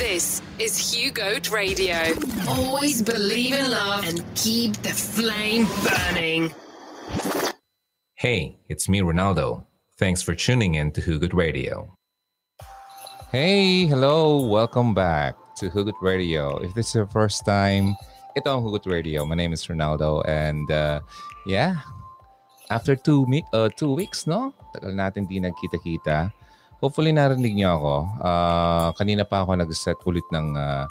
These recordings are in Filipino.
This is Hugoat Radio. Always believe in love and keep the flame burning. Hey, it's me, Ronaldo. Thanks for tuning in to Hugot Radio. Hey, hello, welcome back to Hugot Radio. If this is your first time, ito ang Hugot Radio. My name is Ronaldo and uh, yeah, after two, mi- uh, two weeks, no? Tagal natin di nagkita-kita. Hopefully narinig niyo ako. Uh, kanina pa ako nag-set ulit ng uh,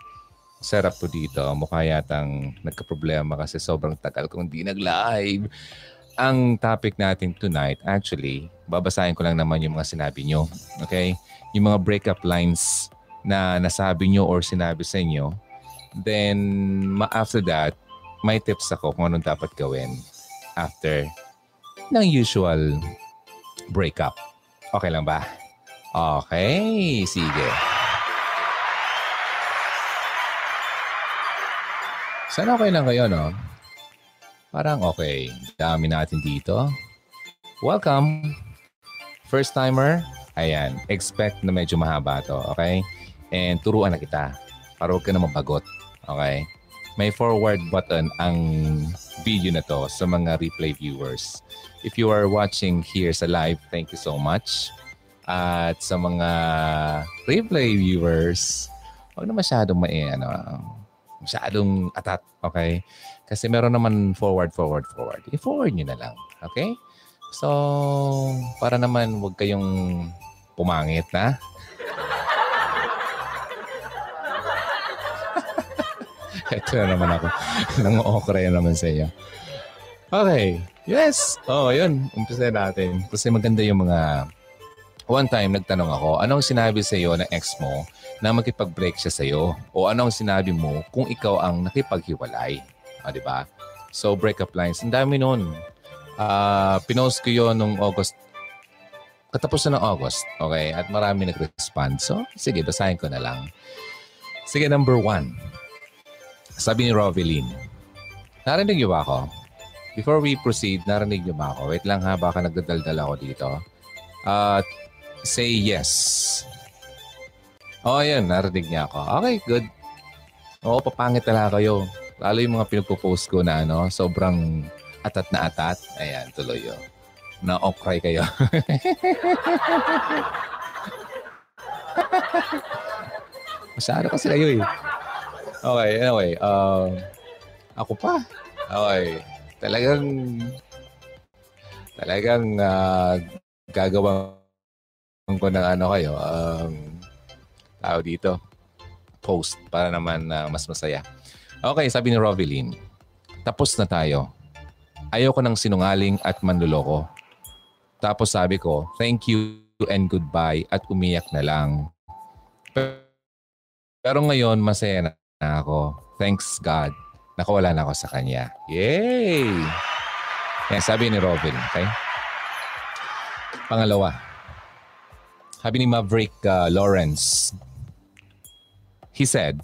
setup ko dito. Mukha yatang nagka-problema kasi sobrang tagal kong di nag-live. Ang topic natin tonight, actually, babasahin ko lang naman yung mga sinabi nyo. Okay? Yung mga breakup lines na nasabi nyo or sinabi sa inyo. Then, after that, may tips ako kung anong dapat gawin after ng usual breakup. Okay lang ba? Okay, sige. Sana okay lang kayo, no? Parang okay. Dami natin dito. Welcome. First timer, ayan. Expect na medyo mahaba to, okay? And turuan na kita para huwag ka na mabagot. Okay? May forward button ang video na to sa mga replay viewers. If you are watching here sa live, thank you so much. At sa mga replay viewers, huwag na masyadong mai, ano, masyadong atat, okay? Kasi meron naman forward, forward, forward. I-forward nyo na lang, okay? So, para naman huwag kayong pumangit na. Ito na naman ako. Nang okra naman sa iyo. Okay. Yes. Oh, yun. Umpisa natin. Kasi maganda yung mga... One time, nagtanong ako, anong sinabi sa iyo ng ex mo na makipag-break siya sa iyo? O anong sinabi mo kung ikaw ang nakipaghiwalay? Ah, di ba? So, breakup lines. Ang dami nun. Uh, pinost ko yun nung August. Katapusan ng August. Okay? At marami nag-respond. So, sige, basahin ko na lang. Sige, number one. Sabi ni Rovelyn, narinig niyo ba ako? Before we proceed, narinig niyo ba ako? Wait lang ha, baka nagdadaldal ako dito. Uh, say yes. Oh, yan, narinig niya ako. Okay, good. Oo, papangit talaga kayo. Lalo yung mga pinagpo-post ko na ano, sobrang atat na atat. Ayan, tuloy yun. Na-okray kayo. Masyado kasi kayo eh. Okay, anyway. Uh, ako pa. Okay. Talagang talagang uh, gagawa ko ng ano kayo, um, tao dito, post para naman uh, mas masaya. Okay, sabi ni Rovelyn, tapos na tayo. Ayoko ng sinungaling at manluloko. Tapos sabi ko, thank you and goodbye at umiyak na lang. Pero ngayon, masaya na ako. Thanks God. Nakawala na ako sa kanya. Yay! Yan, sabi ni Robin. Okay? Pangalawa. Sabi ni Maverick uh, Lawrence. He said,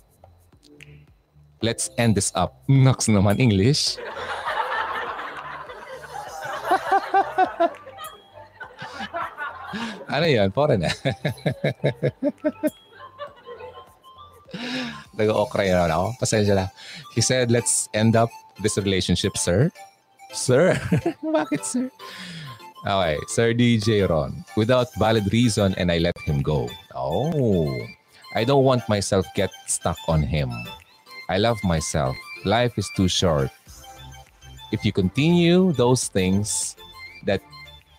Let's end this up. Nox naman English. ano yan? Foreign eh. Nag-okra yun ako. Pasensya na. He said, let's end up this relationship, sir. Sir? Bakit, sir? Okay, Sir DJ Ron. Without valid reason and I let him go. Oh. I don't want myself get stuck on him. I love myself. Life is too short. If you continue those things that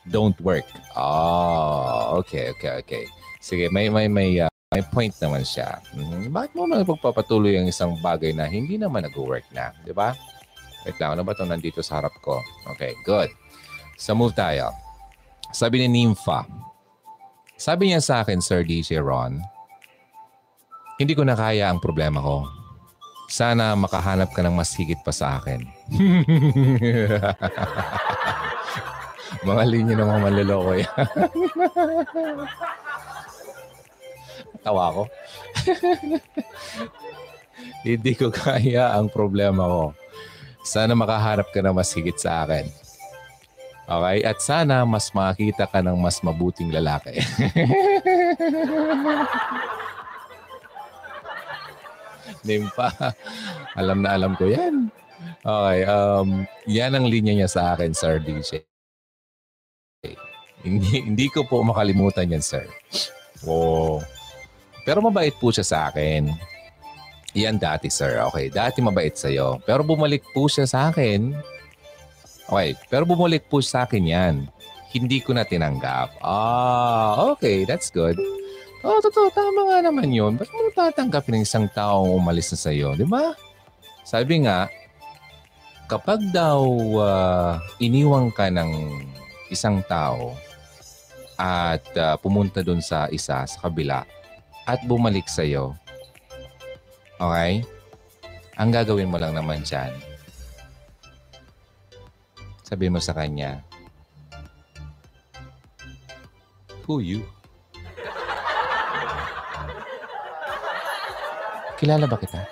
don't work. Oh, okay, okay, okay. Sige, may may may uh, may point naman siya. Mm-hmm. Bakit mo naman pagpapatuloy ang isang bagay na hindi naman nag-work na? Di ba? Wait lang, ano ba itong nandito sa harap ko? Okay, good. So move tayo. Sabi ni Nympha, sabi niya sa akin, Sir DJ Ron, hindi ko na kaya ang problema ko. Sana makahanap ka ng mas higit pa sa akin. mga linya ng mga manloloko yan. Tawa ko. Hindi ko kaya ang problema ko. Sana makaharap ka na mas higit sa akin. Okay? At sana mas makakita ka ng mas mabuting lalaki. Nympha. alam na alam ko yan. Okay. Um, yan ang linya niya sa akin, Sir DJ. Hindi, hindi ko po makalimutan yan, sir. Oh. Pero mabait po siya sa akin. Yan dati, sir. Okay, dati mabait sa'yo. Pero bumalik po siya sa akin. Okay, pero bumalik po sa akin yan. Hindi ko na tinanggap. Ah, okay, that's good. Oh, totoo, tama nga naman yun. Ba't mo tatanggapin ng isang taong umalis na sa'yo, di ba? Sabi nga, kapag daw uh, iniwang ka ng isang tao at uh, pumunta doon sa isa, sa kabila, at bumalik sa'yo, Okay? Ang gagawin mo lang naman dyan, sabi mo sa kanya, Who you? Kilala ba kita?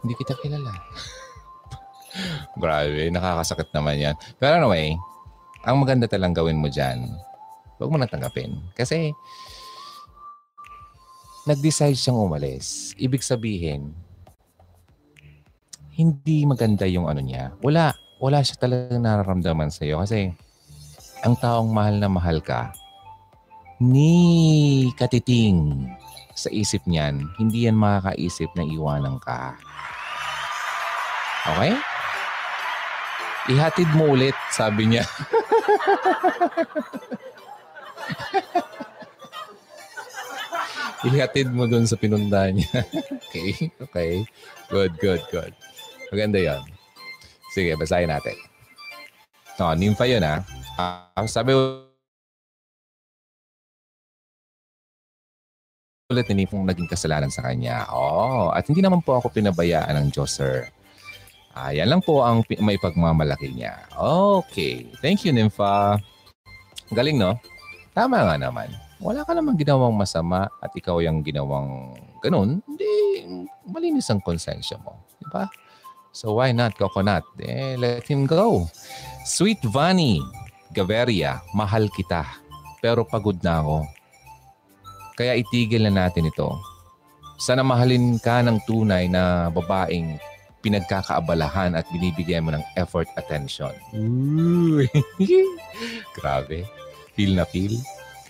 Hindi kita kilala. Grabe, nakakasakit naman yan. Pero anyway, ang maganda talang gawin mo dyan, Huwag mo nang tanggapin. Kasi, nag-decide siyang umalis. Ibig sabihin, hindi maganda yung ano niya. Wala. Wala siya talagang nararamdaman sa iyo. Kasi, ang taong mahal na mahal ka, ni katiting sa isip niyan, hindi yan makakaisip na iwanan ka. Okay? Ihatid mo ulit, sabi niya. Ihatid mo dun sa pinunda niya. okay, okay. Good, good, good. Maganda yan. Sige, basahin natin. No, nympha yun ha. Uh, sabi ulit ni Nipong naging kasalanan sa kanya. Oh, at hindi naman po ako pinabayaan ng Diyos, sir. Ah, yan lang po ang may pagmamalaki niya. Okay. Thank you, Nympha. Galing, no? Tama nga naman. Wala ka namang ginawang masama at ikaw yung ginawang ganun, hindi, malinis ang konsensya mo. Di ba? So why not coconut? Eh, let him go. Sweet Vani, Gaveria, mahal kita. Pero pagod na ako. Kaya itigil na natin ito. Sana mahalin ka ng tunay na babaeng pinagkakaabalahan at binibigyan mo ng effort attention. Ooh. Grabe. Feel na feel?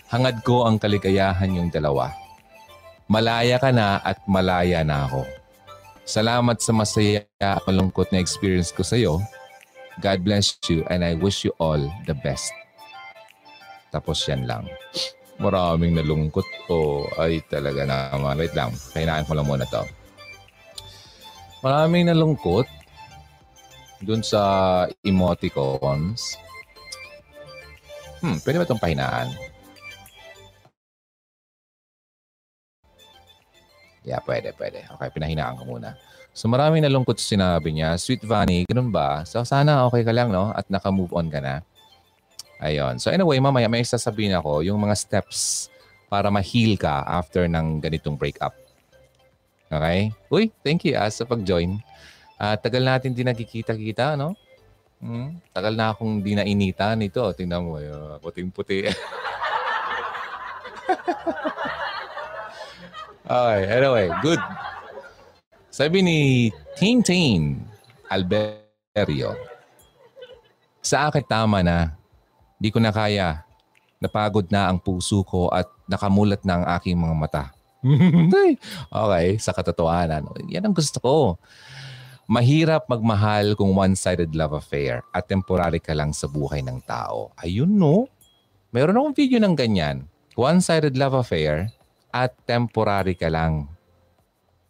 Hangad ko ang kaligayahan yung dalawa. Malaya ka na at malaya na ako. Salamat sa masaya at malungkot na experience ko sa iyo. God bless you and I wish you all the best. Tapos yan lang. Maraming nalungkot ko. Ay talaga naman. Wait lang. Kainaan ko lang muna to. Maraming nalungkot dun sa emoticons Hmm, pwede ba itong pahinaan? Yeah, pwede, pwede. Okay, pinahinaan ko muna. So maraming nalungkot sinabi niya. Sweet Vanny, ganun ba? So sana okay ka lang, no? At naka-move on ka na. Ayun. So anyway, mamaya may sasabihin ako yung mga steps para ma-heal ka after ng ganitong breakup. Okay? Uy, thank you ah, sa pag-join. Uh, tagal natin din nagkikita-kita, no? Hmm, tagal na akong di nainitan ito. Tingnan mo, uh, puting-puti. okay, anyway, good. Sabi ni Tintin Alberio, sa akin tama na. Di ko na kaya. Napagod na ang puso ko at nakamulat na ang aking mga mata. okay, sa katotohanan. Yan ang gusto ko. Mahirap magmahal kung one-sided love affair at temporary ka lang sa buhay ng tao. Ayun no. Meron akong video ng ganyan. One-sided love affair at temporary ka lang.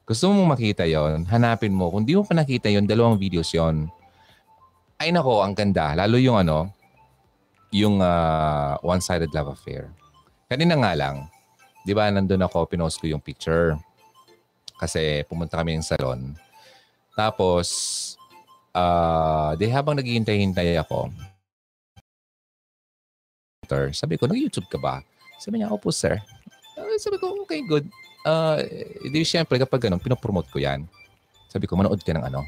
Gusto mong makita yon hanapin mo. Kung di mo pa nakita yon dalawang videos yon Ay nako, ang ganda. Lalo yung ano, yung uh, one-sided love affair. Kanina nga lang, di ba nandun ako, pinost ko yung picture. Kasi pumunta kami ng salon tapos, uh, di habang naghihintay-hintay ako, sabi ko, nag-YouTube ka ba? Sabi niya, opo sir. Sabi ko, okay, good. Uh, di syempre, kapag ganun, pinopromote ko yan. Sabi ko, manood ka ng ano?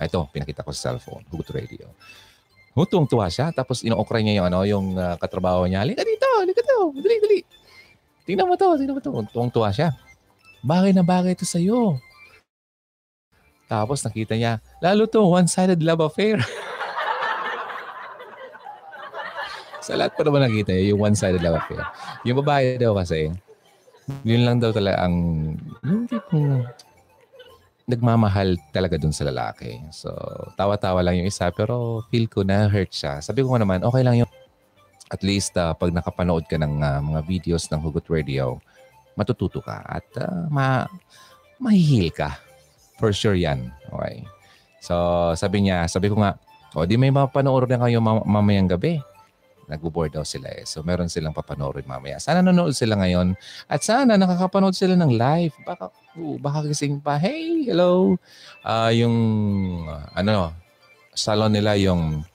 Ah, ito, pinakita ko sa cellphone, Hugot Radio. Hutuwang tuwa siya. Tapos inookray niya yung, ano, yung uh, katrabaho niya. Halika dito, halika dito. Dali, dali. tingnan mo to, tingnan mo to. Tuwang-tuwa siya. Bagay na bagay ito sa'yo. Tapos nakita niya, lalo to, one-sided love affair. Sa lahat pa naman nakita niya, yung one-sided love affair. Yung babae daw kasi, yun lang daw talaga ang, yung tipong nagmamahal talaga dun sa lalaki. So, tawa-tawa lang yung isa, pero feel ko na hurt siya. Sabi ko naman, okay lang yung at least uh, pag nakapanood ka ng uh, mga videos ng Hugot Radio, matututo ka at uh, ma mahihil ka. For sure yan. Okay. So, sabi niya, sabi ko nga, o di may mapanood na kayo mam- mamayang gabi. Nag-board daw sila eh. So, meron silang papanoorin mamaya. Sana nanonood sila ngayon. At sana nakakapanood sila ng live. Baka, uh, baka gising pa, hey, hello. Uh, yung, ano, salon nila yung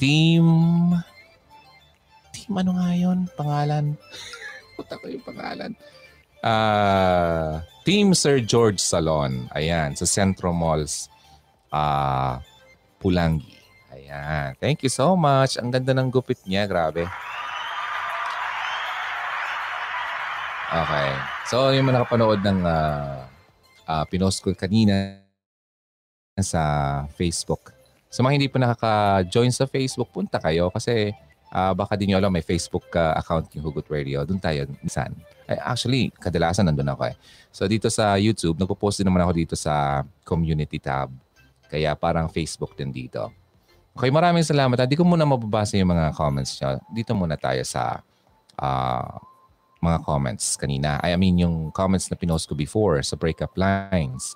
team Team ano nga yun? Pangalan? Puta ko yung pangalan. Uh, Team Sir George Salon. Ayan, sa Centro Malls, uh, Pulangi. Ayan. Thank you so much. Ang ganda ng gupit niya. Grabe. Okay. So, yung mga nakapanood ng uh, uh, pinost ko kanina sa Facebook. Sa mga hindi pa nakaka-join sa Facebook, punta kayo kasi uh, baka din nyo alam, may Facebook uh, account yung Hugot Radio. Doon tayo minsan. Ay, actually, kadalasan nandun ako eh. So dito sa YouTube, nagpo-post din naman ako dito sa community tab. Kaya parang Facebook din dito. Okay, maraming salamat. Hindi ko muna mababasa yung mga comments nyo. Dito muna tayo sa uh, mga comments kanina. I mean, yung comments na pinost ko before sa breakup lines.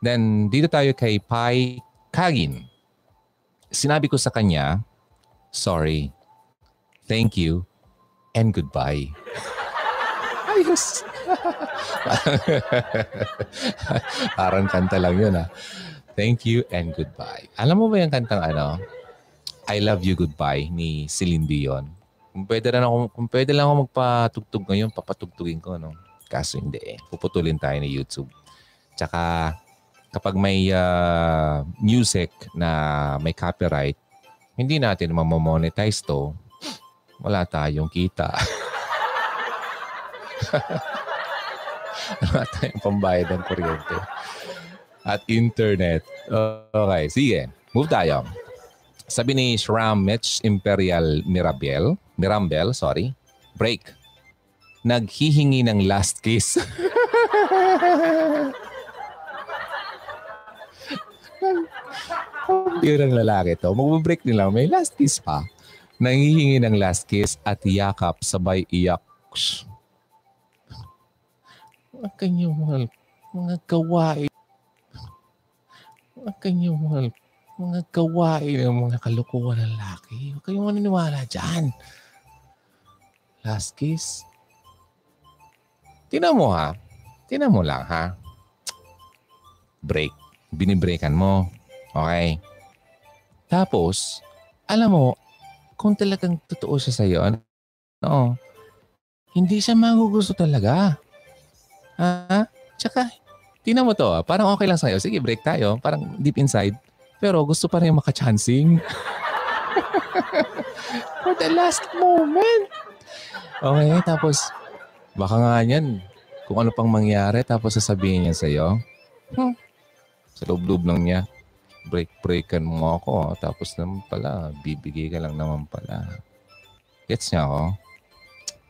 Then, dito tayo kay Pai Kagin. Sinabi ko sa kanya, sorry, thank you, and goodbye. Ayos. Parang kanta lang yun ah. Thank you and goodbye. Alam mo ba yung kantang ano? I love you goodbye ni Celine Dion. Kung pwede lang ako, kung pwede lang ako magpatugtog ngayon, papatugtugin ko. No? Kaso hindi eh. Puputulin tayo ni YouTube. Tsaka kapag may uh, music na may copyright, hindi natin mamomonetize to wala tayong kita. wala tayong pambayad ng kuryente. At internet. Okay, sige. Move tayo. Sabi ni Shram Mitch Imperial Mirabel, Mirambel, sorry, break. Naghihingi ng last kiss. Ang lalaki to. Mag-break nila. May last kiss pa nangihingi ng last kiss at yakap sabay iyak. Mga kanyang mahal, mga gawain. Mga kanyang mahal, mga gawain ng mga kalukuhan ng laki. Huwag kayong maniniwala dyan. Last kiss. Tinan mo ha. Tinan mo lang ha. Break. Binibreakan mo. Okay. Tapos, alam mo, kung talagang totoo siya sa'yo, ano, no, hindi siya magugusto talaga. Ha? Tsaka, tingnan mo to, ah, parang okay lang sa'yo. Sige, break tayo. Parang deep inside. Pero gusto pa rin maka-chancing. For the last moment. Okay, tapos, baka nga yan, kung ano pang mangyari, tapos sasabihin niya sa'yo, hmm, sa loob-loob lang niya, break-breakan mo ako. Tapos naman pala, bibigay ka lang naman pala. Gets niya ako?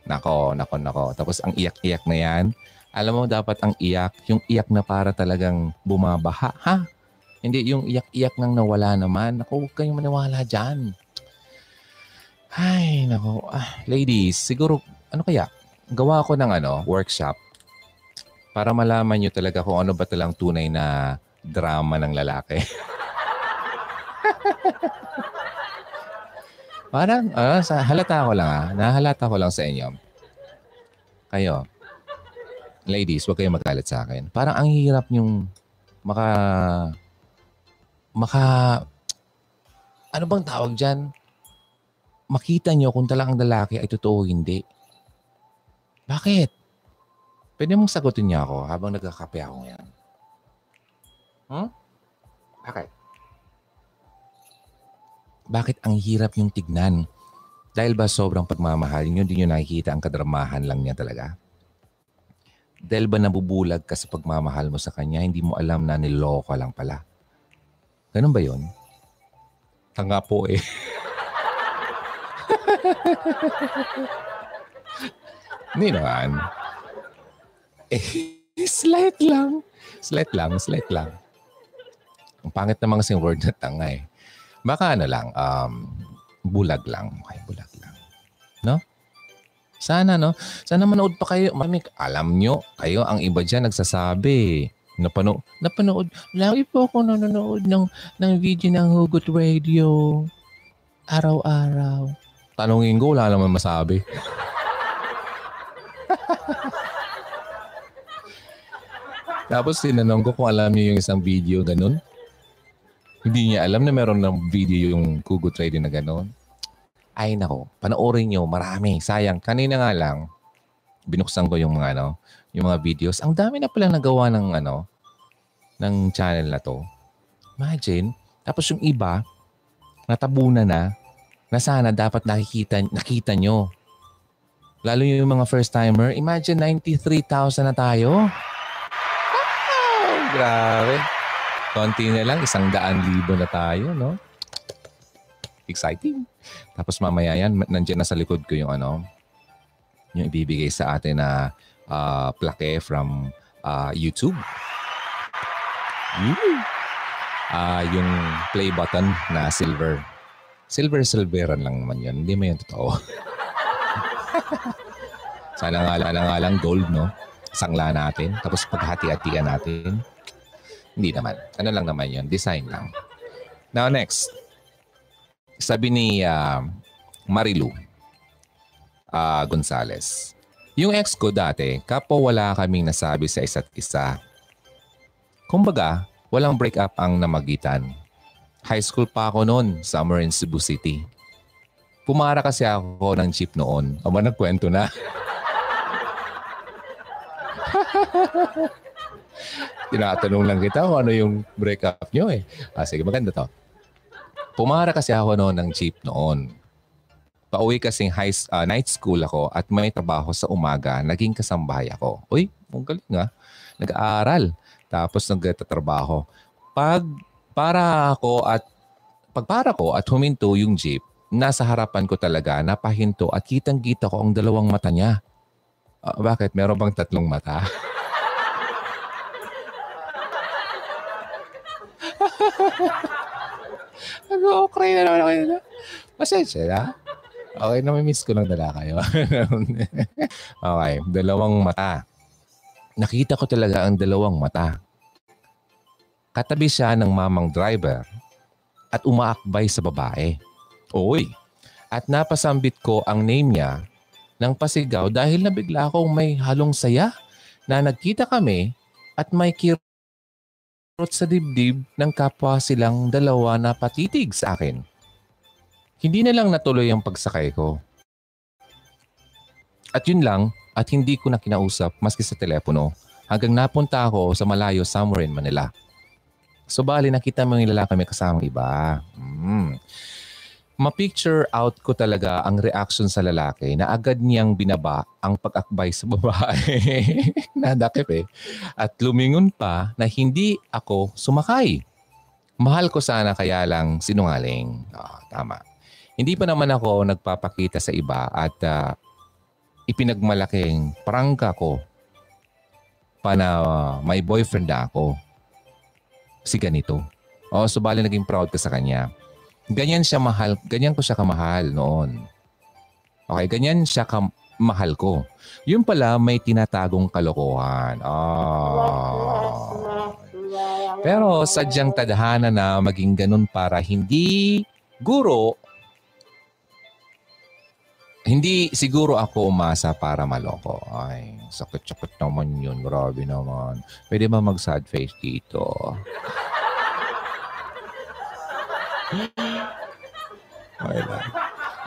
Nako, nako, nako. Tapos ang iyak-iyak na yan, alam mo dapat ang iyak, yung iyak na para talagang bumabaha, ha? Hindi yung iyak-iyak nang nawala naman. Naku, huwag kayong maniwala dyan. Ay, nako. Ah, ladies, siguro, ano kaya? Gawa ko ng ano, workshop para malaman nyo talaga kung ano ba talang tunay na drama ng lalaki. Parang, uh, sa halata ko lang ah. Nahalata ko lang sa inyo. Kayo, ladies, huwag kayong magalit sa akin. Parang ang hirap yung maka, maka, ano bang tawag dyan? Makita nyo kung talagang lalaki ay totoo hindi. Bakit? Pwede mong sagutin niya ako habang nagkakape ako ngayon. Hmm? Bakit? bakit ang hirap yung tignan. Dahil ba sobrang pagmamahal nyo, hindi nyo nakikita ang kadramahan lang niya talaga? Dahil ba nabubulag ka sa pagmamahal mo sa kanya, hindi mo alam na niloko lang pala? Ganun ba yon? Tanga po eh. Hindi naman. Eh, slight lang. Slight lang, slight lang. Ang pangit namang sing word na tanga eh. Baka ano lang, um, bulag lang. Okay, bulag lang. No? Sana, no? Sana manood pa kayo. Mami, alam nyo, kayo, ang iba dyan nagsasabi. Napanood, napanood. Lagi po ako nanonood ng, ng video ng Hugot Radio. Araw-araw. Tanungin ko, wala naman masabi. Tapos tinanong ko kung alam niyo yung isang video ganun. Hindi niya alam na meron ng video yung Kugo Trading na ganun. Ay nako, panoorin niyo, marami. Sayang, kanina nga lang, binuksan ko yung mga ano, yung mga videos. Ang dami na pala nagawa ng ano, ng channel na to. Imagine, tapos yung iba, natabunan na, na sana dapat nakikita, nakita nyo. Lalo yung mga first timer, imagine 93,000 na tayo. Wow, grabe. Konti na lang, isang daan libo na tayo, no? Exciting. Tapos mamaya yan, nandiyan na sa likod ko yung ano, yung ibibigay sa atin na uh, plaque from uh, YouTube. Uh, yung play button na silver. Silver, silveran lang naman yun. Hindi mo yung totoo. Sana nga lang, nga lang gold, no? Sangla natin. Tapos paghati-hatian natin. Hindi naman. Ano lang naman yun? Design lang. Now next. Sabi ni uh, Marilu uh, Gonzales. Yung ex ko dati, kapo wala kaming nasabi sa isa't isa. Kumbaga, walang break up ang namagitan. High school pa ako noon, summer in Cebu City. Pumara kasi ako ng jeep noon. Aba, nagkwento na. Tinatanong lang kita kung ano yung breakup nyo eh. Ah, sige, maganda to. Pumara kasi ako noon ng jeep noon. Pauwi kasing high, uh, night school ako at may trabaho sa umaga. Naging kasambahay ako. Uy, ang galing nga. Nag-aaral. Tapos nagtatrabaho. Pag para ako at pagpara ko at huminto yung jeep, nasa harapan ko talaga, napahinto at kitang-kita ko ang dalawang mata niya. Uh, bakit? Meron bang tatlong mata? Nag-okray na naman ako. Pasensya na. Okay, namimiss ko lang dala kayo. okay, dalawang mata. Nakita ko talaga ang dalawang mata. Katabi siya ng mamang driver at umaakbay sa babae. Oy. At napasambit ko ang name niya ng pasigaw dahil nabigla akong may halong saya na nagkita kami at may kirot sa dibdib ng kapwa silang dalawa na patitig sa akin. Hindi na lang natuloy ang pagsakay ko. At yun lang, at hindi ko na kinausap maski sa telepono hanggang napunta ako sa malayo somewhere in Manila. So bali nakita mo yung lalaki may kasama iba. Mm ma-picture out ko talaga ang reaction sa lalaki na agad niyang binaba ang pag-akbay sa babae. Nadakip eh. At lumingon pa na hindi ako sumakay. Mahal ko sana kaya lang sinungaling. Oh, tama. Hindi pa naman ako nagpapakita sa iba at uh, ipinagmalaking prangka ko pa na uh, may boyfriend ako. Si ganito. Oh, so bali naging proud ka sa kanya. Ganyan siya mahal, ganyan ko siya kamahal noon. Okay, ganyan siya kamahal ko. Yun pala may tinatagong kalokohan. Oh. Pero sadyang tadhana na maging ganun para hindi guro hindi siguro ako umasa para maloko. Ay, sakit-sakit naman yun. Grabe naman. Pwede ba mag-sad face dito? Okay lang.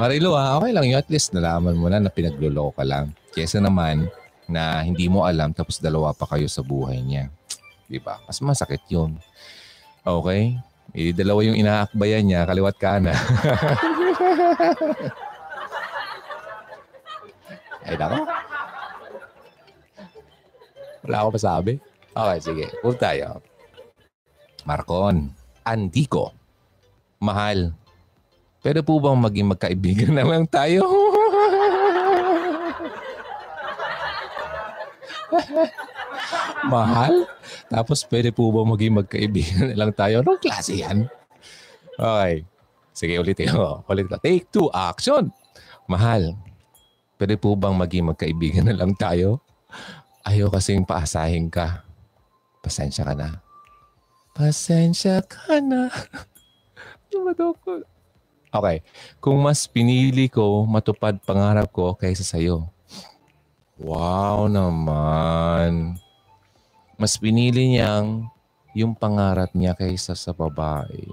Marilo ha, okay lang yun. At least nalaman mo na na pinagluloko ka lang. Kesa naman na hindi mo alam tapos dalawa pa kayo sa buhay niya. Di ba? Mas masakit yun. Okay? Eh, dalawa yung inaakbayan niya, kaliwat ka na. Ay, nako. Wala ako masabi. Okay, sige. Move tayo. Marcon. Andiko. Mahal. Pwede po bang maging magkaibigan na lang tayo? Mahal? Tapos pwede po ba maging magkaibigan na lang tayo? Anong klase yan? Okay. Sige, ulit ko. Ulit ko. Take two, action! Mahal, pwede po bang maging magkaibigan na lang tayo? Ayaw kasing paasahin ka. Pasensya ka na. Pasensya ka na. Tumadoko. Okay. Kung mas pinili ko matupad pangarap ko kaysa sa'yo. Wow naman. Mas pinili niyang yung pangarap niya kaysa sa babae.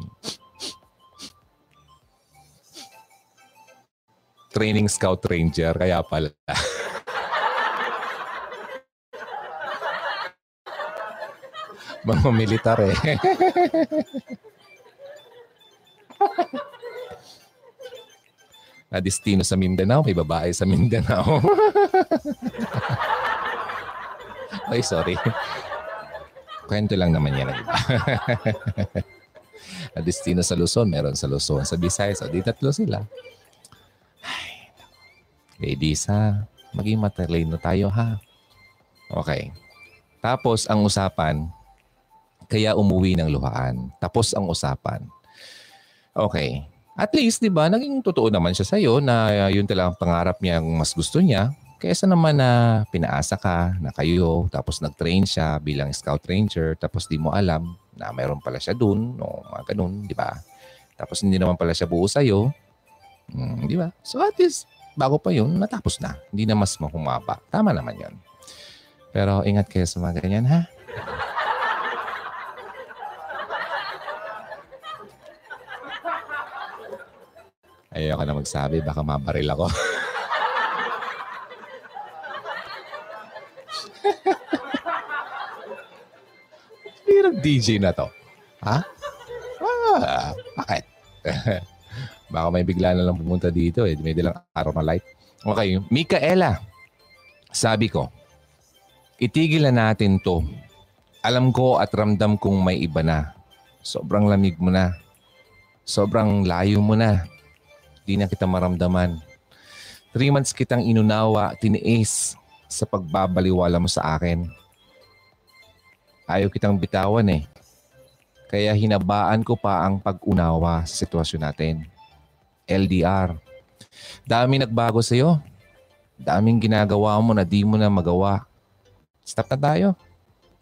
Training Scout Ranger, kaya pala. Mga militar eh. na destino sa Mindanao, may babae sa Mindanao. Ay, sorry. Kwento lang naman yan, na destino sa Luzon, meron sa Luzon. Sa Visayas, o di tatlo sila. Ay, ladies ha, maging matalino tayo ha. Okay. Tapos ang usapan, kaya umuwi ng luhaan. Tapos ang usapan. Okay. At least, di ba, naging totoo naman siya sa'yo na uh, yun talagang pangarap niya ang mas gusto niya. Kaysa naman na pinaasa ka na kayo, tapos nag-train siya bilang scout ranger, tapos di mo alam na mayroon pala siya dun, o mga ganun, di ba? Tapos hindi naman pala siya buo sa'yo. Hmm, di ba? So at least, bago pa yun, natapos na. Hindi na mas mahumaba. Tama naman yun. Pero ingat kayo sa mga ganyan, ha? Ayoko na magsabi, baka mabaril ako. Hirap DJ na to. Ha? Ah, bakit? baka may bigla na lang pumunta dito eh. May dalang araw na light. Okay, Mikaela. Sabi ko, itigil na natin to. Alam ko at ramdam kong may iba na. Sobrang lamig mo na. Sobrang layo mo na Di na kita maramdaman. Three months kitang inunawa, tiniis sa pagbabaliwala mo sa akin. Ayaw kitang bitawan eh. Kaya hinabaan ko pa ang pag-unawa sa sitwasyon natin. LDR. Dami nagbago sa'yo. Daming ginagawa mo na di mo na magawa. Stop na tayo.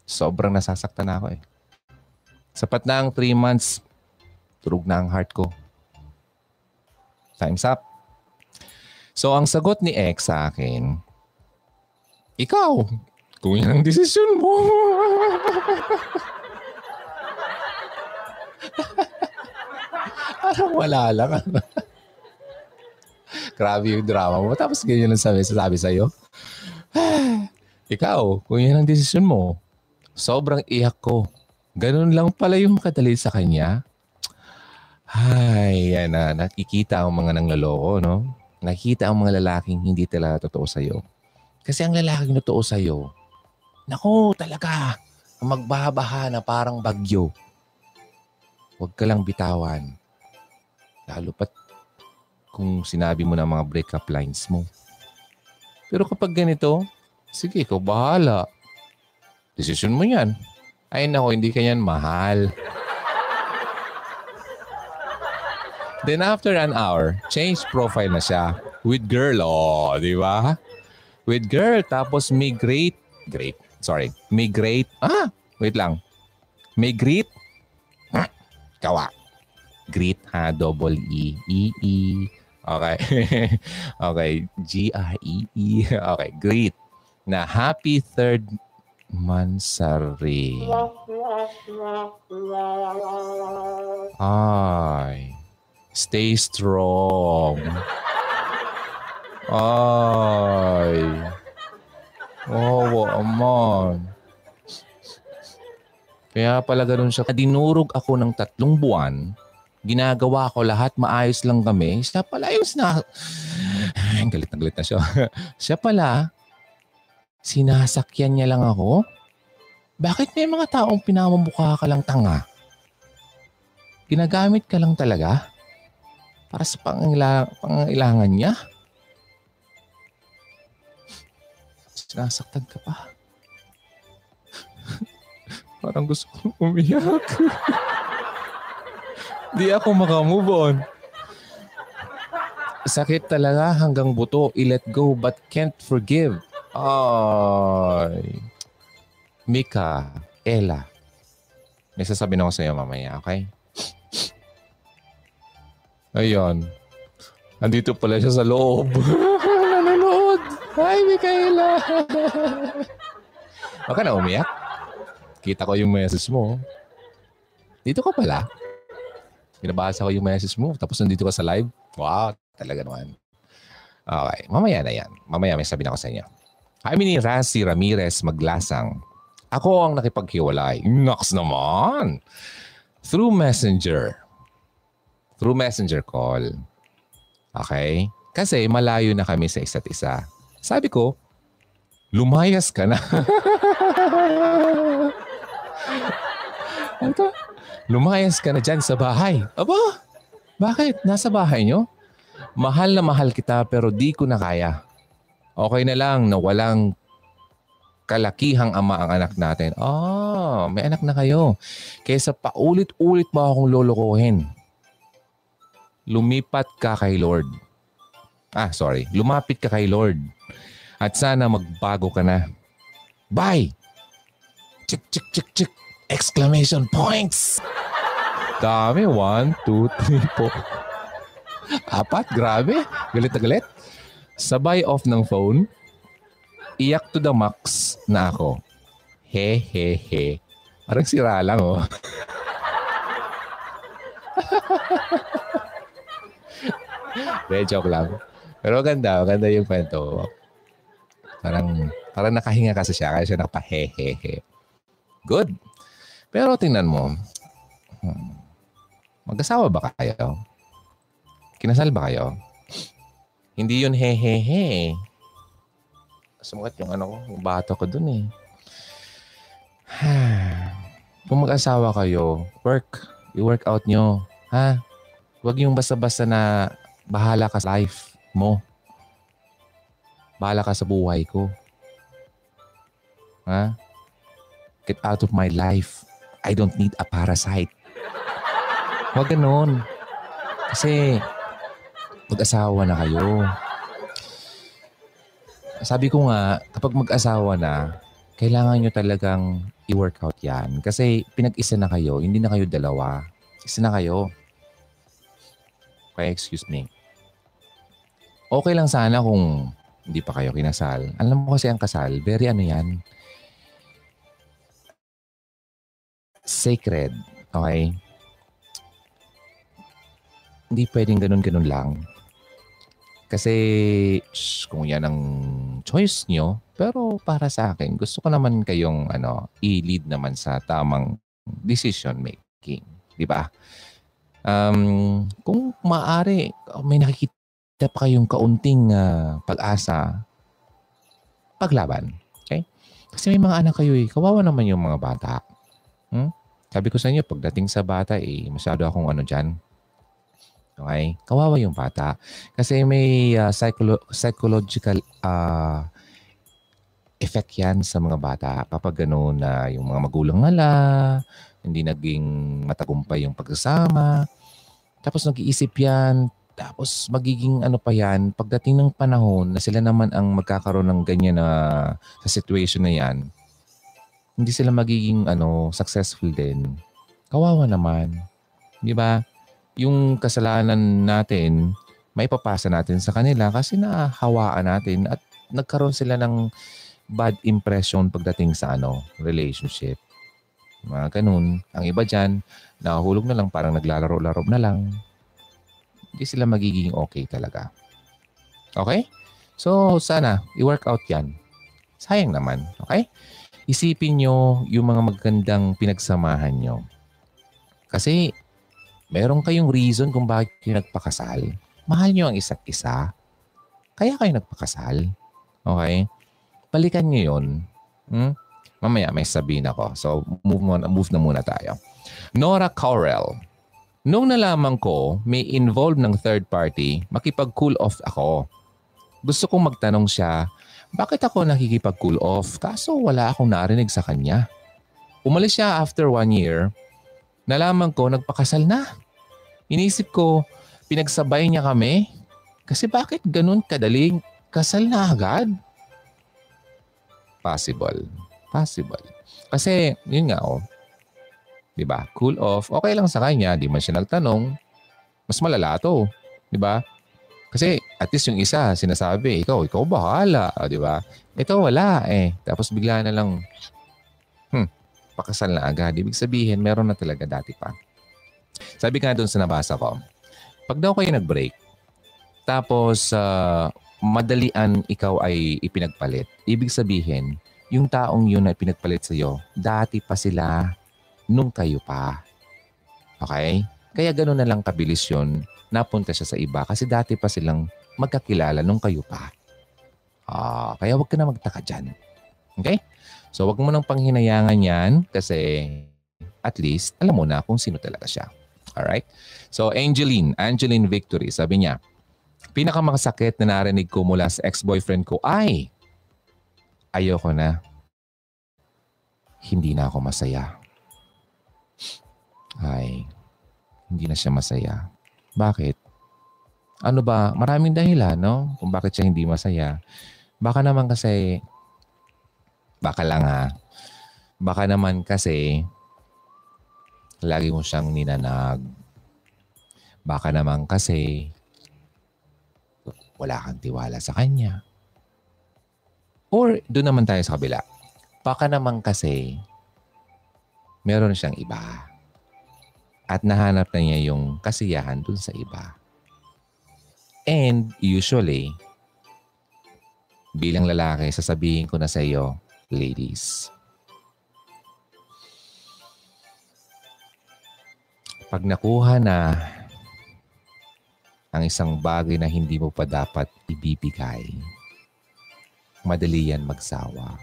Sobrang nasasaktan ako eh. Sapat na ang 3 months. Turog na ang heart ko. Time's up. So, ang sagot ni X sa akin, ikaw, kung yan ang desisyon mo. Parang wala lang. Grabe yung drama mo. Tapos ganyan lang sabi, sasabi sa'yo. Ikaw, kung yan ang desisyon mo, sobrang iyak ko. Ganun lang pala yung makadali sa kanya. Ay, yan na. Nakikita ang mga nangloloko, no? Nakikita ang mga lalaking hindi talaga totoo sa'yo. Kasi ang lalaking totoo sa'yo, nako talaga, magbabaha na parang bagyo. Huwag ka lang bitawan. Lalo pat kung sinabi mo na mga breakup lines mo. Pero kapag ganito, sige, ikaw bahala. Desisyon mo yan. Ay nako, hindi ka yan mahal. Then after an hour, change profile na siya. With girl, oh, di ba? With girl, tapos migrate. Great. Sorry. Migrate. Ah, wait lang. Migrate. Kawa. Greet ha, double E. E-E. Okay. okay. G-R-E-E. Okay. Greet. Na happy third mansari. Ay. Stay strong. Ay. Oh, aman. Kaya pala ganun siya. Dinurog ako ng tatlong buwan. Ginagawa ko lahat, maayos lang kami. Siya pala yung na... galit na galit na siya. siya pala, sinasakyan niya lang ako? Bakit may mga taong pinamamukha ka lang tanga? Ginagamit ka lang talaga? Para sa pangangailangan, pangangailangan niya? Sinasaktan ka pa. Parang gusto kong umiyak. Di ako makamove on. Sakit talaga hanggang buto. I-let go but can't forgive. Ay. Mika, Ella. May sasabihin ako sa iyo mamaya, okay? Ayun. Andito pala siya sa loob. Nanonood. Hi, Mikaela. Huwag ka na umiyak. Kita ko yung message mo. Dito ka pala. Binabasa ko yung message mo. Tapos nandito ka sa live. Wow, Talaga naman. Okay, mamaya na yan. Mamaya may sabihin ako sa inyo. Kami ni Razi Ramirez Maglasang. Ako ang nakipaghiwalay. Nox naman! Through messenger. Through messenger call. Okay? Kasi malayo na kami sa isa't isa. Sabi ko, lumayas ka na. Ano Lumayas ka na dyan sa bahay. Aba, bakit? Nasa bahay nyo? Mahal na mahal kita pero di ko na kaya. Okay na lang na walang kalakihang ama ang anak natin. Ah, may anak na kayo. Kaysa paulit-ulit mo akong lolokohin. Lumipat ka kay Lord. Ah, sorry. Lumapit ka kay Lord. At sana magbago ka na. Bye! Chik, chik, chik, chik. Exclamation points! Dami. One, two, three, four. Apat, grabe. Galit na galit. Sabay off ng phone. Iyak to the max na ako. He, he, he. Parang sira lang, oh. De, joke lang. Pero ganda, ganda yung kwento. Parang, parang nakahinga kasi siya, kaya siya nakapahehehe. Good. Pero tingnan mo, hmm, mag-asawa ba kayo? Kinasal ba kayo? Hindi yun he-he-he. Sumakat yung ano yung bata ko dun eh. Kung mag-asawa kayo, work. I-work out nyo. Ha? Huwag yung basta-basta na bahala ka sa life mo. Bahala ka sa buhay ko. Ha? Get out of my life. I don't need a parasite. Huwag ganun. Kasi mag-asawa na kayo. Sabi ko nga, kapag mag-asawa na, kailangan nyo talagang i-workout yan. Kasi pinag-isa na kayo, hindi na kayo dalawa. Isa na kayo. Okay, excuse me. Okay lang sana kung hindi pa kayo kinasal. Alam mo kasi ang kasal, very ano yan, sacred. Okay? Hindi pwedeng ganun-ganun lang. Kasi shh, kung yan ang choice nyo, pero para sa akin, gusto ko naman kayong ano, i-lead naman sa tamang decision making. Di ba? Um, kung maaari, may nakikita pa kayong kaunting uh, pag-asa, paglaban. Okay? Kasi may mga anak kayo eh. Kawawa naman yung mga bata. Hmm? Sabi ko sa inyo, pagdating sa bata eh, masyado akong ano dyan, Okay? Kawawa yung bata. Kasi may uh, psycholo- psychological uh, effect yan sa mga bata. Kapag gano'n na uh, yung mga magulang nila, hindi naging matagumpay yung pagsasama. Tapos nag-iisip yan. Tapos magiging ano pa yan, pagdating ng panahon na sila naman ang magkakaroon ng ganyan na sa situation na yan, hindi sila magiging ano successful din. Kawawa naman. Di ba? yung kasalanan natin, may papasa natin sa kanila kasi nahawaan natin at nagkaroon sila ng bad impression pagdating sa ano, relationship. Mga ganun. Ang iba dyan, nakahulog na lang, parang naglalaro-laro na lang. Hindi sila magiging okay talaga. Okay? So, sana, i-work out yan. Sayang naman. Okay? Isipin nyo yung mga magandang pinagsamahan nyo. Kasi meron kayong reason kung bakit kayo nagpakasal. Mahal nyo ang isa't isa. Kaya kayo nagpakasal. Okay? Balikan niyo yun. Hmm? Mamaya may sabihin ako. So move, on, move na muna tayo. Nora Correll. Nung nalaman ko may involved ng third party, makipag-cool off ako. Gusto kong magtanong siya, bakit ako nakikipag-cool off? Kaso wala akong narinig sa kanya. Umalis siya after one year. Nalaman ko nagpakasal na. Inisip ko, pinagsabay niya kami. Kasi bakit ganun kadaling kasal na agad? Possible. Possible. Kasi, yun nga oh. 'Di ba? Cool off. Okay lang sa kanya, di man siya nagtanong. Mas malala 'to, 'di ba? Kasi at least yung isa sinasabi, ikaw, ikaw bahala, 'di ba? Ito wala eh. Tapos bigla na lang hmm, pakasal na agad. Ibig sabihin, meron na talaga dati pa. Sabi ka doon sa nabasa ko, pag daw kayo nag-break, tapos uh, madalian ikaw ay ipinagpalit, ibig sabihin, yung taong yun na pinagpalit sa iyo, dati pa sila nung kayo pa. Okay? Kaya gano'n na lang kabilis yun, napunta siya sa iba kasi dati pa silang magkakilala nung kayo pa. Ah, kaya wag ka na magtaka dyan. Okay? So wag mo nang panghinayangan yan kasi at least alam mo na kung sino talaga siya. Alright? So Angeline, Angeline Victory, sabi niya, pinakamakasakit na narinig ko mula sa ex-boyfriend ko ay ayoko na. Hindi na ako masaya. Ay, hindi na siya masaya. Bakit? Ano ba? Maraming dahilan, no? Kung bakit siya hindi masaya. Baka naman kasi, baka lang ha, baka naman kasi, lagi mo siyang ninanag. Baka naman kasi, wala kang tiwala sa kanya. Or doon naman tayo sa kabila. Baka naman kasi meron siyang iba. At nahanap na niya yung kasiyahan dun sa iba. And usually, bilang lalaki, sasabihin ko na sa iyo, ladies, pag nakuha na ang isang bagay na hindi mo pa dapat ibibigay, madali yan magsawa.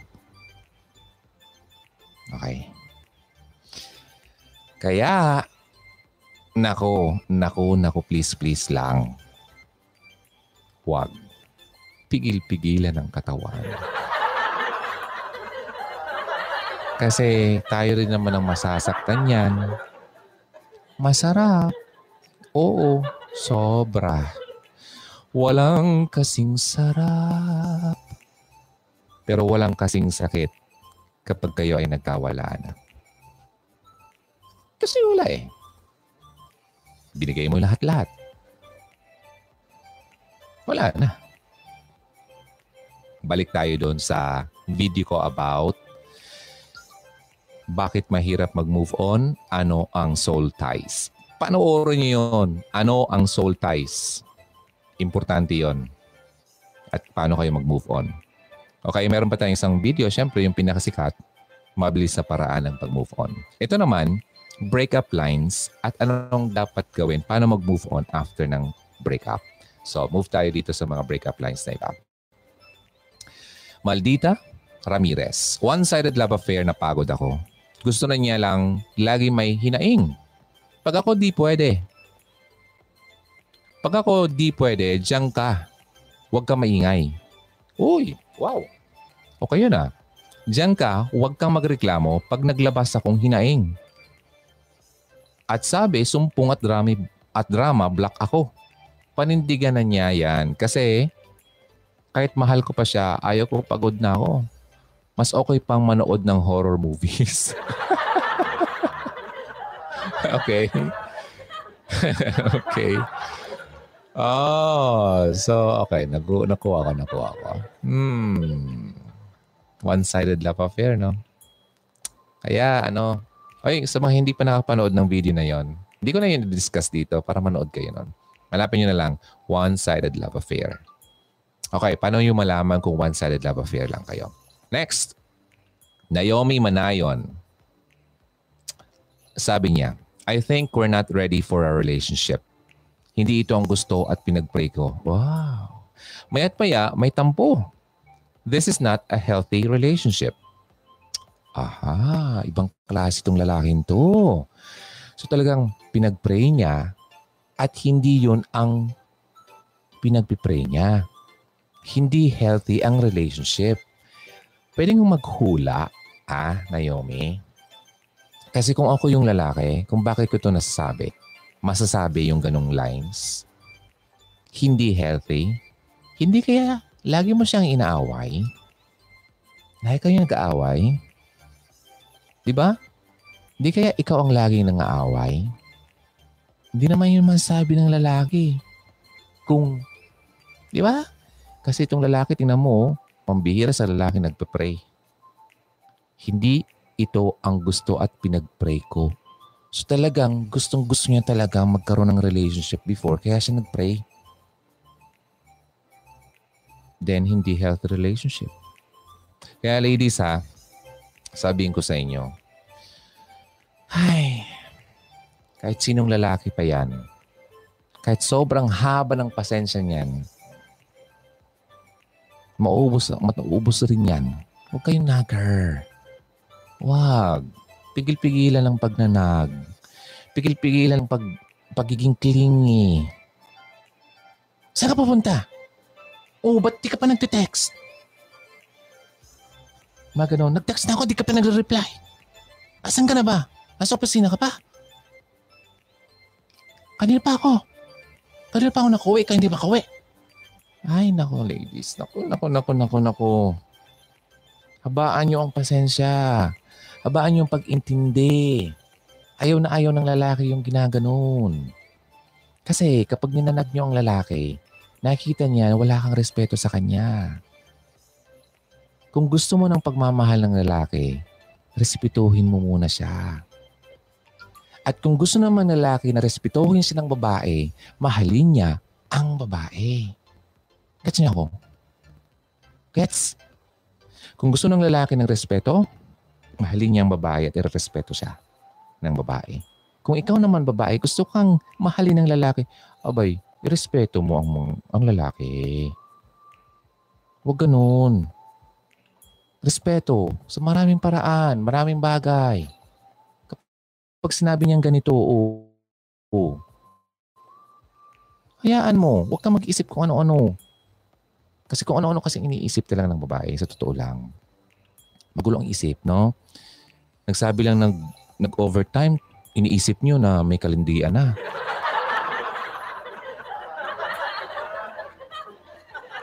Okay. Kaya, nako, nako, nako, please, please lang. Huwag. Pigil-pigilan ang katawan. Kasi tayo rin naman ang masasaktan yan. Masarap. Oo, sobra. Walang kasing sarap. Pero walang kasing sakit kapag kayo ay nagkawala na. Kasi wala eh. Binigay mo lahat-lahat. Wala na. Balik tayo doon sa video ko about bakit mahirap mag-move on, ano ang soul ties. Panoorin niyo yon. Ano ang soul ties? Importante yon. At paano kayo mag-move on. Okay, meron pa tayong isang video. Siyempre, yung pinakasikat, mabilis sa paraan ng pag-move on. Ito naman, breakup lines at anong dapat gawin, paano mag-move on after ng breakup. So, move tayo dito sa mga breakup lines na ito. Maldita Ramirez. One-sided love affair na pagod ako. Gusto na niya lang lagi may hinaing. Pag ako di pwede. Pag ako di pwede, diyan ka. Huwag ka maingay. Uy, wow. Okay yun ah. Diyan ka, huwag kang magreklamo pag naglabas akong hinaing. At sabi, sumpong at drama, at drama, black ako. Panindigan na niya yan kasi kahit mahal ko pa siya, ayaw ko pagod na ako. Mas okay pang manood ng horror movies. okay. okay. Oh, so okay. Nagu nakuha ko, nakuha ko. Hmm. One-sided love affair, no? Kaya, ano, ay, sa mga hindi pa nakapanood ng video na yon, hindi ko na yun discuss dito para manood kayo nun. Malapin nyo na lang, one-sided love affair. Okay, paano yung malaman kung one-sided love affair lang kayo? Next, Naomi Manayon. Sabi niya, I think we're not ready for a relationship. Hindi ito ang gusto at pinag-pray ko. Wow. Mayat maya, may tampo. This is not a healthy relationship. Aha, ibang klase itong lalaking to. So talagang pinag-pray niya at hindi yun ang pinagpipray niya. Hindi healthy ang relationship. Pwede kong maghula, ah, Naomi. Kasi kung ako yung lalaki, kung bakit ko ito nasasabi, masasabi yung ganong lines, hindi healthy, hindi kaya lagi mo siyang inaaway? Lagi kayo nag-aaway? Di ba? Di kaya ikaw ang laging nangaaway? Hindi naman yun masasabi ng lalaki. Kung, di ba? Kasi itong lalaki, tingnan mo, pambihira sa lalaki nagpe-pray. Hindi ito ang gusto at pinag-pray ko. So talagang gustong gusto niya talaga magkaroon ng relationship before kaya siya nag-pray. Then hindi healthy relationship. Kaya ladies ha, sabihin ko sa inyo, ay, kahit sinong lalaki pa yan, kahit sobrang haba ng pasensya niyan, maubos, mataubos rin yan. Huwag kayong nagger. Huwag. Pigil-pigilan ng pagnanag. Pigil-pigilan ng pag, pagiging clingy. Saan ka pupunta? Oh, ba't di ka pa nagte-text? Mga ganun. Nag-text na ako, di ka pa nagre-reply. Asan ka na ba? Nasa opisina ka pa? Kanina pa ako. Kanina pa ako nakuwi, ka hindi makawi. Ay, nako ladies. Nako, nako, nako, nako, nako. Habaan nyo ang pasensya. Habaan nyo ang pag-intindi. Ayaw na ayaw ng lalaki yung ginaganon. Kasi kapag ninanag nyo ang lalaki, nakikita niya wala kang respeto sa kanya. Kung gusto mo ng pagmamahal ng lalaki, respetuhin mo muna siya. At kung gusto naman lalaki na respetuhin siya ng babae, mahalin niya ang babae. Gets niya ako? Gets? Kung gusto ng lalaki ng respeto, mahalin niya ang babae at irespeto siya ng babae. Kung ikaw naman babae, gusto kang mahalin ng lalaki, abay, irespeto mo ang, ang lalaki. Huwag ganun. Respeto sa maraming paraan, maraming bagay. Kapag sinabi niyang ganito, oo, oo. Hayaan mo, huwag kang mag-isip kung ano-ano. Kasi kung ano-ano kasi iniisip talaga ng babae, sa totoo lang. Magulo ang isip, no? Nagsabi lang nag, nag-overtime, iniisip niyo na may kalindian na.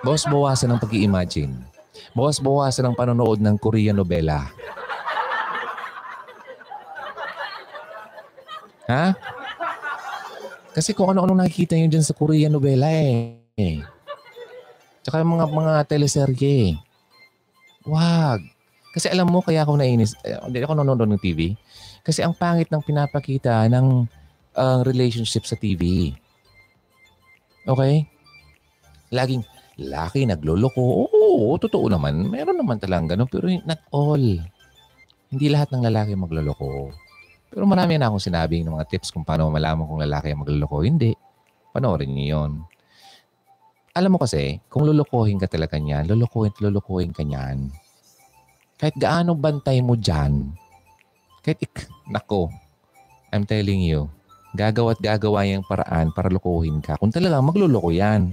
Bawas-bawasan ng pag-i-imagine. Bawas-bawasan ng panonood ng Korean novela. Ha? Kasi kung ano-ano nakikita nyo dyan sa Korean novela eh. Tsaka mga mga teleserye. Wag. Kasi alam mo, kaya ako nainis. Eh, hindi ako nanonood ng TV. Kasi ang pangit ng pinapakita ng uh, relationship sa TV. Okay? Laging, laki nagloloko. Oo, totoo naman. Meron naman talagang ganun. Pero not all. Hindi lahat ng lalaki magloloko. Pero marami na akong sinabi ng mga tips kung paano malaman kung lalaki ang magloloko. Hindi. Panoorin niyo yun. Alam mo kasi, kung lulukohin ka talaga niyan, lulukohin at lulukohin ka niyan. Kahit gaano bantay mo dyan, kahit ik, nako, I'm telling you, gagawa at gagawa yung paraan para lukuhin ka. Kung talaga magluloko yan.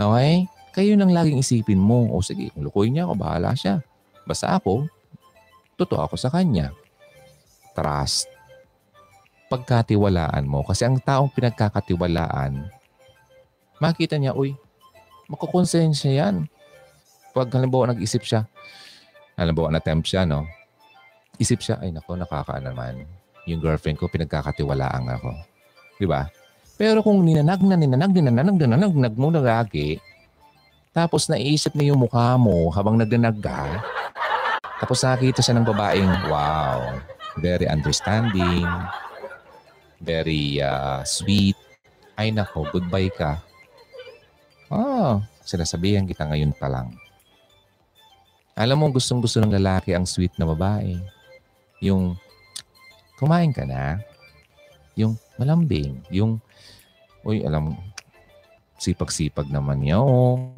Okay? Kayo nang laging isipin mo, o sige, kung lukuhin niya ako, bahala siya. Basta ako, totoo ako sa kanya. Trust. Pagkatiwalaan mo. Kasi ang taong pinagkakatiwalaan, makita niya, uy, makukonsensya yan. Pag halimbawa nag-isip siya, halimbawa na-tempt siya, no? Isip siya, ay nako, nakakaano naman. Yung girlfriend ko, pinagkakatiwalaan ako. Di ba? Pero kung ninanag na, ninanag, ninanag, ninanag, ninanag mo na lagi, tapos naiisip niya yung mukha mo habang nagdanag ka, tapos nakita siya ng babaeng, wow, very understanding, very uh, sweet. Ay nako, goodbye ka. Oh, sinasabihan kita ngayon pa lang. Alam mo, gustong gusto ng lalaki ang sweet na babae. Yung, kumain ka na. Yung malambing. Yung Uy, alam, Sipag-sipag naman niya, oh.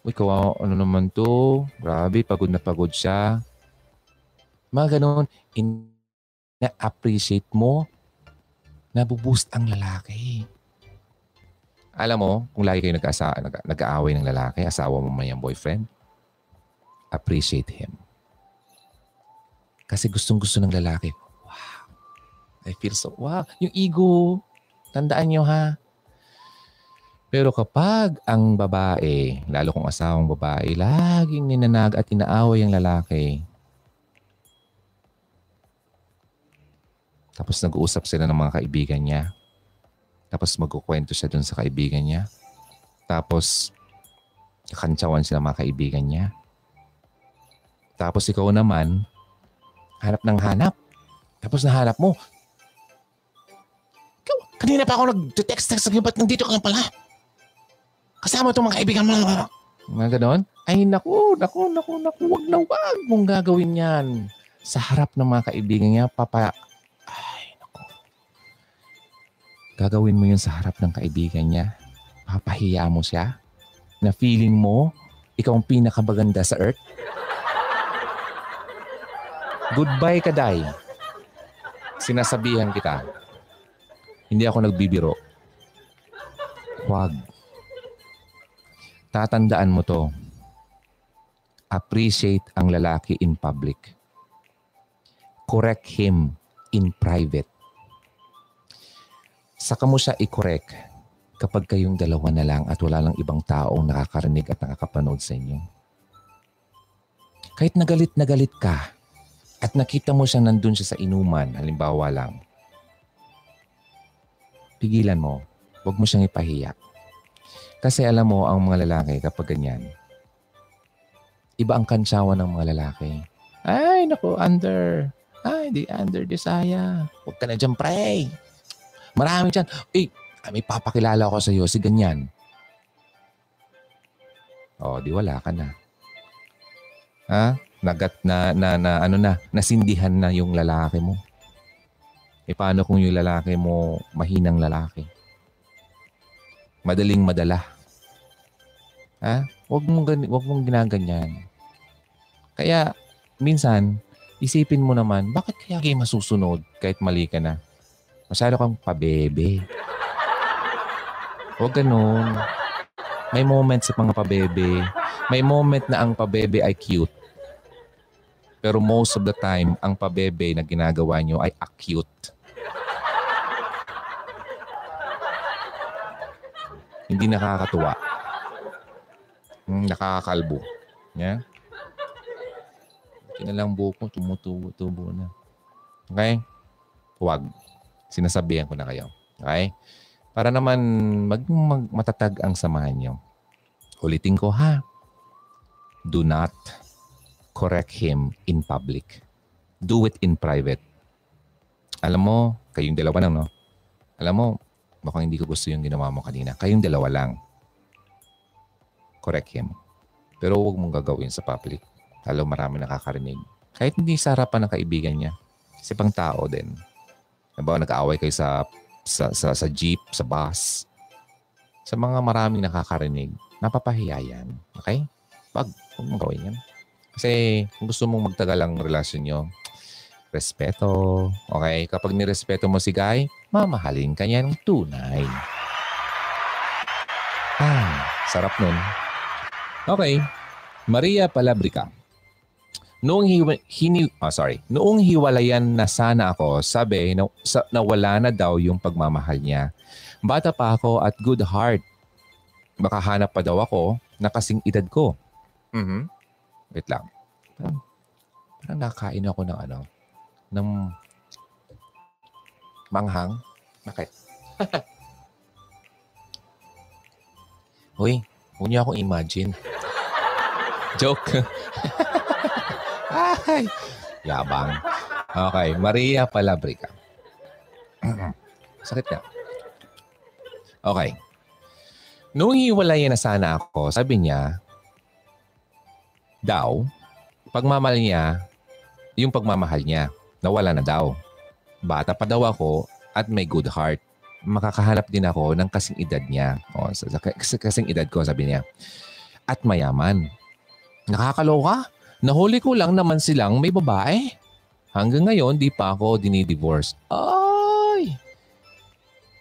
Uy, kawawa, ano naman to? Grabe, pagod na pagod siya. Mga ganun, na-appreciate mo, nabuboost ang lalaki. Alam mo, kung lagi kayo nag-asa, nag- nag-aaway ng lalaki, asawa mo man yung boyfriend, appreciate him. Kasi gustong gusto ng lalaki. Wow. I feel so, wow. Yung ego, tandaan nyo ha. Pero kapag ang babae, lalo kung asawang babae, laging ninanag at inaaway ang lalaki, tapos nag-uusap sila ng mga kaibigan niya, tapos magkukwento siya dun sa kaibigan niya, tapos kantsawan sila mga kaibigan niya, tapos ikaw naman, hanap ng hanap. Tapos nahanap mo. Kanina pa ako nag-text-text sa'yo, ba't nandito ka pala? Kasama itong mga kaibigan mo. Mga ganon? Ay, naku, naku, naku, naku, wag na wag mong gagawin yan. Sa harap ng mga kaibigan niya, papa... Ay, naku. Gagawin mo yun sa harap ng kaibigan niya. Papahiya mo siya. Na feeling mo, ikaw ang pinakamaganda sa earth. Goodbye ka, Day. Sinasabihan kita. Hindi ako nagbibiro. Huwag. Tatandaan mo to. Appreciate ang lalaki in public. Correct him in private. Saka mo siya i-correct kapag kayong dalawa na lang at wala lang ibang taong nakakarinig at nakakapanood sa inyo. Kahit nagalit na galit ka, at nakita mo siya nandun siya sa inuman, halimbawa lang, pigilan mo. Huwag mo siyang ipahiya. Kasi alam mo, ang mga lalaki kapag ganyan, iba ang kansyawan ng mga lalaki. Ay, naku, under. Ay, di under desaya. Huwag ka na dyan, pray. Marami dyan. Eh, may papakilala ko sa iyo, si ganyan. Oh, di wala ka na. Ha? nagat na, na, na ano na, nasindihan na yung lalaki mo. E paano kung yung lalaki mo mahinang lalaki? Madaling madala. Ha? Huwag mong, wag mong ginaganyan. Kaya, minsan, isipin mo naman, bakit kaya kayo masusunod kahit mali ka na? Masyado kang pabebe. Huwag ganun. May moment sa mga pabebe. May moment na ang pabebe ay cute. Pero most of the time, ang pabebe na ginagawa nyo ay acute. Hindi nakakatuwa. Hmm, nakakakalbo. Yeah? lang buko, tumutubo-tubo na. Okay? Huwag. Sinasabihan ko na kayo. Okay? Para naman mag, mag matatag ang samahan nyo. Ulitin ko ha. Do not correct him in public. Do it in private. Alam mo, kayong dalawa lang, no? Alam mo, mukhang hindi ko gusto yung ginawa mo kanina. Kayong dalawa lang. Correct him. Pero huwag mong gagawin sa public. Lalo marami nakakarinig. Kahit hindi sa harapan ng kaibigan niya. Kasi pang tao din. Diba, nag-aaway kayo sa, sa, sa, sa jeep, sa bus. Sa mga maraming nakakarinig, napapahiya yan. Okay? Wag, huwag mong gawin yan. Kasi kung gusto mong magtagal ang relasyon nyo, respeto. Okay? Kapag nirespeto mo si Guy, mamahalin ka niya ng tunay. Ah, sarap nun. Okay. Maria Palabrica. Noong hiwa, hini, oh, sorry. Noong hiwalayan na sana ako, sabi na, sa, na wala na daw yung pagmamahal niya. Bata pa ako at good heart. Makahanap pa daw ako na kasing edad ko. Mm-hmm. Wait lang. Parang, parang nakain ako ng ano, ng manghang. Bakit? Uy, huwag niyo akong imagine. Joke. Ay, yabang. Okay, Maria Palabrica. Sakit ka. Okay. Noong hiwalayan na sana ako, sabi niya, daw, pagmamahal niya, yung pagmamahal niya, nawala na daw. Bata pa daw ako at may good heart. makakahanap din ako ng kasing edad niya. O, sa, sa, kasing edad ko, sabi niya. At mayaman. Nakakaloka. Nahuli ko lang naman silang may babae. Hanggang ngayon, di pa ako dinidivorce. Ay!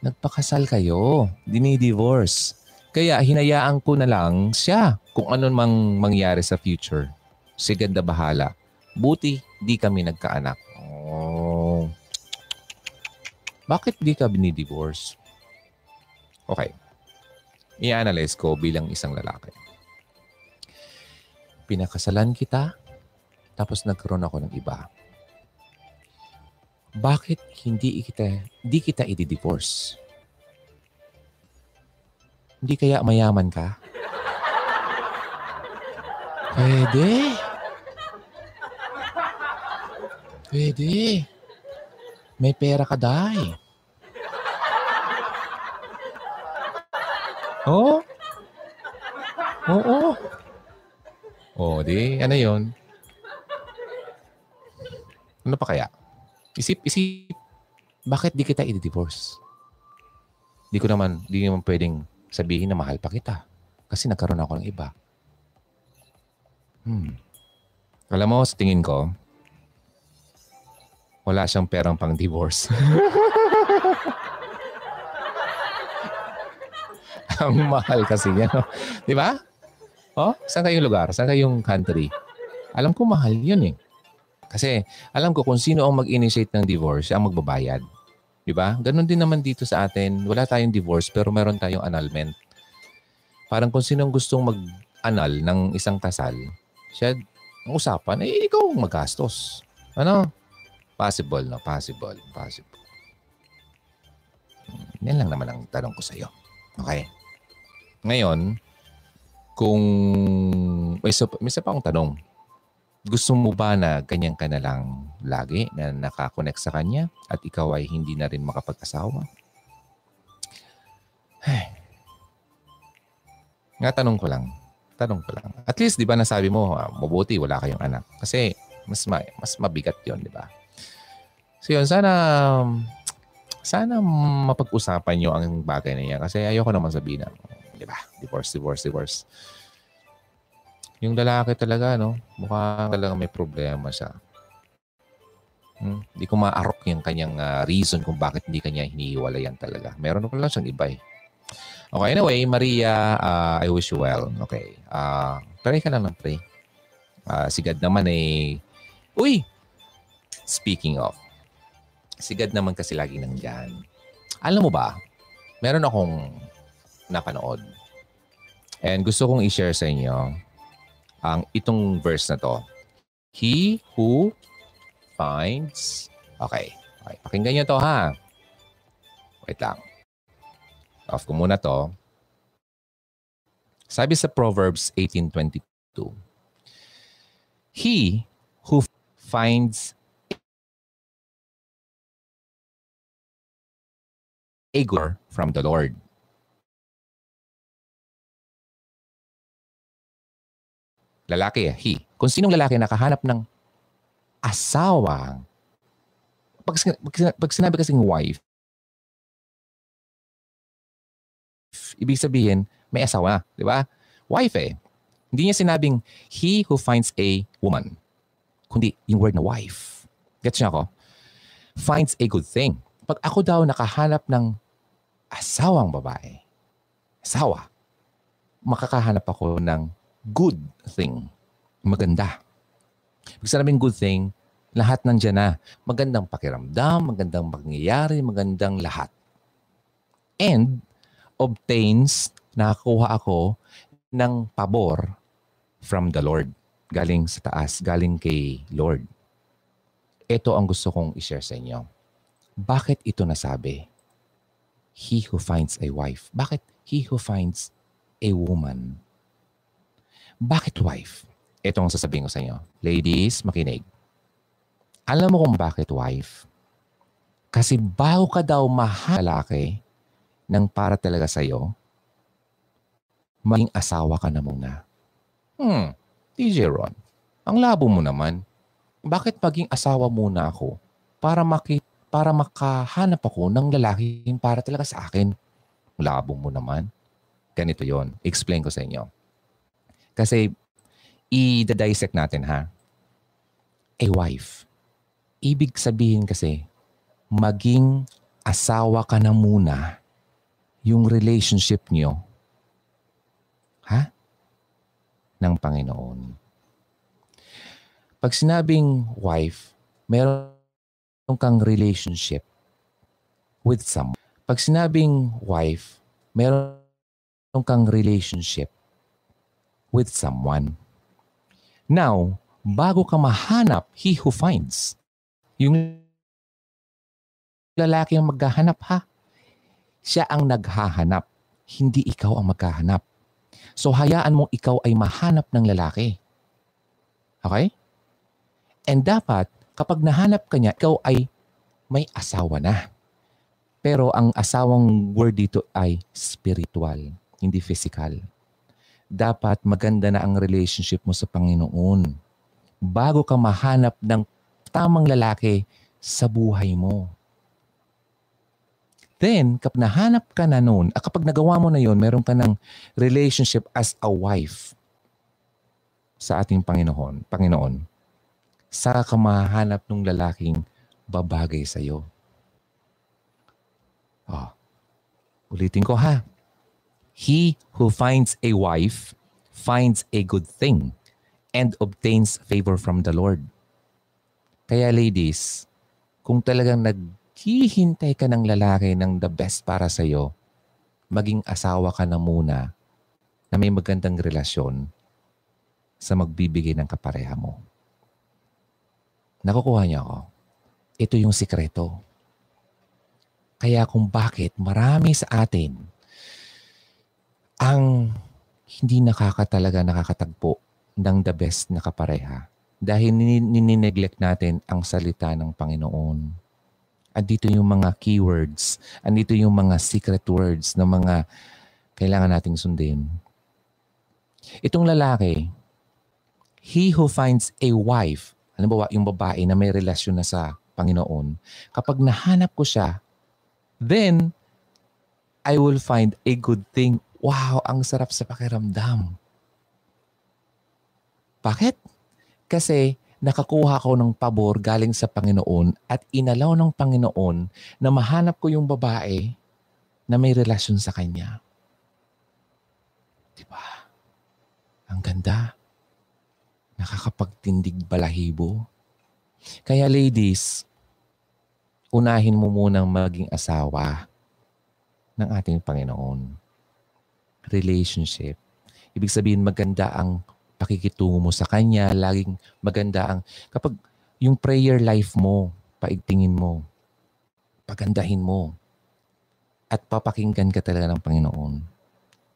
Nagpakasal kayo. Dinidivorce. Kaya hinayaan ko na lang siya kung ano mang mangyari sa future. Si ganda bahala. Buti di kami nagkaanak. Oh. Bakit di ka binidivorce? Okay. I-analyze ko bilang isang lalaki. Pinakasalan kita, tapos nagkaroon ako ng iba. Bakit hindi kita, di kita i-divorce? Hindi kaya mayaman ka? Pwede. Pwede. May pera ka, day. Oo. Oh? Oo. Oh, di, ano yun? Ano pa kaya? Isip, isip, bakit di kita i-divorce? Di ko naman, di naman pwedeng sabihin na mahal pa kita. Kasi nagkaroon ako ng iba. Hmm. Alam mo, sa tingin ko, wala siyang perang pang divorce. Ang mahal kasi niya. No? Di ba? Oh, saan kayong lugar? Saan kayong country? Alam ko mahal yun eh. Kasi alam ko kung sino ang mag-initiate ng divorce, ang magbabayad. Di ba? Ganon din naman dito sa atin. Wala tayong divorce pero meron tayong annulment. Parang kung sino ang gustong mag-annul ng isang kasal, siya ang usapan, eh ikaw ang magastos. Ano? Possible, no? Possible. Possible. Hmm, yan lang naman ang tanong ko sa iyo. Okay? Ngayon, kung may isa, may isa pa akong tanong. Gusto mo ba na ganyan ka na lang lagi na nakakonect sa kanya at ikaw ay hindi na rin makapag-asawa? Nga tanong ko lang. Tanong ko lang. At least, di ba nasabi mo, uh, mabuti, wala kayong anak. Kasi mas, ma- mas mabigat yon di ba? So yun, sana sana mapag-usapan nyo ang bagay na yan. Kasi ayoko naman sabihin na, di ba? Divorce, divorce, divorce. Yung lalaki talaga, no? Mukhang talaga may problema siya. Hmm? Hindi ko maarok yung kanyang uh, reason kung bakit hindi kanya hinihiwalayan talaga. Meron ko lang siyang iba eh. Okay, anyway, Maria, uh, I wish you well. Okay. Uh, pray ka lang ng pray. Uh, si God naman eh... Uy! Speaking of, si God naman kasi lagi nandyan. Alam mo ba, meron akong napanood. And gusto kong i-share sa inyo ang itong verse na to. He who finds... Okay. okay. Pakinggan nyo to ha. Wait lang. Off ko muna to. Sabi sa Proverbs 18.22, He who finds a good from the Lord lalaki, he. Kung sinong lalaki nakahanap ng asawa, pag, pag, pag sinabi kasing wife, ibig sabihin, may asawa, di ba? Wife eh. Hindi niya sinabing, he who finds a woman. Kundi yung word na wife. Gets niya ako? Finds a good thing. Pag ako daw nakahanap ng asawang babae, asawa, makakahanap ako ng good thing. Maganda. Pag sinabing good thing, lahat nandiyan na. Magandang pakiramdam, magandang pangyayari, magandang lahat. And obtains, nakakuha ako ng pabor from the Lord. Galing sa taas, galing kay Lord. Ito ang gusto kong i-share sa inyo. Bakit ito nasabi? He who finds a wife. Bakit he who finds a woman? Bakit wife? Ito ang sasabihin ko sa inyo. Ladies, makinig. Alam mo kung bakit wife? Kasi bago ka daw mahal lalaki ng para talaga sa'yo, maging asawa ka na muna. Hmm, DJ Ron, ang labo mo naman. Bakit maging asawa muna ako para maki para makahanap ako ng lalaking para talaga sa akin. Labo mo naman. Ganito yon. Explain ko sa inyo. Kasi i-dissect natin ha. A wife. Ibig sabihin kasi, maging asawa ka na muna yung relationship nyo. Ha? Ng Panginoon. Pag sinabing wife, meron kang relationship with someone. Pag sinabing wife, meron kang relationship with someone. Now, bago ka mahanap, he who finds. Yung lalaki ang maghahanap ha. Siya ang naghahanap, hindi ikaw ang maghahanap. So hayaan mong ikaw ay mahanap ng lalaki. Okay? And dapat, kapag nahanap ka niya, ikaw ay may asawa na. Pero ang asawang word dito ay spiritual, hindi physical. Dapat maganda na ang relationship mo sa Panginoon bago ka mahanap ng tamang lalaki sa buhay mo. Then, kapag nahanap ka na noon, at kapag nagawa mo na yon, meron ka ng relationship as a wife sa ating Panginoon, Panginoon, saka ka mahanap ng lalaking babagay sa iyo. Oh, ulitin ko ha. He who finds a wife finds a good thing and obtains favor from the Lord. Kaya ladies, kung talagang nag hihintay ka ng lalaki ng the best para sa iyo, maging asawa ka na muna na may magandang relasyon sa magbibigay ng kapareha mo. Nakukuha niya ako. Ito yung sikreto. Kaya kung bakit marami sa atin ang hindi nakakatalaga nakakatagpo ng the best na kapareha dahil ninineglect natin ang salita ng Panginoon andito yung mga keywords, andito yung mga secret words na mga kailangan nating sundin. Itong lalaki, he who finds a wife, halimbawa yung babae na may relasyon na sa Panginoon, kapag nahanap ko siya, then I will find a good thing. Wow, ang sarap sa pakiramdam. Bakit? Kasi nakakuha ko ng pabor galing sa Panginoon at inalaw ng Panginoon na mahanap ko yung babae na may relasyon sa Kanya. Diba? Ang ganda. Nakakapagtindig balahibo. Kaya ladies, unahin mo munang maging asawa ng ating Panginoon. Relationship. Ibig sabihin maganda ang pakikitungo mo sa Kanya, laging maganda ang, kapag yung prayer life mo, paigtingin mo, pagandahin mo, at papakinggan ka talaga ng Panginoon.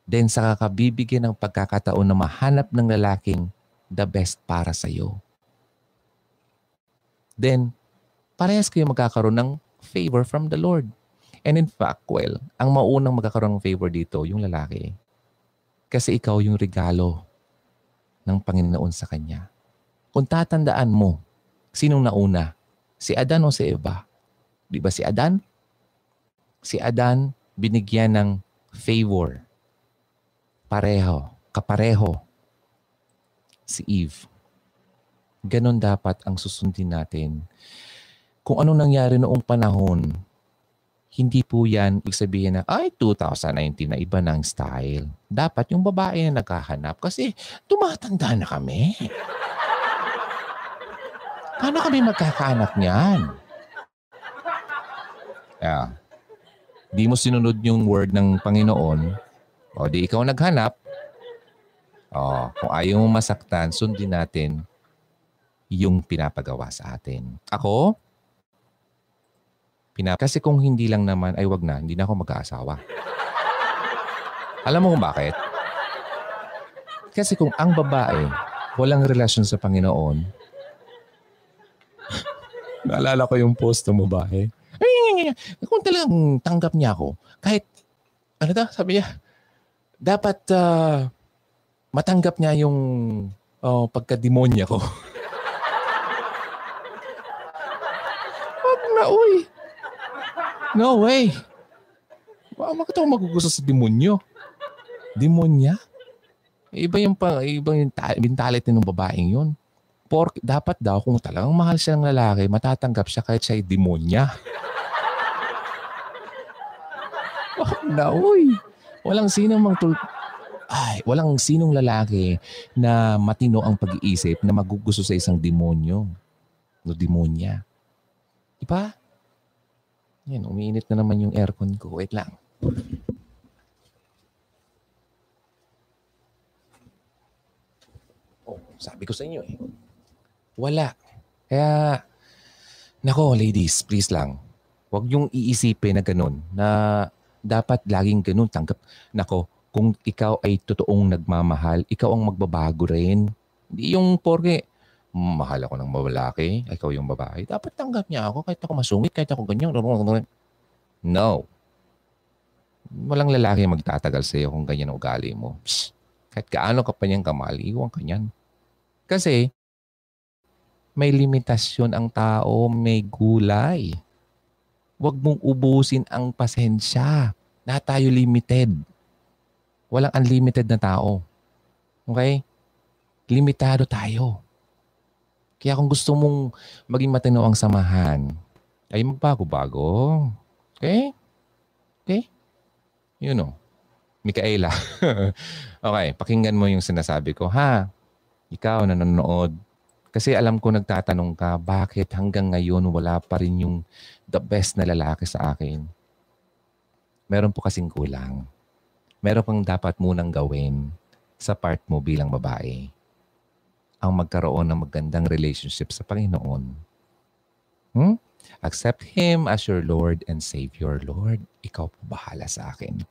Then saka ka bibigyan ng pagkakataon na mahanap ng lalaking the best para sa iyo. Then, parehas kayo magkakaroon ng favor from the Lord. And in fact, well, ang maunang magkakaroon ng favor dito, yung lalaki. Kasi ikaw yung regalo ng Panginoon sa kanya. Kung tatandaan mo, sinong nauna? Si Adan o si Eva? Di ba si Adan? Si Adan binigyan ng favor. Pareho, kapareho. Si Eve. Ganon dapat ang susundin natin. Kung ano nangyari noong panahon, hindi po yan ibig sabihin na, ay, 2019 na iba ng style. Dapat yung babae na naghahanap kasi tumatanda na kami. Paano kami magkakaanak niyan? Yeah. Di mo sinunod yung word ng Panginoon, o di ikaw naghanap, o kung ayaw mo masaktan, sundin natin yung pinapagawa sa atin. Ako, Pinap Kasi kung hindi lang naman, ay wag na, hindi na ako mag-aasawa. Alam mo kung bakit? Kasi kung ang babae walang relasyon sa Panginoon, naalala ko yung post ng babae. Ay, kung talagang tanggap niya ako, kahit, ano ta, sabi niya, dapat uh, matanggap niya yung uh, pagka-demonya ko. Wag na, uy. No way. Bakit ako magugusto sa demonyo? Demonya? Iba yung, pa, iba yung ta- mentality ng babaeng yun. Por, dapat daw kung talagang mahal siya ng lalaki, matatanggap siya kahit siya ay demonya. oh, na, uy. Walang sinong mang tul- ay, walang sinong lalaki na matino ang pag-iisip na magugusto sa isang demonyo. No, demonya. Diba? Yan, umiinit na naman yung aircon ko. Wait lang. Oh, sabi ko sa inyo eh. Wala. Kaya, nako ladies, please lang. Huwag yung iisipin na ganun na dapat laging ganun tanggap. Nako, kung ikaw ay totoong nagmamahal, ikaw ang magbabago rin. Hindi yung porke, mahal ako ng malalaki, ikaw yung babae. Dapat tanggap niya ako kahit ako masungit, kahit ako ganyan. No. Walang lalaki magtatagal sa iyo kung ganyan ang ugali mo. Psst. Kahit kaano ka pa niyang kamal, iwan ka niyan. Kasi, may limitasyon ang tao, may gulay. Huwag mong ubusin ang pasensya. Na tayo limited. Walang unlimited na tao. Okay? Limitado tayo. Kaya kung gusto mong maging matino ang samahan, ay magbago-bago. Okay? Okay? You know. Mikaela. okay, pakinggan mo yung sinasabi ko. Ha? Ikaw na nanonood. Kasi alam ko nagtatanong ka, bakit hanggang ngayon wala pa rin yung the best na lalaki sa akin? Meron po kasing kulang. Meron kang dapat munang gawin sa part mo bilang babae. Ang magkaroon ng magandang relationship sa Panginoon. Hmm? Accept Him as your Lord and Savior. Lord, ikaw po bahala sa akin.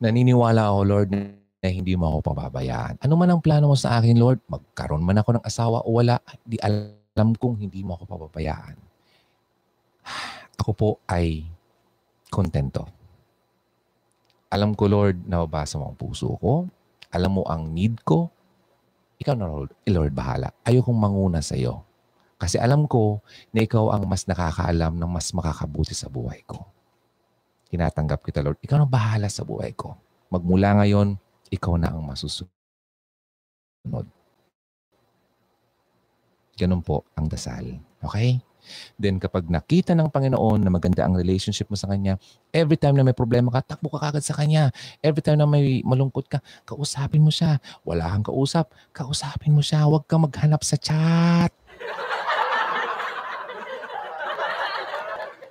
Naniniwala ako, Lord, na hindi mo ako pababayaan. Ano man ang plano mo sa akin, Lord, magkaroon man ako ng asawa o wala, di alam kong hindi mo ako pababayaan. Ako po ay kontento. Alam ko, Lord, nababasa mo ang puso ko. Alam mo ang need ko. Ikaw na, Lord, eh, Lord bahala. Ayokong manguna sa iyo. Kasi alam ko na ikaw ang mas nakakaalam ng mas makakabuti sa buhay ko. Tinatanggap kita, Lord. Ikaw ang bahala sa buhay ko. Magmula ngayon, ikaw na ang masusunod. Ganun po ang dasal. Okay? Then kapag nakita ng Panginoon na maganda ang relationship mo sa Kanya, every time na may problema ka, takbo ka kagad sa Kanya. Every time na may malungkot ka, kausapin mo siya. Wala kang kausap, kausapin mo siya. Huwag kang maghanap sa chat.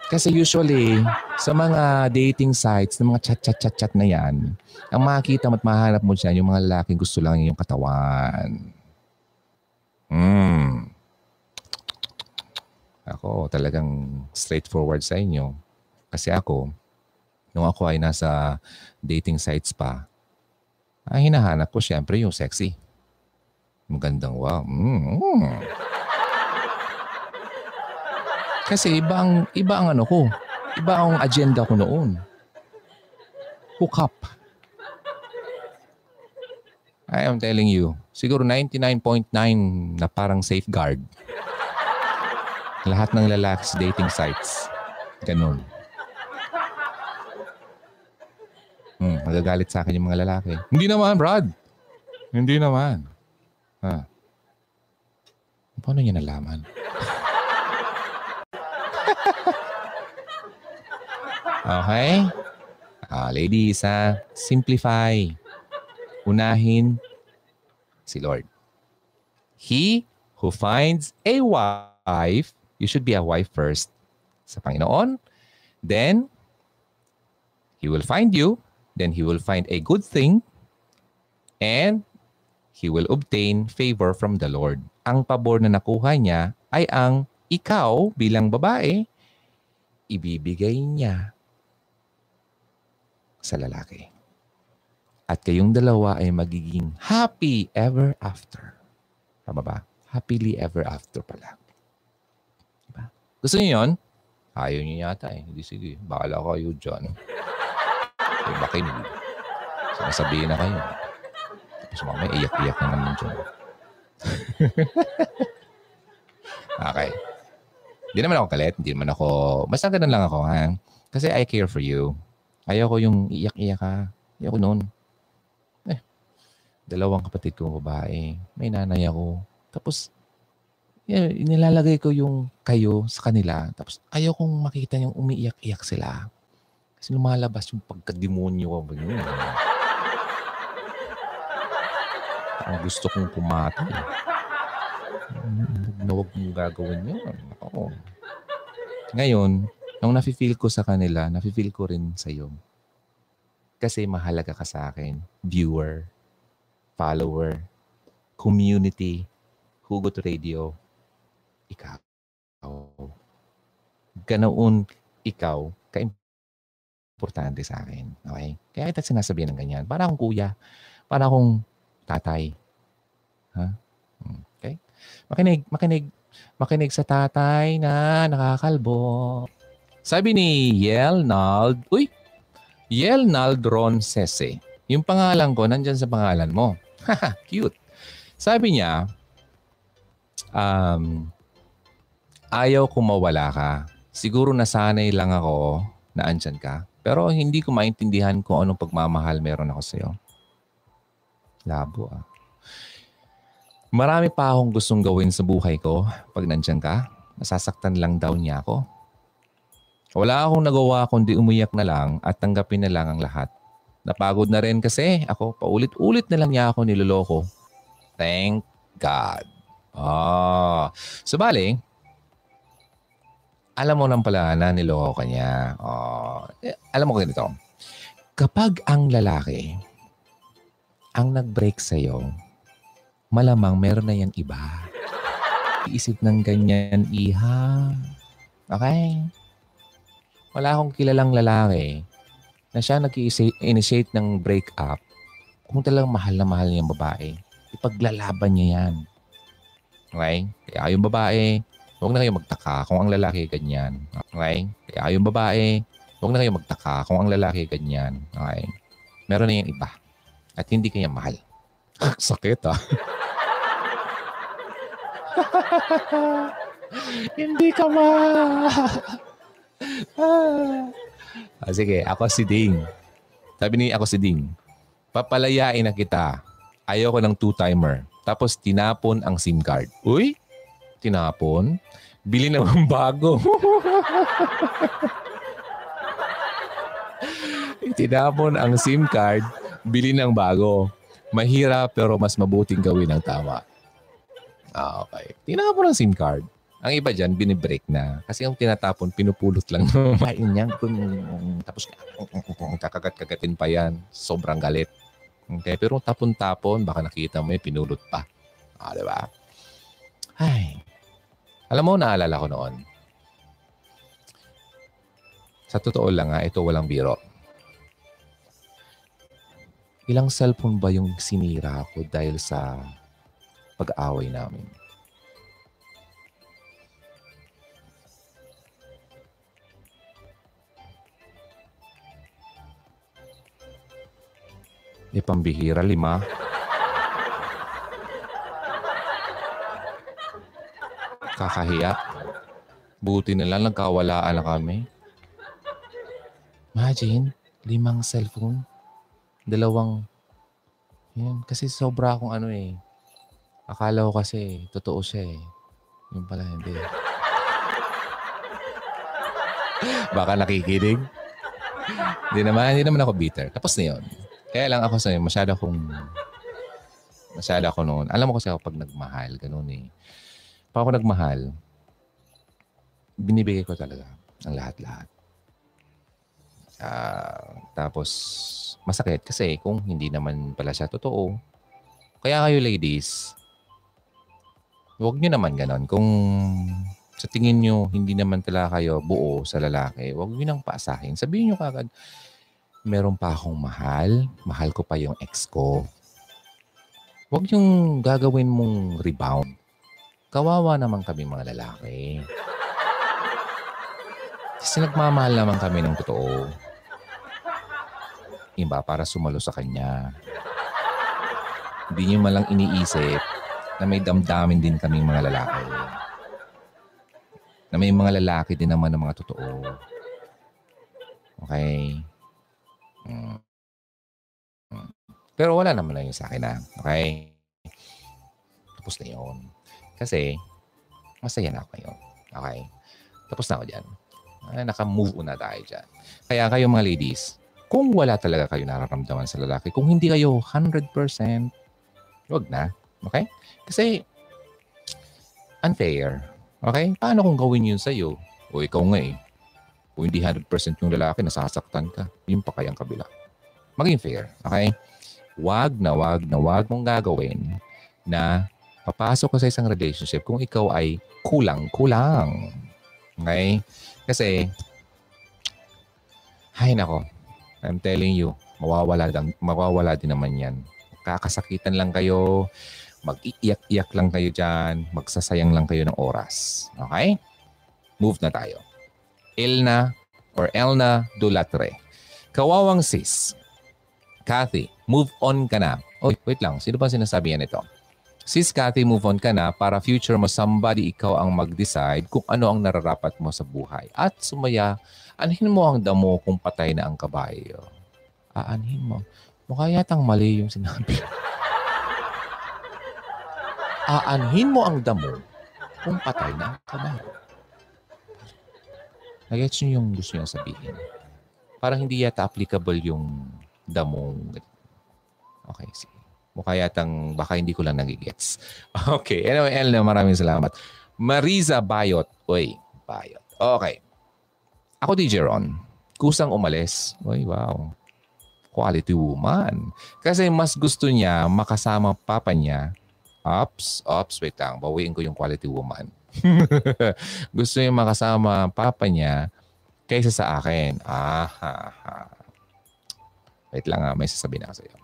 Kasi usually, sa mga dating sites, ng mga chat-chat-chat-chat na yan, ang makikita mo at mahanap mo dyan, yung mga lalaki gusto lang yung katawan. Hmm. Ako, talagang straightforward sa inyo. Kasi ako, nung ako ay nasa dating sites pa, ang hinahanap ko syempre yung sexy. Magandang wow. Mm. Kasi iba ang, iba ang ano ko. Iba ang agenda ko noon. Hook up. I am telling you. Siguro 99.9 na parang safeguard. Lahat ng lalaki sa dating sites. Ganun. Hmm, magagalit sa akin yung mga lalaki. Hindi naman, Brad. Hindi naman. Ha. Paano niya nalaman? okay? Ah, ladies, ha? Simplify. Unahin si Lord. He who finds a wife, you should be a wife first sa Panginoon. Then, He will find you. Then He will find a good thing. And He will obtain favor from the Lord. Ang pabor na nakuha niya ay ang ikaw bilang babae, ibibigay niya sa lalaki. At kayong dalawa ay magiging happy ever after. Tama ba? Happily ever after pala. Gusto niyo yun? Ayaw niyo yata eh. Hindi sige. Bahala kayo dyan. Eh, makinig. Sinasabihin na kayo. Tapos mamaya iyak-iyak na naman dyan. okay. Hindi naman ako galit. Hindi naman ako... Basta ganun lang ako, ha? Kasi I care for you. Ayoko yung iyak-iyak ka. Ayoko noon. Eh, dalawang kapatid ko babae. May nanay ako. Tapos, yeah, nilalagay ko yung kayo sa kanila. Tapos, ayaw kong makita yung umiiyak-iyak sila. Kasi lumalabas yung pagkademonyo ko. Yun. Ang gusto kong pumatay. Na huwag mong gagawin yun. Oo. Ngayon, nung nafe-feel ko sa kanila, nafe-feel ko rin sa iyo. Kasi mahalaga ka sa akin. Viewer, follower, community, Hugot Radio, ikaw. Ganoon ikaw, ka-importante sa akin. Okay? Kaya kita sinasabihan ng ganyan. Para akong kuya. Para akong tatay. Ha? Hmm, okay? Makinig, makinig, makinig sa tatay na nakakalbo. Sabi ni Yelnald, uy, Yelnald Ron Sese. Yung pangalan ko, nandyan sa pangalan mo. Haha, cute. Sabi niya, um, ayaw ko mawala ka. Siguro nasanay lang ako na andyan ka. Pero hindi ko maintindihan kung anong pagmamahal meron ako sa'yo. Labo ah. Marami pa akong gustong gawin sa buhay ko pag nandyan ka. Nasasaktan lang daw niya ako. Wala akong nagawa kundi umiyak na lang at tanggapin na lang ang lahat. Napagod na rin kasi ako paulit-ulit na lang niya ako niloloko. Thank God. Ah, so bali, alam mo nang pala na niloko ka niya. Oh, eh, alam mo ganito. Kapag ang lalaki ang nag-break sa'yo, malamang meron na yan iba. Iisip ng ganyan, iha. Okay? wala akong kilalang lalaki na siya nag-initiate ng breakup kung talagang mahal na mahal niya yung babae. Ipaglalaban niya yan. Okay? Kaya yung babae, huwag na kayo magtaka kung ang lalaki ganyan. Okay? Kaya yung babae, huwag na kayo magtaka kung ang lalaki ganyan. Okay? Meron na yung iba. At hindi kanya mahal. Sakit ah. hindi ka mahal. ah, sige, ako si Ding. Sabi ni ako si Ding, papalayain na kita. Ayoko ng two-timer. Tapos tinapon ang SIM card. Uy, tinapon? Bili naman bago. tinapon ang SIM card, bili ng bago. Mahirap pero mas mabuting gawin ang tama. Ah, okay. Tinapon ang SIM card. Ang iba dyan, binibreak na. Kasi yung tinatapon, pinupulot lang ng main niya. Tapos kakagat-kagatin pa yan. Sobrang galit. Okay? Pero tapon-tapon, baka nakita mo yung pinulot pa. Ah, di ba? Ay. Alam mo, naalala ko noon. Sa totoo lang ha, ito walang biro. Ilang cellphone ba yung sinira ko dahil sa pag-aaway namin? Di pambihira, lima. Kakahiya. Buti na lang nagkawalaan na kami. Imagine, limang cellphone. Dalawang, yan. Kasi sobra akong ano eh. Akala ko kasi, totoo siya eh. Yung pala, hindi. Baka nakikinig. Hindi naman, hindi naman ako bitter. Tapos na yun. Kaya lang ako sa'yo, masyado akong, masyado ako noon. Alam mo kasi ako pag nagmahal, ganun eh. Pag ako nagmahal, binibigay ko talaga ang lahat-lahat. Uh, tapos, masakit kasi kung hindi naman pala siya totoo. Kaya kayo ladies, huwag nyo naman ganon. Kung sa tingin nyo hindi naman talaga kayo buo sa lalaki, huwag nyo nang paasahin. Sabihin nyo kagad, meron pa akong mahal. Mahal ko pa yung ex ko. Huwag yung gagawin mong rebound. Kawawa naman kami mga lalaki. Kasi nagmamahal naman kami ng totoo. Iba para sumalo sa kanya. Hindi niyo malang iniisip na may damdamin din kaming mga lalaki. Na may mga lalaki din naman ng mga totoo. Okay? Mm. Mm. Pero wala naman na yun sa akin na. Okay? Tapos na yun. Kasi, masaya na ako ngayon. Okay? Tapos na ako dyan. Ay, naka-move on na tayo dyan. Kaya kayo mga ladies, kung wala talaga kayo nararamdaman sa lalaki, kung hindi kayo 100%, wag na. Okay? Kasi, unfair. Okay? Paano kung gawin yun sa'yo? O ikaw nga eh. Kung hindi 100% yung lalaki, nasasaktan ka. Yung pa kayang kabila. Maging fair. Okay? Wag na wag na wag mong gagawin na papasok ka sa isang relationship kung ikaw ay kulang-kulang. Okay? Kasi, ay nako, I'm telling you, mawawala, lang, mawawala din naman yan. Kakasakitan lang kayo, mag-iiyak-iyak lang kayo dyan, magsasayang lang kayo ng oras. Okay? Move na tayo. Elna or Elna Dulatre. Kawawang sis. Kathy, move on ka na. Oy, wait lang. Sino ba sinasabi yan ito? Sis Kathy, move on ka na para future mo somebody ikaw ang mag-decide kung ano ang nararapat mo sa buhay. At sumaya, anhin mo ang damo kung patay na ang kabayo. Aanhin mo. Mukha yatang mali yung sinabi. Aanhin mo ang damo kung patay na ang kabayo. Nagets nyo yung gusto niya sabihin. Parang hindi yata applicable yung damong... Okay, sige. Mukha yatang baka hindi ko lang nagigets. Okay. Anyway, Elna, maraming salamat. Mariza Bayot. Uy, Bayot. Okay. Ako, DJ Ron. Kusang umalis. Uy, wow. Quality woman. Kasi mas gusto niya makasama papa niya. Ops, ops, wait lang. Bawiin ko yung quality woman. gusto niya makasama papa niya kaysa sa akin. Ah, ha, ha. Wait lang ha, may sasabihin ako sa iyo.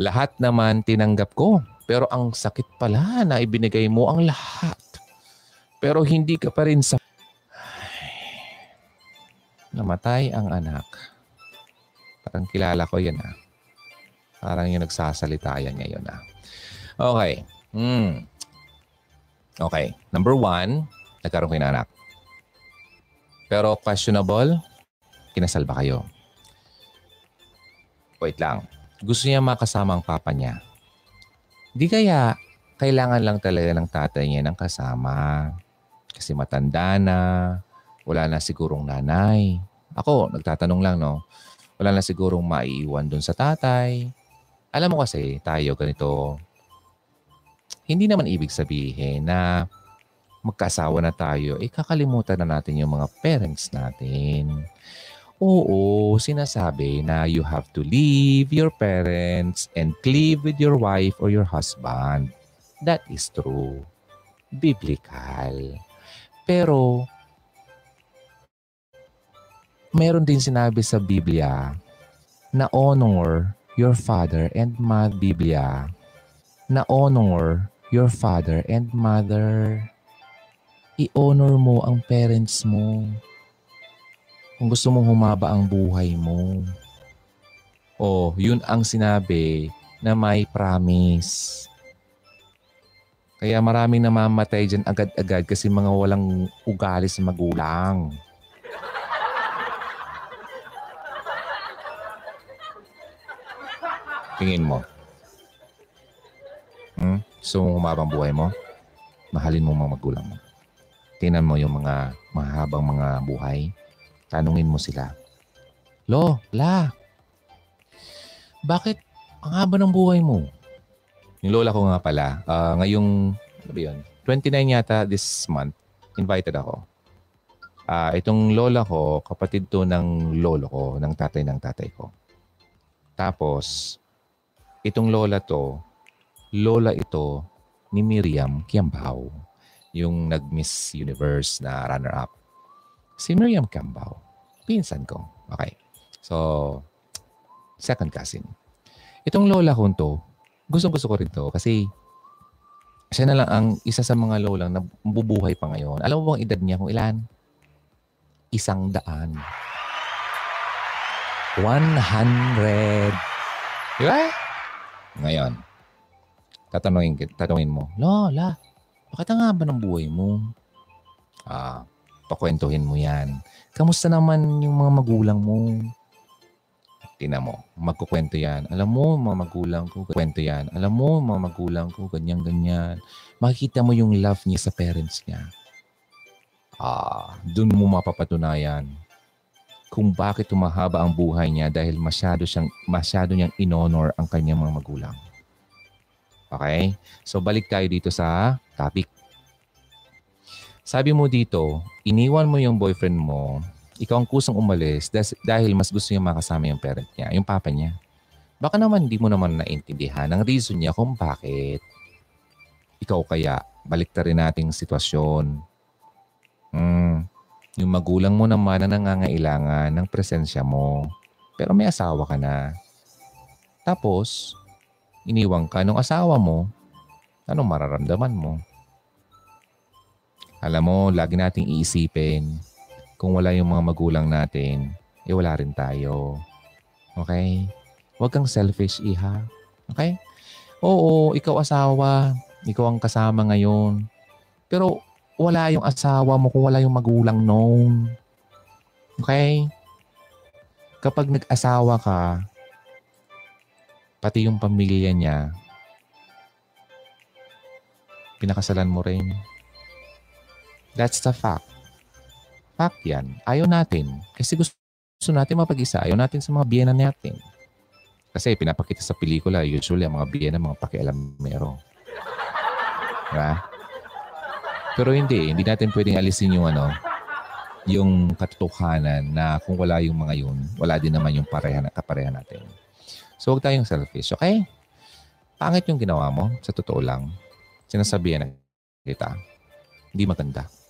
Lahat naman tinanggap ko. Pero ang sakit pala na ibinigay mo ang lahat. Pero hindi ka pa rin sa... Ay, namatay ang anak. Parang kilala ko yan ha. Parang yung nagsasalita yan ngayon ha. Okay. Hmm. Okay. Number one, nagkaroon kayo ng anak. Pero questionable, kinasal ba kayo? Wait lang. Gusto niya makasama ang papa niya. Di kaya kailangan lang talaga ng tatay niya ng kasama. Kasi matanda na, wala na sigurong nanay. Ako, nagtatanong lang, no? Wala na sigurong maiiwan dun sa tatay. Alam mo kasi, tayo ganito, hindi naman ibig sabihin na magkasawa na tayo, eh kakalimutan na natin yung mga parents natin. Oo, sinasabi na you have to leave your parents and cleave with your wife or your husband. That is true. Biblical. Pero, meron din sinabi sa Biblia na honor your father and mother. Biblia na honor your father and mother. I-honor mo ang parents mo kung gusto mong humaba ang buhay mo. O, yun ang sinabi na may promise. Kaya maraming namamatay dyan agad-agad kasi mga walang ugali sa magulang. Tingin mo. Hmm? Gusto mong humabang buhay mo? Mahalin mo mga magulang mo. Tingnan mo yung mga mahabang mga buhay Tanungin mo sila. Lo, la, bakit ang haba ng buhay mo? Yung lola ko nga pala, uh, ngayong, ano ba yun? 29 yata this month, invited ako. Uh, itong lola ko, kapatid to ng lolo ko, ng tatay ng tatay ko. Tapos, itong lola to, lola ito ni Miriam Kiambao, yung nag-Miss Universe na runner-up. Si Miriam Cambao. Pinsan ko. Okay. So, second cousin. Itong lola ko to, gusto-gusto ko rin to kasi siya na lang ang isa sa mga lolang na bubuhay pa ngayon. Alam mo bang edad niya kung ilan? Isang daan. 100. Di ba? Ngayon, tatanungin, tatanungin mo, Lola, bakit ang haba ng buhay mo? Ah, Pakwentuhin mo yan. Kamusta naman yung mga magulang mo? Tingnan mo, magkukwento yan. Alam mo, mga magulang ko, kwento yan. Alam mo, mga magulang ko, ganyan, ganyan. Makikita mo yung love niya sa parents niya. Ah, dun mo mapapatunayan kung bakit tumahaba ang buhay niya dahil masyado siyang masyado niyang inonor ang kanyang mga magulang. Okay? So balik tayo dito sa topic. Sabi mo dito, iniwan mo yung boyfriend mo ikaw ang kusang umalis dahil mas gusto niya makasama yung parent niya, yung papa niya. Baka naman hindi mo naman naintindihan ang reason niya kung bakit. Ikaw kaya, balik rin nating sitwasyon. Hmm, yung magulang mo naman na nangangailangan ng presensya mo. Pero may asawa ka na. Tapos, iniwang ka ng asawa mo. Anong mararamdaman mo? Alam mo, lagi nating iisipin, kung wala yung mga magulang natin, eh wala rin tayo. Okay? Huwag kang selfish, iha. Okay? Oo, ikaw asawa, ikaw ang kasama ngayon. Pero wala yung asawa mo kung wala yung magulang noon. Okay? Kapag nag-asawa ka, pati yung pamilya niya, pinakasalan mo rin. That's the fact. Fact yan. Ayaw natin. Kasi gusto, gusto natin mapag-isa. Ayaw natin sa mga biyena natin. Kasi pinapakita sa pelikula, usually ang mga biyena, mga pakialamero. Diba? Pero hindi. Hindi natin pwedeng alisin yung ano, yung katotohanan na kung wala yung mga yun, wala din naman yung pareha na kapareha natin. So huwag tayong selfish, okay? Pangit yung ginawa mo, sa totoo lang. Sinasabihan na kita. Hindi maganda.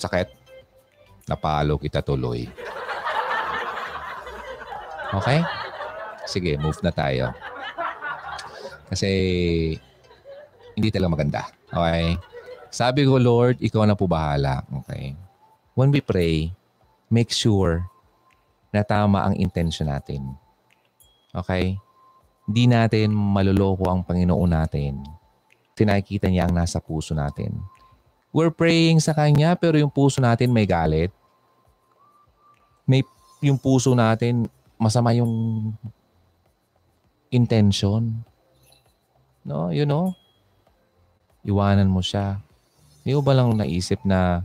Sakit. Napalo kita tuloy. Okay? Sige, move na tayo. Kasi hindi talaga maganda. Okay? Sabi ko, Lord, ikaw na po bahala. Okay? When we pray, make sure na tama ang intention natin. Okay? Hindi natin maluloko ang Panginoon natin tinakikita niya ang nasa puso natin. We're praying sa Kanya pero yung puso natin may galit. May yung puso natin masama yung intention. No, you know? Iwanan mo siya. Hindi mo ba lang naisip na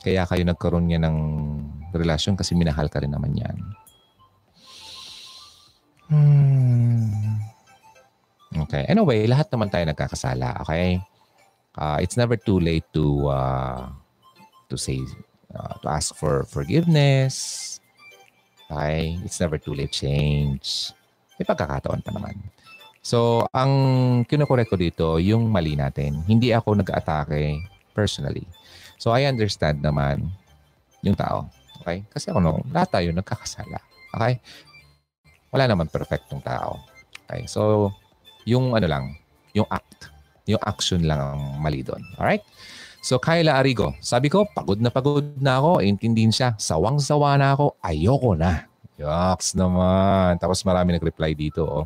kaya kayo nagkaroon niya ng relasyon kasi minahal ka rin naman yan. Hmm. Okay. Anyway, lahat naman tayo nagkakasala. Okay? Uh, it's never too late to uh, to say uh, to ask for forgiveness. Okay? It's never too late change. May pagkakataon pa naman. So, ang kinukorek ko dito, yung mali natin. Hindi ako nag-atake personally. So, I understand naman yung tao. Okay? Kasi ako no, lahat tayo nagkakasala. Okay? Wala naman perfectong tao. Okay? So, yung ano lang, yung act. Yung action lang ang mali doon. Alright? So, Kyla Arigo, sabi ko, pagod na pagod na ako. Intindihin siya, sawang-sawa na ako. Ayoko na. Yoks naman. Tapos marami nag-reply dito. Oh.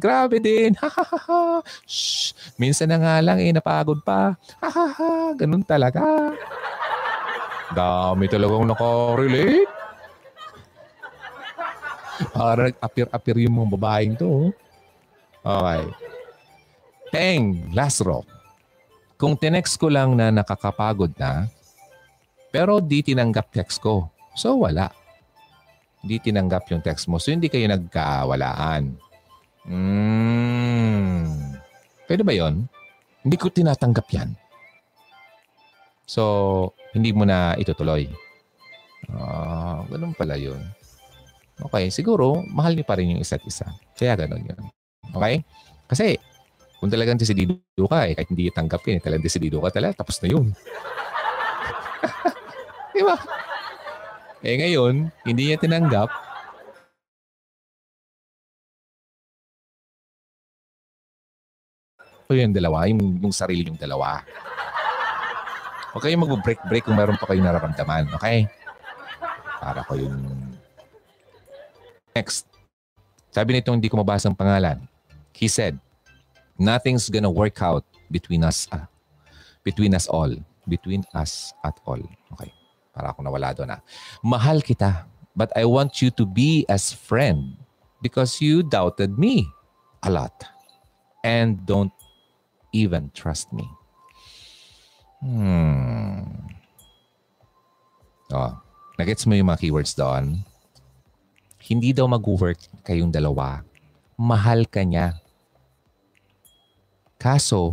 Grabe din. Ha, ha, ha, ha. Shh. Minsan na nga lang eh, napagod pa. Ha, ha, ha. Ganun talaga. Dami talagang nakarelate. Para nag-appear-appear yung mga babaeng to. Oh. Okay. Teng, last row. Kung tinext ko lang na nakakapagod na, pero di tinanggap text ko. So wala. Di tinanggap yung text mo. So hindi kayo nagkawalaan. Hmm. Pwede ba yon? Hindi ko tinatanggap yan. So, hindi mo na itutuloy. Ah, uh, ganun pala yun. Okay, siguro, mahal niyo pa rin yung isa't isa. Kaya ganun yun. Okay? Kasi, kung talagang desidido ka, eh, kahit hindi tanggapin, eh, talagang desidido ka talaga, tapos na yun. Di ba? Eh ngayon, hindi niya tinanggap, o yung dalawa, yung, yung sarili yung dalawa. Huwag kayong mag-break-break kung meron pa kayong nararamdaman. Okay? Para ko yung... Next. Sabi nito, hindi ko mabasa ang pangalan. He said, nothing's gonna work out between us uh, between us all. Between us at all. Okay. Para ako nawala doon ah. Mahal kita, but I want you to be as friend because you doubted me a lot and don't even trust me. Hmm. Oh, nagets mo yung mga keywords doon? Hindi daw mag-work kayong dalawa. Mahal ka niya. Kaso,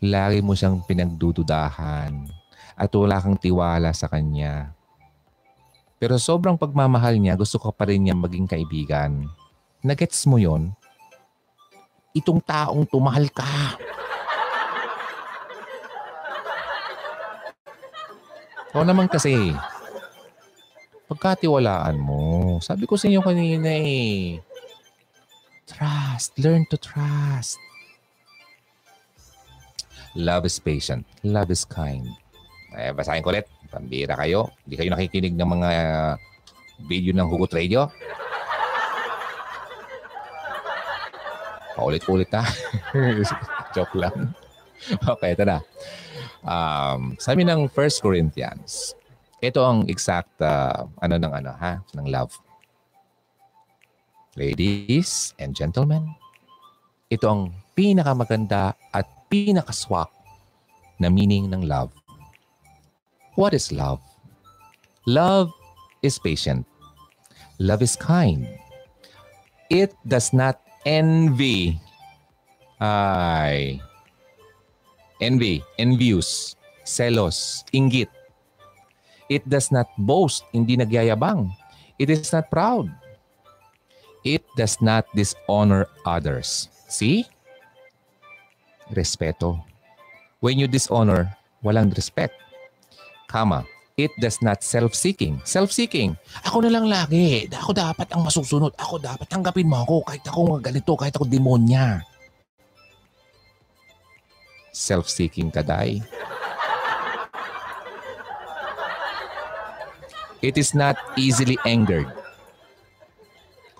lagi mo siyang pinagdududahan at wala kang tiwala sa kanya. Pero sobrang pagmamahal niya, gusto ko pa rin niya maging kaibigan. Nagets mo yon? Itong taong tumahal ka. O naman kasi, pagkatiwalaan mo. Sabi ko sa inyo kanina eh. Trust. Learn to trust. Love is patient. Love is kind. Eh, basahin ko ulit. Pambira kayo. Hindi kayo nakikinig ng mga video ng Hugot Radio. Paulit-ulit na. Joke lang. Okay, ito na. Um, sabi ng 1 Corinthians, ito ang exact uh, ano ng ano ha, ng love. Ladies and gentlemen, ito ang pinakamaganda at pinakaswak na meaning ng love. What is love? Love is patient. Love is kind. It does not envy. Ay. Envy, envious, selos, inggit. It does not boast, hindi nagyayabang. It is not proud. It does not dishonor others. See? Respeto. When you dishonor, walang respect. Kama, it does not self-seeking. Self-seeking. Ako na lang lagi. Ako dapat ang masusunod. Ako dapat tanggapin mo ako kahit ako ganito, kahit ako demonya. Self-seeking ka, Day. It is not easily angered.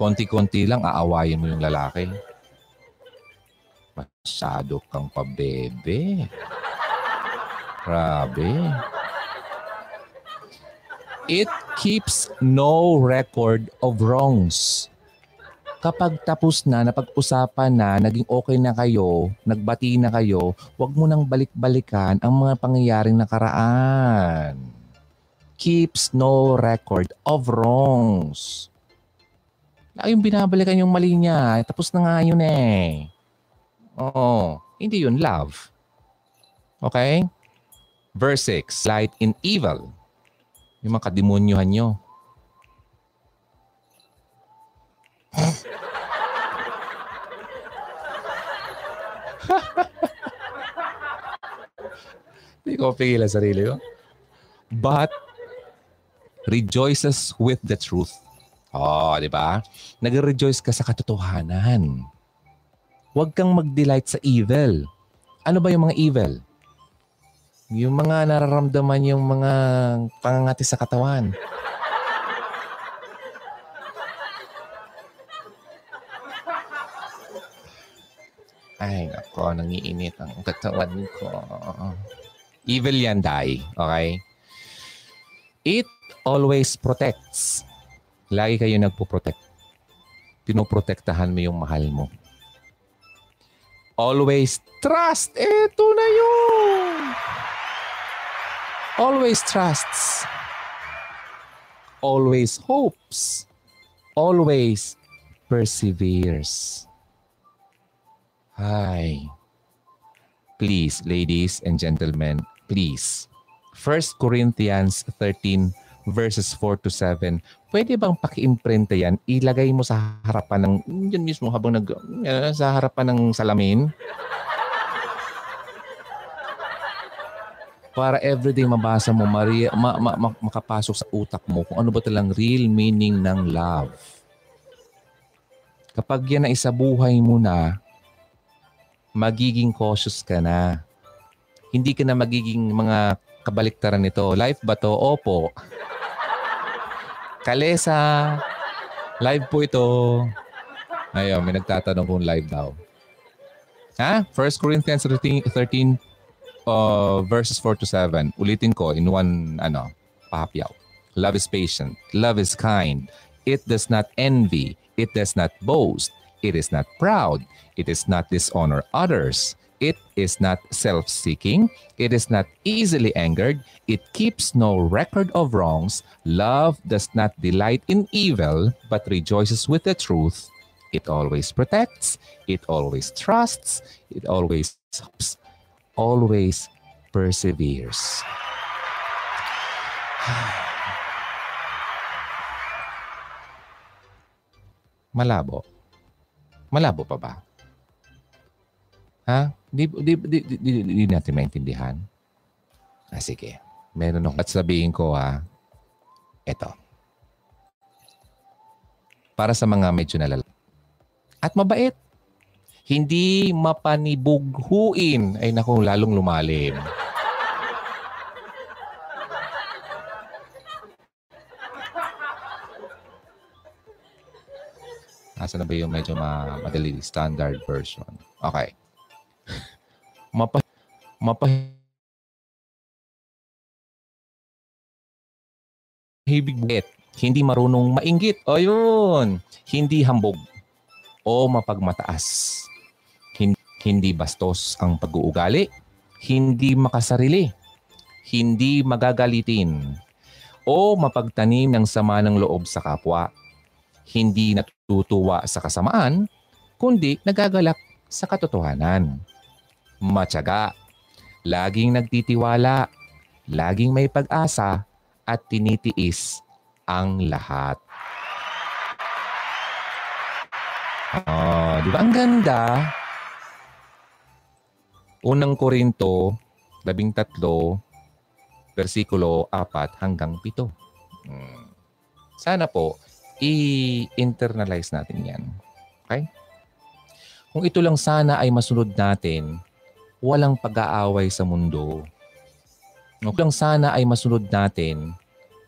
Konti-konti lang aawayin mo yung lalaki. Masyado kang pabebe. Grabe. It keeps no record of wrongs. Kapag tapos na, napag-usapan na, naging okay na kayo, nagbati na kayo, huwag mo nang balik-balikan ang mga pangyayaring nakaraan. Keeps no record of wrongs. Laging binabalikan yung mali niya. Tapos na nga yun eh. Oo. Hindi yun love. Okay? Verse 6, light in evil. Yung mga kademonyuhan nyo. Hindi ko pigilan sarili ko. But rejoices with the truth. Oh, di ba? Nag-rejoice ka sa katotohanan. Huwag kang mag-delight sa evil. Ano ba yung mga evil? Yung mga nararamdaman yung mga pangangati sa katawan. Ay, nako, nangiinit ang katawan ko. Evil yan, Dai. Okay? It always protects. Lagi kayo nagpo-protect. Pinoprotektahan mo yung mahal mo. Always trust. Ito na yun. Always trusts. Always hopes. Always perseveres. Hi. Please, ladies and gentlemen, please. 1 Corinthians 13 verses 4 to 7, pwede bang paki-imprenta yan? Ilagay mo sa harapan ng, yun mismo habang nag, uh, sa harapan ng salamin. Para everyday mabasa mo, Maria, ma, ma, ma, makapasok sa utak mo kung ano ba talang real meaning ng love. Kapag yan na isa buhay mo na, magiging cautious ka na. Hindi ka na magiging mga kabaliktaran nito. Life ba to? Opo. Kalesa. Live po ito. Ayun, may nagtatanong kung live daw. Ha? 1 Corinthians 13, 13 uh, verses 4 to 7. Ulitin ko in one ano, pahapyaw. Love is patient. Love is kind. It does not envy. It does not boast. It is not proud. It is not dishonor others. It is not self seeking. It is not easily angered. It keeps no record of wrongs. Love does not delight in evil, but rejoices with the truth. It always protects. It always trusts. It always hopes. Always perseveres. Malabo. Malabo pa ba? Di, di, di, di, di, di natin maintindihan. Ah, sige. Meron ako at sabihin ko ha. Ito. Para sa mga medyo nalala. At mabait. Hindi mapanibughuin. Ay naku, lalong lumalim. Asa na ba yung medyo ma madali standard version? Okay. Mapa mapa hibig. Hindi marunong mainggit. O yun. Hindi hambog. O mapagmataas. Hindi, hindi bastos ang pag-uugali. Hindi makasarili. Hindi magagalitin. O mapagtanim ng sama ng loob sa kapwa. Hindi natutuwa sa kasamaan, kundi nagagalak sa katotohanan. Matyaga. Laging nagtitiwala. Laging may pag-asa at tinitiis ang lahat. Oh, di ba? Ang ganda. Unang Korinto, labing tatlo, versikulo 4 hanggang 7. Hmm. Sana po, i-internalize natin yan. Okay? Kung ito lang sana ay masunod natin, walang pag-aaway sa mundo. Kung sana ay masunod natin,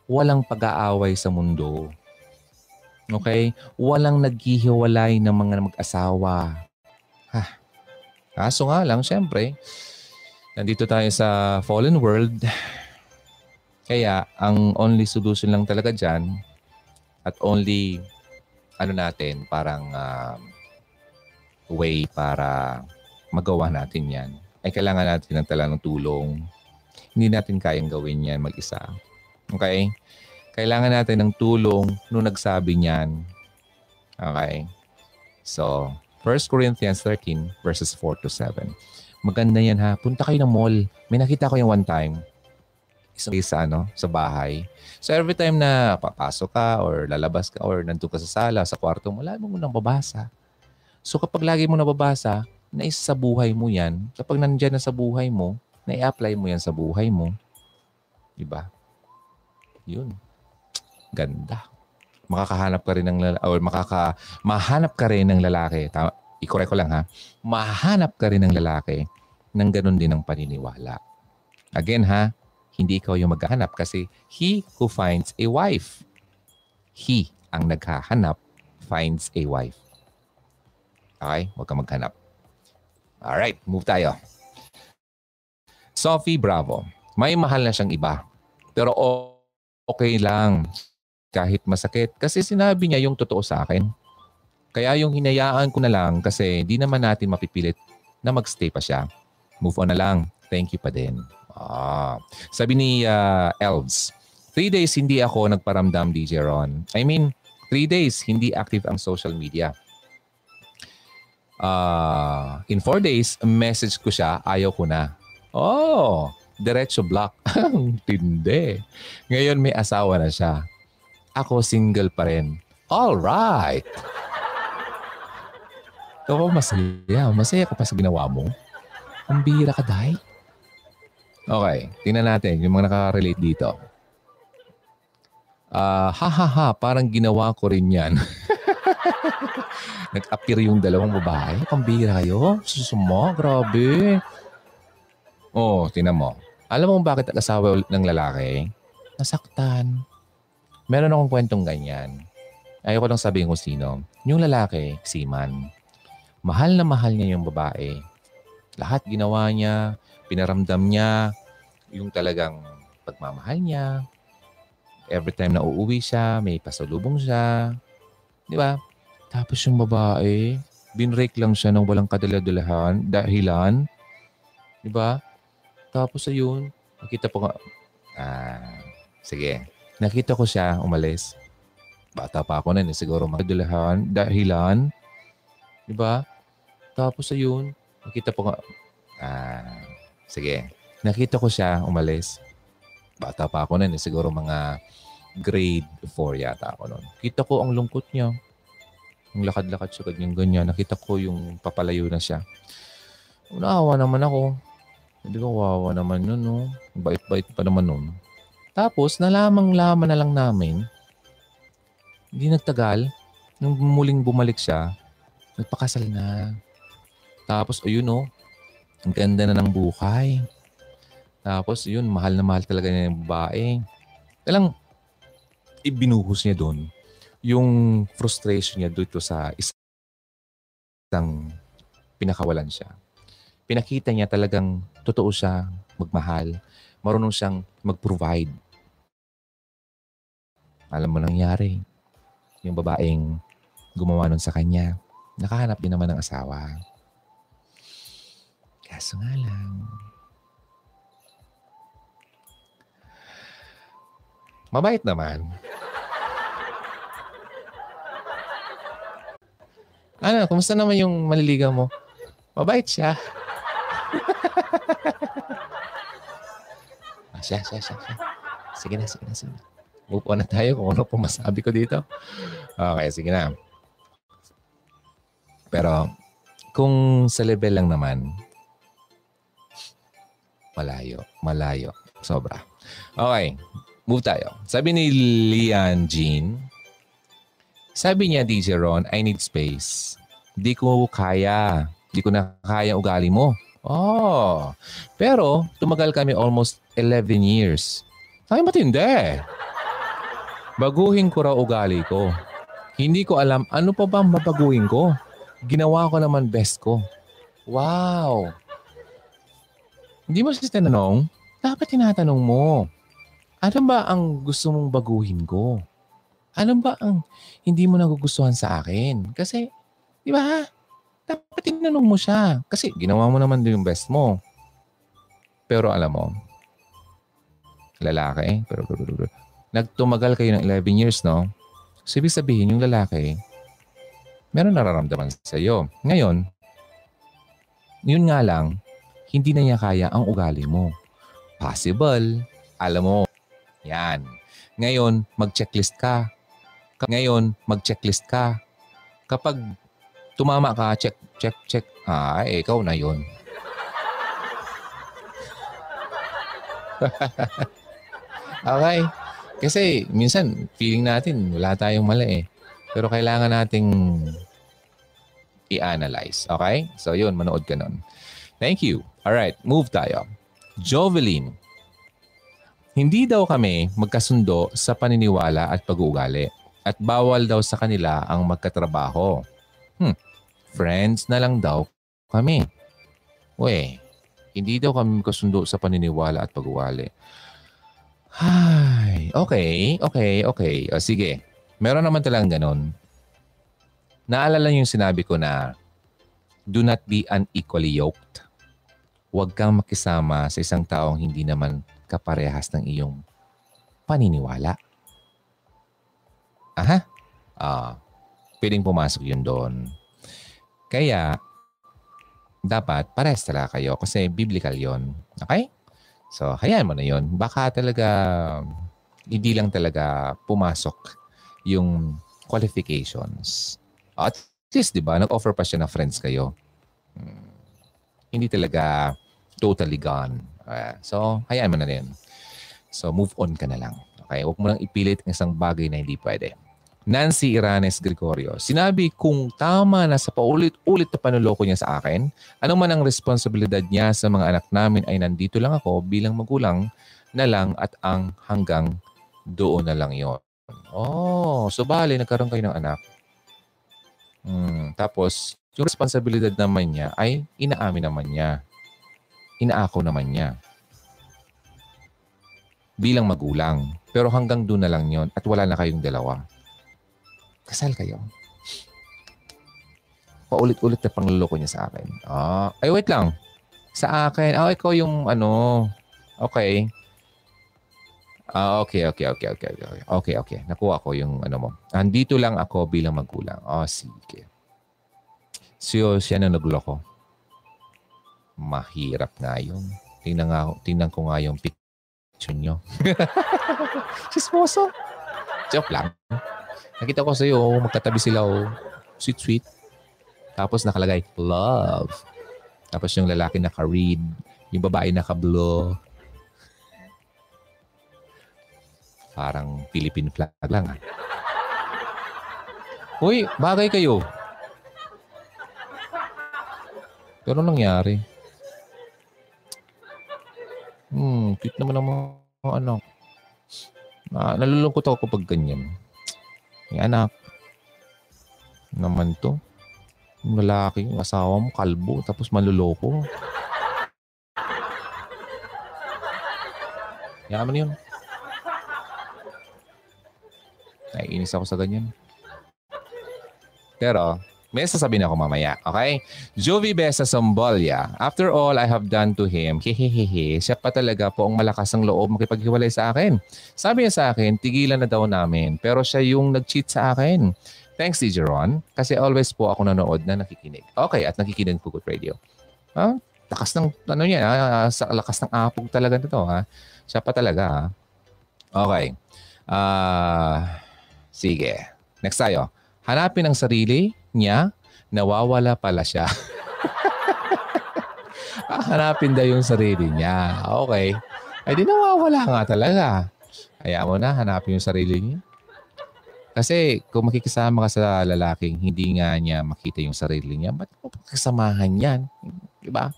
walang pag-aaway sa mundo. Okay? Walang naghihiwalay ng mga mag-asawa. Ha. Kaso nga lang, syempre, nandito tayo sa fallen world. Kaya, ang only solution lang talaga dyan at only, ano natin, parang uh, way para magawa natin yan ay kailangan natin ng tala ng tulong hindi natin kayang gawin yan mag-isa. Okay? Kailangan natin ng tulong nung nagsabi niyan. Okay? So, 1 Corinthians 13 verses 4 to 7. Maganda yan ha. Punta kayo ng mall. May nakita ko yung one time. Isang sa ano, sa bahay. So every time na papasok ka or lalabas ka or nandun ka sa sala, sa kwarto mo, lagi mo nang babasa. So kapag lagi mo nababasa, naisa sa buhay mo yan. Kapag nandyan na sa buhay mo, na-apply mo yan sa buhay mo. Di ba? Yun. Ganda. Makakahanap ka rin ng lalaki, or makaka, mahanap ka rin ng lalaki. Tama, i-correct ko lang ha. Mahanap ka rin ng lalaki ng ganun din ng paniniwala. Again ha, hindi ikaw yung maghahanap kasi he who finds a wife. He ang naghahanap finds a wife. Okay? Huwag ka maghanap. Alright, move tayo. Sophie Bravo. May mahal na siyang iba. Pero okay lang. Kahit masakit. Kasi sinabi niya yung totoo sa akin. Kaya yung hinayaan ko na lang kasi di naman natin mapipilit na magstay pa siya. Move on na lang. Thank you pa din. Ah. Sabi ni uh, Elves, three days hindi ako nagparamdam DJ Ron. I mean, three days hindi active ang social media. Uh, in four days, message ko siya, ayaw ko na. Oh, diretso block. Tindi. Ngayon may asawa na siya. Ako single pa rin. All right. Ikaw masaya. Masaya ka pa sa ginawa mo. Ang bira ka, Day. Okay, tingnan natin yung mga nakaka-relate dito. Uh, ha ha ha, parang ginawa ko rin yan. Nag-appear yung dalawang babae. Pambira kayo. Susumo, grabe. Oh, tinan mo. Alam mo bakit asawa ng lalaki? Nasaktan. Meron akong kwentong ganyan. Ayoko lang sabihin kung sino. Yung lalaki, siman. Mahal na mahal niya yung babae. Lahat ginawa niya, pinaramdam niya yung talagang pagmamahal niya. Every time na uuwi siya, may pasalubong siya. Di ba? Tapos yung babae, binrake lang siya ng walang kadaladalahan, dahilan. Di ba? Tapos ayun, nakita po nga, ah, sige, nakita ko siya umalis. Bata pa ako nun, eh, siguro makadalahan, dahilan. Di ba? Tapos ayun, nakita po nga, ah, sige, nakita ko siya umalis. Bata pa ako nun, eh, siguro mga grade 4 yata ako nun. Kita ko ang lungkot niya. Yung lakad-lakad siya, ganyan, ganyan. Nakita ko yung papalayo na siya. Naawa naman ako. Hindi ko wawa naman yun, no? Bait-bait pa naman nun. Tapos, nalamang-laman na lang namin, hindi nagtagal, nung muling bumalik siya, nagpakasal na. Tapos, ayun, no? Ang ganda na ng buhay. Tapos, yun, mahal na mahal talaga niya yung babae. Talang, ibinuhos niya doon yung frustration niya dito sa isang pinakawalan siya. Pinakita niya talagang totoo siya magmahal. Marunong siyang mag-provide. Alam mo nangyari. Yung babaeng gumawa nun sa kanya, nakahanap din naman ng asawa. Kaso nga lang, mabait naman. Ano, kumusta naman yung maliligaw mo? Mabait siya. ah, siya, siya, siya, siya. Sige na, sige na, sige na. Move on na tayo kung ano po masabi ko dito. Okay, sige na. Pero, kung sa level lang naman, malayo, malayo. Sobra. Okay, move tayo. Sabi ni Lian Jean, sabi niya, DJ Ron, I need space. Di ko kaya. Di ko na kaya ugali mo. Oh. Pero, tumagal kami almost 11 years. Ay, matindi. Baguhin ko raw ugali ko. Hindi ko alam ano pa ba mabaguhin ko. Ginawa ko naman best ko. Wow. Hindi mo siya tinanong? Dapat tinatanong mo. Ano ba ang gusto mong baguhin ko? Ano ba ang hindi mo nagugustuhan sa akin? Kasi, di ba? Dapat tinanong mo siya. Kasi ginawa mo naman din yung best mo. Pero alam mo, lalaki, pero, pero, pero nagtumagal kayo ng 11 years, no? So, ibig sabihin, yung lalaki, meron nararamdaman sa iyo. Ngayon, yun nga lang, hindi na niya kaya ang ugali mo. Possible. Alam mo, yan. Ngayon, mag-checklist ka. Ngayon, mag-checklist ka. Kapag tumama ka, check, check, check. Ah, eh, ikaw na yon. okay. Kasi minsan, feeling natin, wala tayong mali eh. Pero kailangan nating i-analyze. Okay? So yun, manood ka nun. Thank you. Alright, move tayo. Jovelyn. Hindi daw kami magkasundo sa paniniwala at pag-uugali at bawal daw sa kanila ang magkatrabaho. Hmm, friends na lang daw kami. We, hindi daw kami kasundo sa paniniwala at pag-uwali. Ay, okay, okay, okay. O sige, meron naman talagang ganon. Naalala yung sinabi ko na do not be unequally yoked. Huwag kang makisama sa isang taong hindi naman kaparehas ng iyong paniniwala. Aha. Ah, pwedeng pumasok yun doon. Kaya, dapat parehas talaga kayo kasi biblical yon Okay? So, hayaan mo na yon Baka talaga, hindi lang talaga pumasok yung qualifications. At least, di ba, nag-offer pa siya na friends kayo. Hmm. Hindi talaga totally gone. Uh, so, hayaan mo na din. So, move on ka na lang. Okay? Huwag mo lang ipilit ng isang bagay na hindi pwede. Nancy Iranes Gregorio. Sinabi kung tama na sa paulit-ulit na panuloko niya sa akin, ano man ang responsibilidad niya sa mga anak namin ay nandito lang ako bilang magulang na lang at ang hanggang doon na lang yon. Oh, so bali nagkaroon kayo ng anak. Hmm, tapos yung responsibilidad naman niya ay inaamin naman niya. Inaako naman niya. Bilang magulang. Pero hanggang doon na lang yon at wala na kayong dalawa. Kasal kayo. Paulit-ulit na pangluloko niya sa akin. Ah, ay wait lang. Sa akin. Ah, ikaw yung ano. Okay. Ah, okay, okay, okay, okay, okay. Okay, okay. Nakuha ko yung ano mo. Andito lang ako bilang magulang. Oh, sige. So, siya na nagloko. Mahirap nga yun. Tingnan, nga, tingnan ko nga yung picture nyo. Chismoso. Joke lang. Nakita ko sa'yo, oh, magkatabi sila, oh. Sweet, sweet. Tapos nakalagay, love. Tapos yung lalaki naka-read. Yung babae naka-blue. Parang Philippine flag lang ah. Uy, bagay kayo. Pero nangyari? Hmm, cute naman ang mga anak. Ah, nalulungkot ako kapag ganyan. May anak. Naman to. Yung lalaki, yung asawa mo, kalbo, tapos manluloko. Yaman yun. Naiinis ako sa ganyan. Pero, may sasabihin ako mamaya, okay? Jovi Besa Sombolia. After all I have done to him, hehehehe, siya pa talaga po ang malakas ng loob makipaghiwalay sa akin. Sabi niya sa akin, tigilan na daw namin. Pero siya yung nag-cheat sa akin. Thanks, DJ Ron. Kasi always po ako nanood na nakikinig. Okay, at nakikinig po Good Radio. Ha? Lakas ng, ano niya, ha? sa lakas ng apog talaga nito, ha? Siya pa talaga, ha? Okay. Ah... Uh, Sige. Next tayo. Hanapin ang sarili niya, nawawala pala siya. Hanapin daw yung sarili niya. Okay. Ay di nawawala nga talaga. Kaya mo na, hanapin yung sarili niya. Kasi kung makikisama ka sa lalaking hindi nga niya makita yung sarili niya, ba't mo kasamahan yan? Di ba?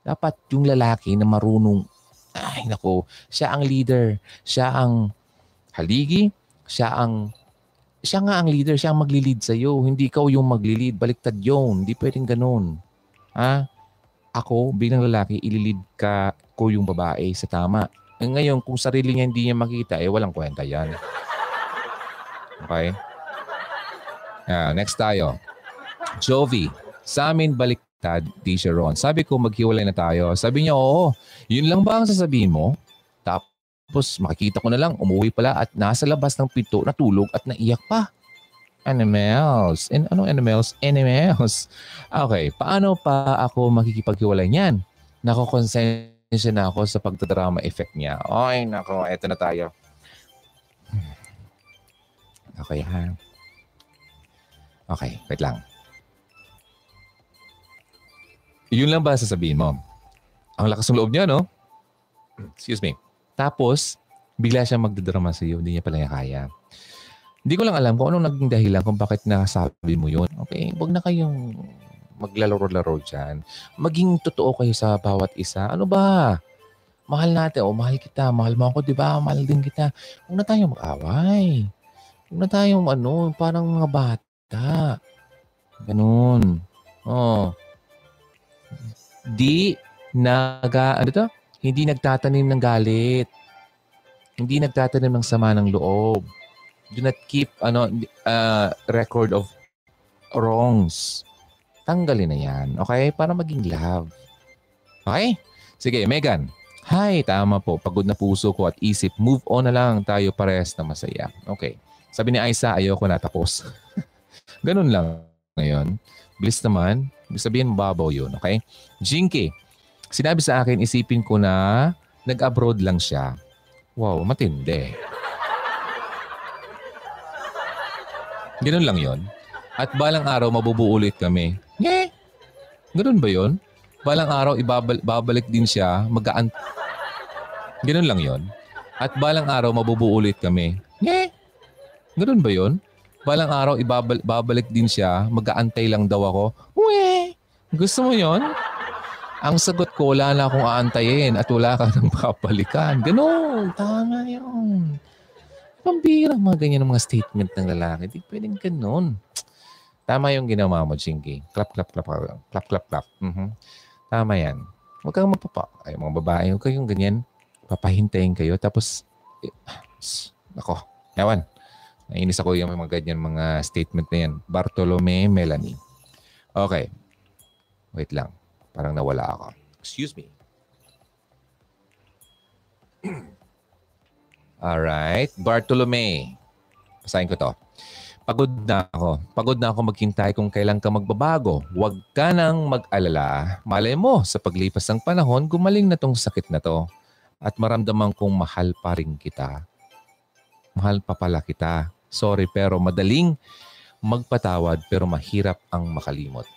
Dapat yung lalaki na marunong, ay nako, siya ang leader, siya ang haligi, siya ang siya nga ang leader, siya ang magli-lead sa iyo. Hindi ikaw yung magli-lead. Baliktad yun. Hindi pwedeng ganun. Ha? Ako, bilang lalaki, ililid ka ko yung babae sa tama. Eh, ngayon, kung sarili niya hindi niya makita, eh walang kwenta yan. Okay? Yeah, next tayo. Jovi, sa amin baliktad, Tisha Ron. Sabi ko, maghiwalay na tayo. Sabi niya, oo. Yun lang ba ang sasabihin mo? Tapos, makikita ko na lang, umuwi pala at nasa labas ng pinto, natulog at naiyak pa. Animals. And ano animals? Animals. Okay, paano pa ako makikipaghiwalay niyan? Nako-consensya na ako sa pagdadrama effect niya. Ay, nako, eto na tayo. Okay, ha? Okay, wait lang. Yun lang ba sasabihin mo? Ang lakas ng loob niya, no? Excuse me. Tapos, bigla siya magdadrama sa iyo. Hindi niya pala kaya. Hindi ko lang alam kung anong naging dahilan kung bakit nasabi mo yun. Okay, huwag na kayong maglalaro-laro dyan. Maging totoo kayo sa bawat isa. Ano ba? Mahal natin. O, mahal kita. Mahal mo ako, di ba? Mahal din kita. Huwag na tayong mag-away. Huwag na tayong ano, parang mga bata. Ganun. Oh. Di naga, ano to? Hindi nagtatanim ng galit. Hindi nagtatanim ng sama ng loob. Do not keep ano uh, record of wrongs. Tanggalin na yan. Okay? Para maging love. Okay? Sige, Megan. Hi, tama po. Pagod na puso ko at isip. Move on na lang tayo parehas na masaya. Okay. Sabi ni Aisa, ayoko na tapos. Ganun lang ngayon. Bilis naman. Sabihin, babaw yun. Okay? Jinky, Sinabi sa akin, isipin ko na nag-abroad lang siya. Wow, matindi. Ganun lang yon. At balang araw, mabubuo ulit kami. Nye! Ganun ba yon? Balang araw, ibabal- babalik din siya, magaan... Ganun lang yon. At balang araw, mabubuo ulit kami. Nye! Ganun ba yon? Balang araw, ibabal- babalik din siya, mag-aantay lang daw ako. Uwe! Gusto mo yon? Ang sagot ko, wala na akong aantayin at wala ka nang papalikan. Ganon, tama yun. Pambira mga ganyan ng mga statement ng lalaki. Di pwedeng ganon. Tama yung ginawa mo, Chinky. Clap, clap, clap, clap, clap, clap. Mm-hmm. Tama yan. Huwag kang magpapa. Ay, mga babae, huwag kayong ganyan. Papahintayin kayo. Tapos, eh, ako, ewan. Nainis ako yung mga ganyan mga statement na yan. Bartolome Melanie. Okay. Wait lang. Parang nawala ako. Excuse me. Alright. Bartolome. Pasahin ko to. Pagod na ako. Pagod na ako maghintay kung kailan ka magbabago. Huwag ka nang mag-alala. Malay mo, sa paglipas ng panahon, gumaling na tong sakit na to. At maramdaman kong mahal pa rin kita. Mahal pa pala kita. Sorry pero madaling magpatawad pero mahirap ang makalimot.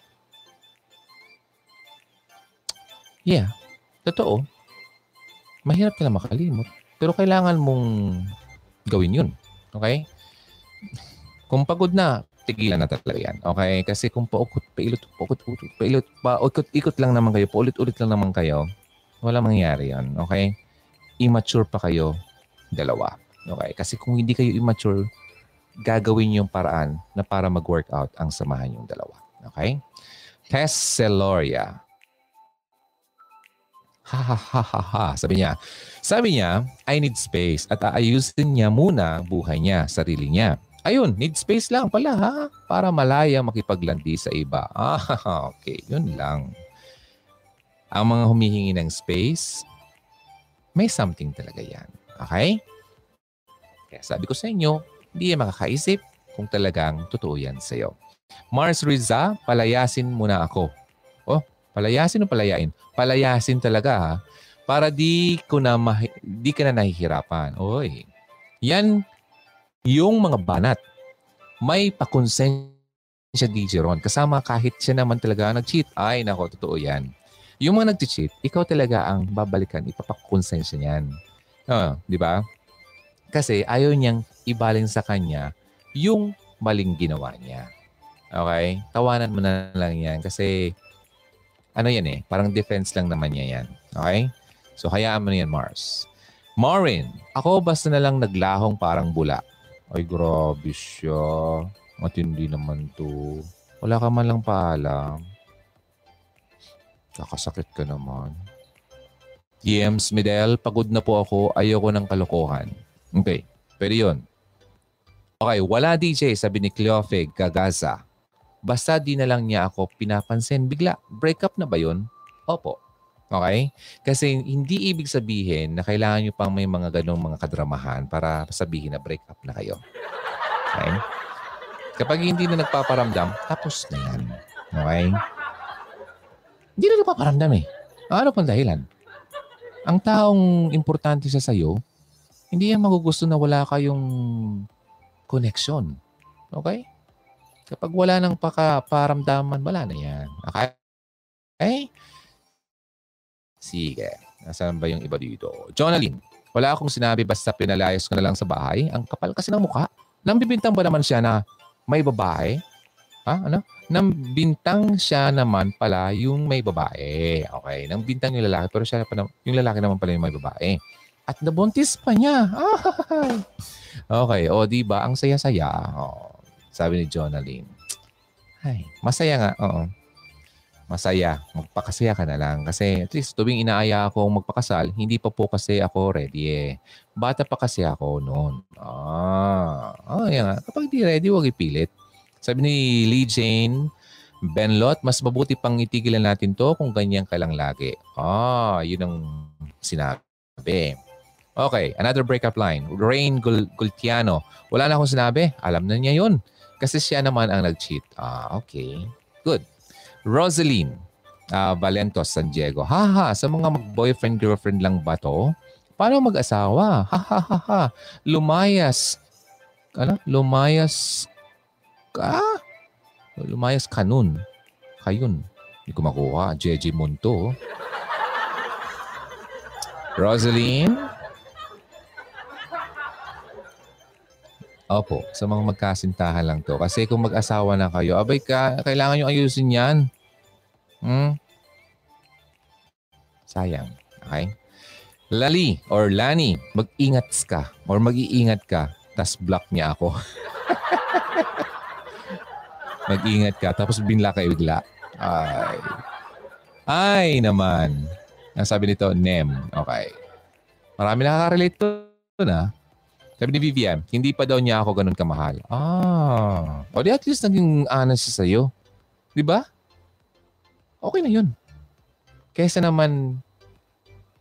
Yeah, totoo. Mahirap ka na makalimot. Pero kailangan mong gawin yun. Okay? Kung pagod na, tigilan na talaga yan. Okay? Kasi kung paukot, pailot, paukot, paukot, pailot, paukot-ikot lang naman kayo, paulit-ulit lang naman kayo, wala mangyayari yan. Okay? Immature pa kayo, dalawa. Okay? Kasi kung hindi kayo immature, gagawin yung paraan na para mag-workout ang samahan yung dalawa. Okay? Tess Celoria ha ha ha ha ha. Sabi niya, sabi niya, I need space at aayusin niya muna buhay niya, sarili niya. Ayun, need space lang pala ha, para malaya makipaglandi sa iba. Ah, okay, yun lang. Ang mga humihingi ng space, may something talaga yan. Okay? Kaya sabi ko sa inyo, hindi yan makakaisip kung talagang totoo yan sa'yo. Mars Riza, palayasin muna ako. Oh, palayasin o palayain? Palayasin talaga ha, para di ko na mahi- di ka na nahihirapan. Oy. Yan yung mga banat. May pakonsensya DJ Ron. Kasama kahit siya naman talaga nag-cheat. Ay, nako, totoo yan. Yung mga nag-cheat, ikaw talaga ang babalikan, ipapakonsensya niyan. Oh, di ba? Kasi ayaw niyang ibalin sa kanya yung maling ginawa niya. Okay? Tawanan mo na lang yan kasi ano yan eh, parang defense lang naman niya yan. Okay? So, hayaan mo na yan, Mars. Maureen, ako basta na lang naglahong parang bula. Ay, grabe siya. Matindi naman to. Wala ka man lang paalam. Kakasakit ka naman. DMs, Midel, pagod na po ako. Ayoko ng kalokohan. Okay, pwede yun. Okay, wala DJ, sabi ni Cleofig Gagaza. Basta di na lang niya ako pinapansin bigla. Break up na ba yun? Opo. Okay? Kasi hindi ibig sabihin na kailangan nyo pang may mga ganong mga kadramahan para sabihin na break up na kayo. Okay? Kapag hindi na nagpaparamdam, tapos na yan. Okay? Hindi na nagpaparamdam eh. Ano pang dahilan? Ang taong importante sa sayo, hindi yan magugusto na wala kayong connection. Okay? Kapag wala nang pakaparamdaman, wala na yan. Okay? Okay? Sige. Nasaan ba yung iba dito? Jonalyn, wala akong sinabi basta pinalayas ko na lang sa bahay. Ang kapal kasi ng mukha. Nang bibintang ba naman siya na may babae? Ha? Ano? Nang bintang siya naman pala yung may babae. Okay. Nang bintang yung lalaki pero siya pa, yung lalaki naman pala yung may babae. At nabuntis pa niya. okay. O, di ba? Ang saya-saya. Oh. Sabi ni Jonalyn. Ay, masaya nga. Oo. Masaya. Magpakasaya ka na lang. Kasi at least tuwing inaaya ako magpakasal, hindi pa po kasi ako ready eh. Bata pa kasi ako noon. Ah. Oh, yan nga. Kapag di ready, huwag ipilit. Sabi ni Lee Jane, Benlot, mas mabuti pang itigilan natin to kung ganyan ka lang lagi. Ah, yun ang sinabi. Okay, another breakup line. Rain Gul- Gultiano. Wala na akong sinabi. Alam na niya yun. Kasi siya naman ang nag-cheat. Ah, okay. Good. Rosaline uh, Valentos San Diego. Haha, sa mga boyfriend-girlfriend lang ba to? Paano mag-asawa? Ha ha ha. Lumayas. Ano? Lumayas ka? Lumayas kanun. Kayun. Hindi ko makuha. JJ Monto. Rosaline? Opo, sa mga magkasintahan lang to. Kasi kung mag-asawa na kayo, abay ka, kailangan nyo ayusin yan. Hmm? Sayang. Okay? Lali or Lani, mag-ingat ka or mag-iingat ka, tas block niya ako. Mag-ingat ka. Tapos binla ka bigla. Ay. Ay naman. Ang sabi nito, NEM. Okay. Marami nakaka-relate to na. Sabi ni Vivian, hindi pa daw niya ako ganun kamahal. Ah. O di at least naging honest siya sa'yo. Di ba? Okay na yun. Kaysa naman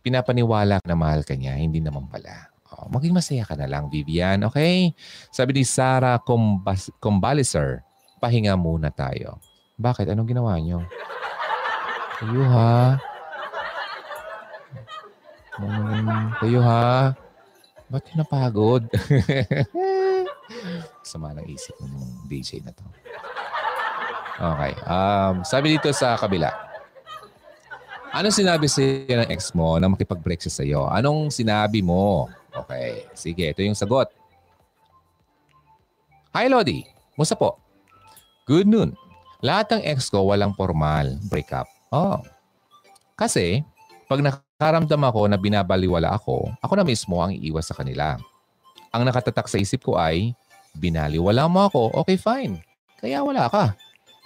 pinapaniwala na mahal ka niya, hindi naman pala. Oh, maging masaya ka na lang, Vivian. Okay? Sabi ni Sarah Combas- Combaliser, pahinga muna tayo. Bakit? Anong ginawa niyo? Kayo ha? Um, ha? Ba't yung napagod? Sama ng isip ng DJ na to. Okay. Um, sabi dito sa kabila. Anong sinabi sa'yo ng ex mo na makipag-break siya sa'yo? Anong sinabi mo? Okay. Sige, ito yung sagot. Hi, Lodi. Musta po? Good noon. Lahat ng ex ko walang formal breakup. Oh. Kasi, pag nakaramdam ako na binabaliwala ako, ako na mismo ang iiwas sa kanila. Ang nakatatak sa isip ko ay, binaliwala mo ako, okay fine. Kaya wala ka.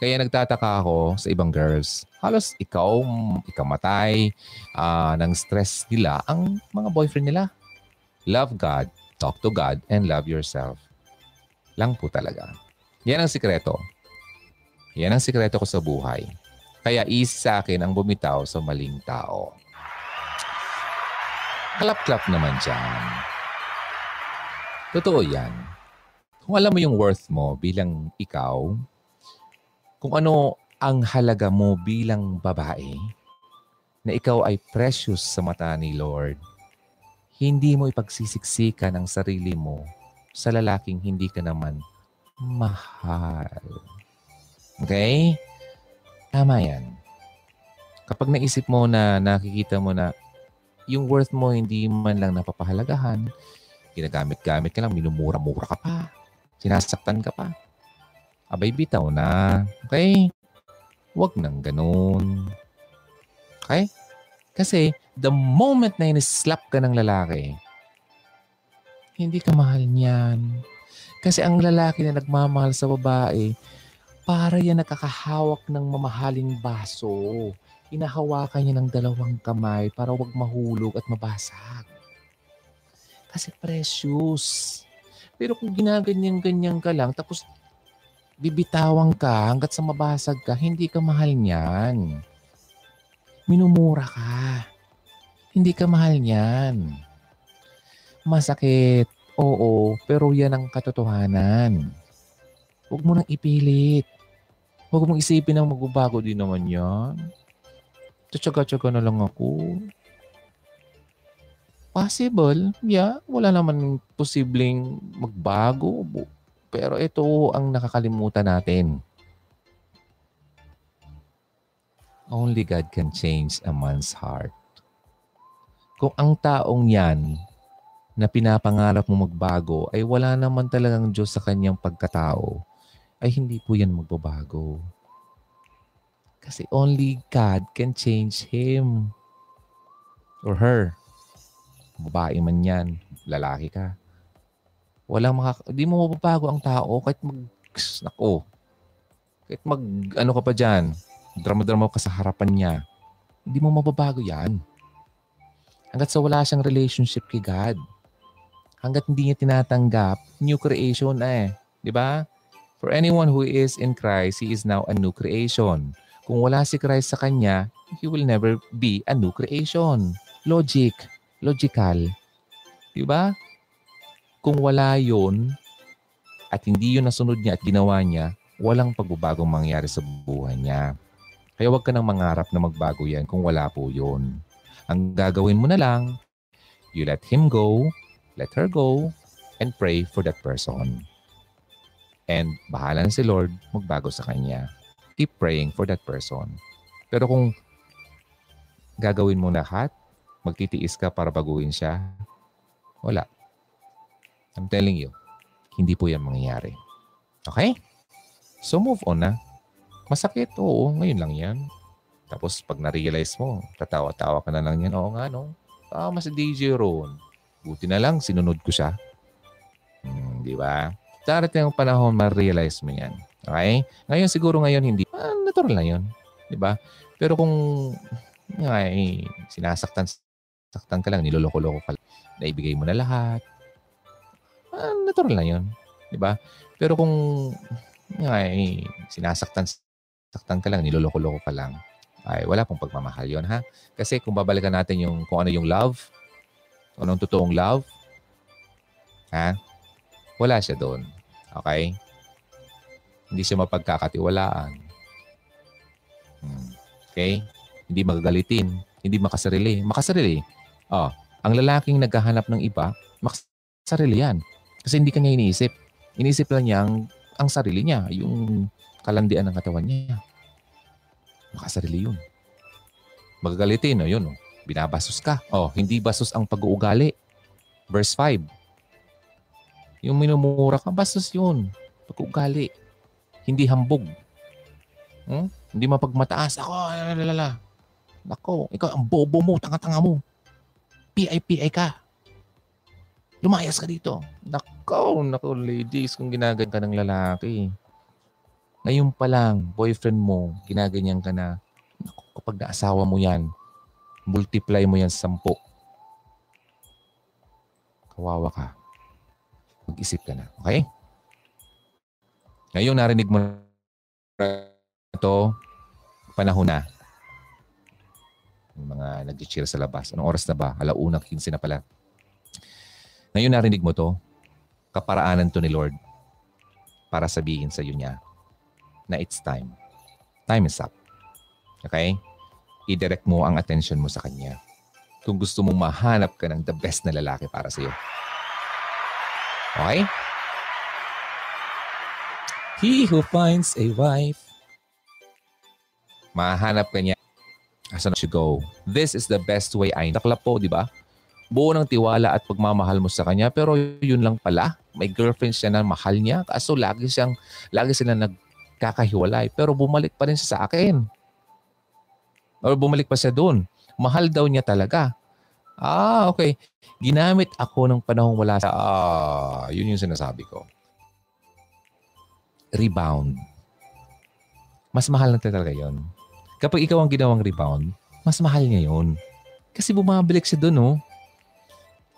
Kaya nagtataka ako sa ibang girls. Halos ikaw, ikamatay uh, ng stress nila ang mga boyfriend nila. Love God, talk to God, and love yourself. Lang po talaga. Yan ang sikreto. Yan ang sikreto ko sa buhay. Kaya easy sa akin ang bumitaw sa maling tao. Klap-klap naman dyan. Totoo yan. Kung alam mo yung worth mo bilang ikaw, kung ano ang halaga mo bilang babae, na ikaw ay precious sa mata ni Lord, hindi mo ipagsisiksikan ang sarili mo sa lalaking hindi ka naman mahal. Okay? Tama yan. Kapag naisip mo na nakikita mo na yung worth mo hindi man lang napapahalagahan, ginagamit-gamit ka lang, minumura-mura ka pa, sinasaktan ka pa, abay bitaw na. Okay? Huwag nang ganun. Okay? Kasi the moment na in-slap ka ng lalaki, hindi ka mahal niyan. Kasi ang lalaki na nagmamahal sa babae, para yan nakakahawak ng mamahaling baso. Inahawakan niya ng dalawang kamay para wag mahulog at mabasag. Kasi precious. Pero kung ginaganyan-ganyan ka lang, tapos bibitawan ka hanggat sa mabasag ka, hindi ka mahal niyan. Minumura ka. Hindi ka mahal niyan. Masakit. Oo, pero yan ang katotohanan. Huwag mo nang ipilit. Huwag mong isipin na magbabago din naman yan. Tatsaga-tsaga na lang ako. Possible, yeah. Wala naman posibleng magbago. Pero ito ang nakakalimutan natin. Only God can change a man's heart. Kung ang taong yan na pinapangarap mo magbago ay wala naman talagang Diyos sa kanyang pagkatao, ay hindi po yan magbabago. Kasi only God can change him or her. Babae man yan, lalaki ka. Walang makaka... Di mo mababago ang tao kahit mag... Nako. Kahit mag... Ano ka pa dyan? Drama-drama ka sa harapan niya. Hindi mo mababago yan. Hanggat sa wala siyang relationship kay God. Hanggat hindi niya tinatanggap, new creation na eh. Di ba? For anyone who is in Christ, he is now a new creation. Kung wala si Christ sa kanya, he will never be a new creation. Logic. Logical. Di ba? Kung wala yon at hindi yun nasunod niya at ginawa niya, walang pagbabagong mangyari sa buhay niya. Kaya huwag ka nang mangarap na magbago yan kung wala po yun. Ang gagawin mo na lang, you let him go, let her go, and pray for that person. And bahala na si Lord magbago sa kanya. Keep praying for that person. Pero kung gagawin mo lahat, magtitiis ka para baguhin siya, wala. I'm telling you, hindi po yan mangyayari. Okay? So move on na. Masakit, oo, ngayon lang yan. Tapos pag na-realize mo, tatawa-tawa ka na lang yan. Oo nga, no? Tama si DJ Ron. Buti na lang, sinunod ko siya. Hmm, di ba? Darating ang panahon, ma-realize mo yan. Okay? Ngayon siguro ngayon hindi. Ah, natural na yun. Di ba? Pero kung ay, sinasaktan saktan ka lang, niloloko-loko ka lang, naibigay mo na lahat, ah, natural na yun. Di ba? Pero kung ay, sinasaktan saktan ka lang, niloloko-loko ka lang, ay wala pong pagmamahal yon ha? Kasi kung babalikan natin yung kung ano yung love, kung anong totoong love, ha? Wala siya doon. Okay? Hindi siya mapagkakatiwalaan. Hmm. Okay? Hindi magagalitin. Hindi makasarili. Makasarili. Oh, ang lalaking naghahanap ng iba, makasarili yan. Kasi hindi kanya iniisip. Iniisip lang niya ang, ang sarili niya, yung kalandian ng katawan niya. Makasarili yun. Magagalitin, no? yun. Oh. Binabasos ka. Oh, hindi basos ang pag-uugali. Verse 5. Yung minumura ka, basos yun. Pag-uugali. Hindi hambog. Hmm? Hindi mapagmataas. Ako, lalala. Nako, ikaw ang bobo mo, tanga-tanga mo. PIPI ka. Lumayas ka dito. Nako, nako ladies, kung ginaganyan ka ng lalaki. Ngayon pa lang, boyfriend mo, ginaganyan ka na. Nako, kapag naasawa mo yan, multiply mo yan sa sampo. Kawawa ka. Mag-isip ka na. Okay? Ngayon narinig mo ito, panahon na. Yung mga nag-cheer sa labas. Anong oras na ba? Alauna, 15 na pala. Ngayon narinig mo to, kaparaanan to ni Lord para sabihin sa iyo niya na it's time. Time is up. Okay? I-direct mo ang attention mo sa Kanya. Kung gusto mong mahanap ka ng the best na lalaki para sa iyo. Okay? He who finds a wife, mahanap ka niya Asan you go? This is the best way I Nakla po, di ba? Buo ng tiwala at pagmamahal mo sa kanya pero yun lang pala. May girlfriend siya na mahal niya kaso lagi siyang lagi sila nagkakahiwalay pero bumalik pa rin siya sa akin. Or bumalik pa siya doon. Mahal daw niya talaga. Ah, okay. Ginamit ako ng panahong wala sa... Ah, yun yung sinasabi ko. Rebound. Mas mahal na talaga yon Kapag ikaw ang ginawang rebound, mas mahal niya yun. Kasi bumabalik siya doon, oh.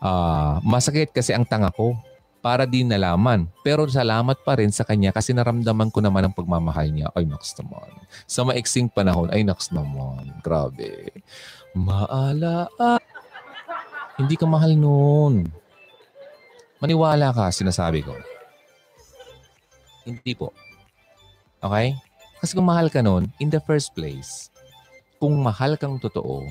Uh, masakit kasi ang tanga ko para din nalaman. Pero salamat pa rin sa kanya kasi naramdaman ko naman ang pagmamahal niya. Ay, naks naman. Sa maiksing panahon, ay, naks naman. Grabe. Maala. Ah. Hindi ka mahal noon. Maniwala ka, sinasabi ko. Hindi po. Okay? Kasi kung mahal ka nun, in the first place, kung mahal kang totoo,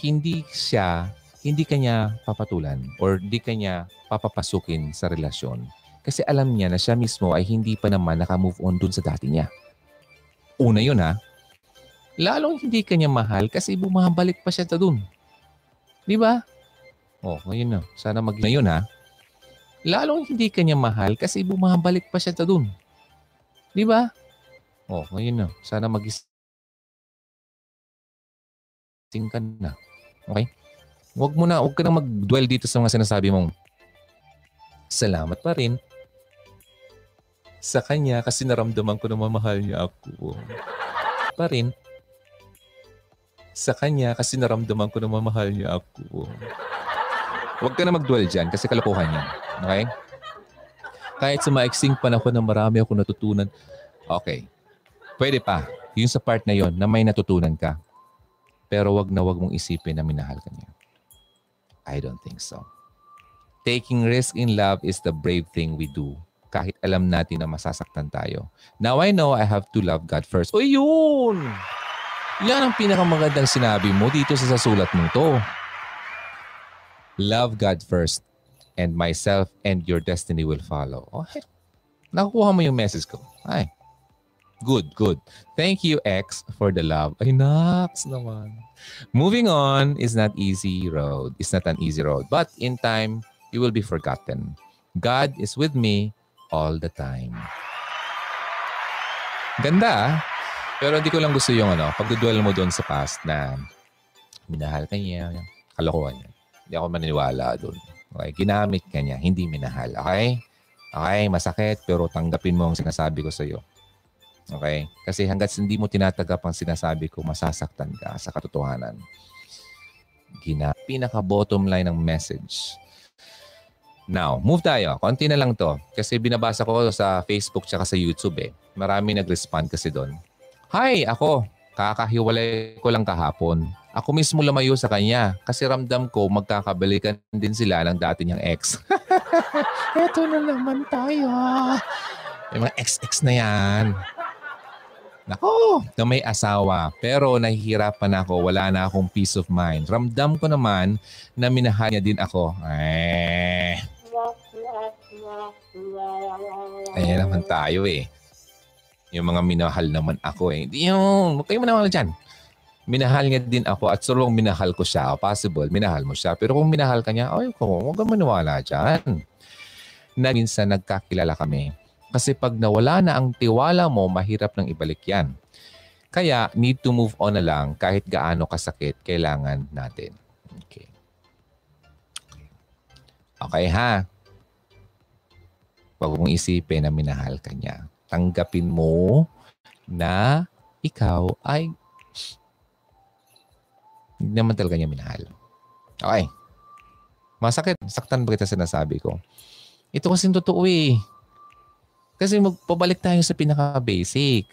hindi siya, hindi kanya papatulan or di kanya papapasukin sa relasyon. Kasi alam niya na siya mismo ay hindi pa naman naka-move on dun sa dati niya. Una yun ha. Lalong hindi kanya mahal kasi bumabalik pa siya sa dun. Di ba? Oh, ngayon na. Sana mag na yun ha. Lalong hindi kanya mahal kasi bumabalik pa siya dun. Di ba? Oh, ngayon na. Sana magising ka na. Okay? Huwag mo na, huwag ka na mag-dwell dito sa mga sinasabi mong salamat pa rin sa kanya kasi naramdaman ko na mamahal niya ako. Pa rin sa kanya kasi naramdaman ko na mamahal niya ako. Huwag ka na mag-dwell dyan kasi kalokohan yan. Okay? Kahit sa maiksing panahon na marami ako natutunan, okay, Pwede pa. Yung sa part na yon na may natutunan ka. Pero wag na wag mong isipin na minahal ka niya. I don't think so. Taking risk in love is the brave thing we do kahit alam natin na masasaktan tayo. Now I know I have to love God first. O yun! Yan ang pinakamagandang sinabi mo dito sa sulat mong to. Love God first and myself and your destiny will follow. Okay. Nakukuha mo yung message ko. Ay, Good, good. Thank you, X, for the love. Ay, naks naman. Moving on is not easy road. It's not an easy road. But in time, you will be forgotten. God is with me all the time. Ganda, ah. Pero hindi ko lang gusto yung ano, pagdudwell mo doon sa past na minahal ka niya, kalokohan niya. Hindi ako maniniwala doon. Okay? Ginamit ka niya, hindi minahal. Okay? Okay, masakit, pero tanggapin mo ang sinasabi ko sa iyo Okay? Kasi hanggat hindi mo tinatagap ang sinasabi ko, masasaktan ka sa katotohanan. Gina, pinaka bottom line ng message. Now, move tayo. Konti na lang to. Kasi binabasa ko sa Facebook tsaka sa YouTube eh. Marami nag-respond kasi doon. Hi, ako. Kakahiwalay ko lang kahapon. Ako mismo lumayo sa kanya kasi ramdam ko magkakabalikan din sila ng dati niyang ex. Eto na naman tayo. Yung mga ex-ex na yan. Nako, na may asawa. Pero nahihirapan ako. Wala na akong peace of mind. Ramdam ko naman na minahal niya din ako. Eh. Ayan naman tayo eh. Yung mga minahal naman ako eh. Yung, huwag kayo manawala dyan. Minahal niya din ako at sulong minahal ko siya. Possible, minahal mo siya. Pero kung minahal ka niya, ay, kung huwag ka maniwala dyan. Na minsan nagkakilala kami. Kasi pag nawala na ang tiwala mo, mahirap nang ibalik yan. Kaya need to move on na lang kahit gaano kasakit kailangan natin. Okay. Okay ha? Huwag mong isipin na minahal ka niya tanggapin mo na ikaw ay hindi naman talaga niya minahal. Okay. Masakit. Saktan ba kita sinasabi ko? Ito kasi totoo eh. Kasi magpabalik tayo sa pinaka-basic.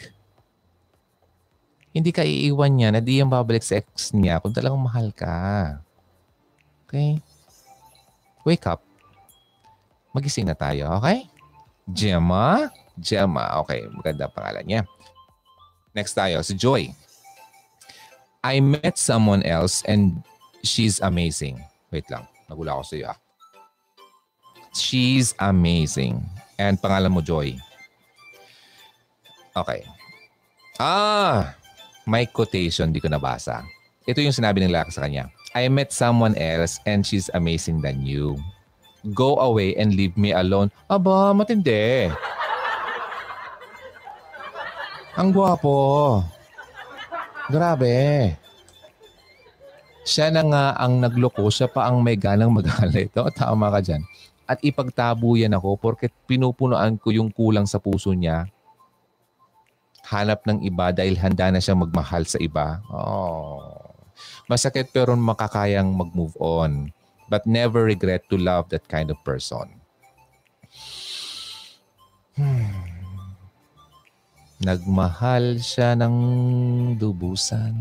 Hindi ka iiwan niya na di yung babalik sa ex niya kung talagang mahal ka. Okay? Wake up. Magising na tayo, okay? Gemma? Gemma. Okay, maganda pangalan niya. Next tayo, si Joy. I met someone else and she's amazing. Wait lang, nagula ako sa iyo ah. She's amazing. And pangalan mo, Joy. Okay. Ah, may quotation, di ko nabasa. Ito yung sinabi ng lalaki sa kanya. I met someone else and she's amazing than you. Go away and leave me alone. Aba, matindi. Ang gwapo. Grabe. Siya na nga ang nagloko, siya pa ang may ganang magalit. O, tama ka dyan. At ipagtabo yan ako porket pinupunuan ko yung kulang sa puso niya. Hanap ng iba dahil handa na siyang magmahal sa iba. Oh. Masakit pero makakayang mag-move on. But never regret to love that kind of person. Hmm. Nagmahal siya ng dubusan.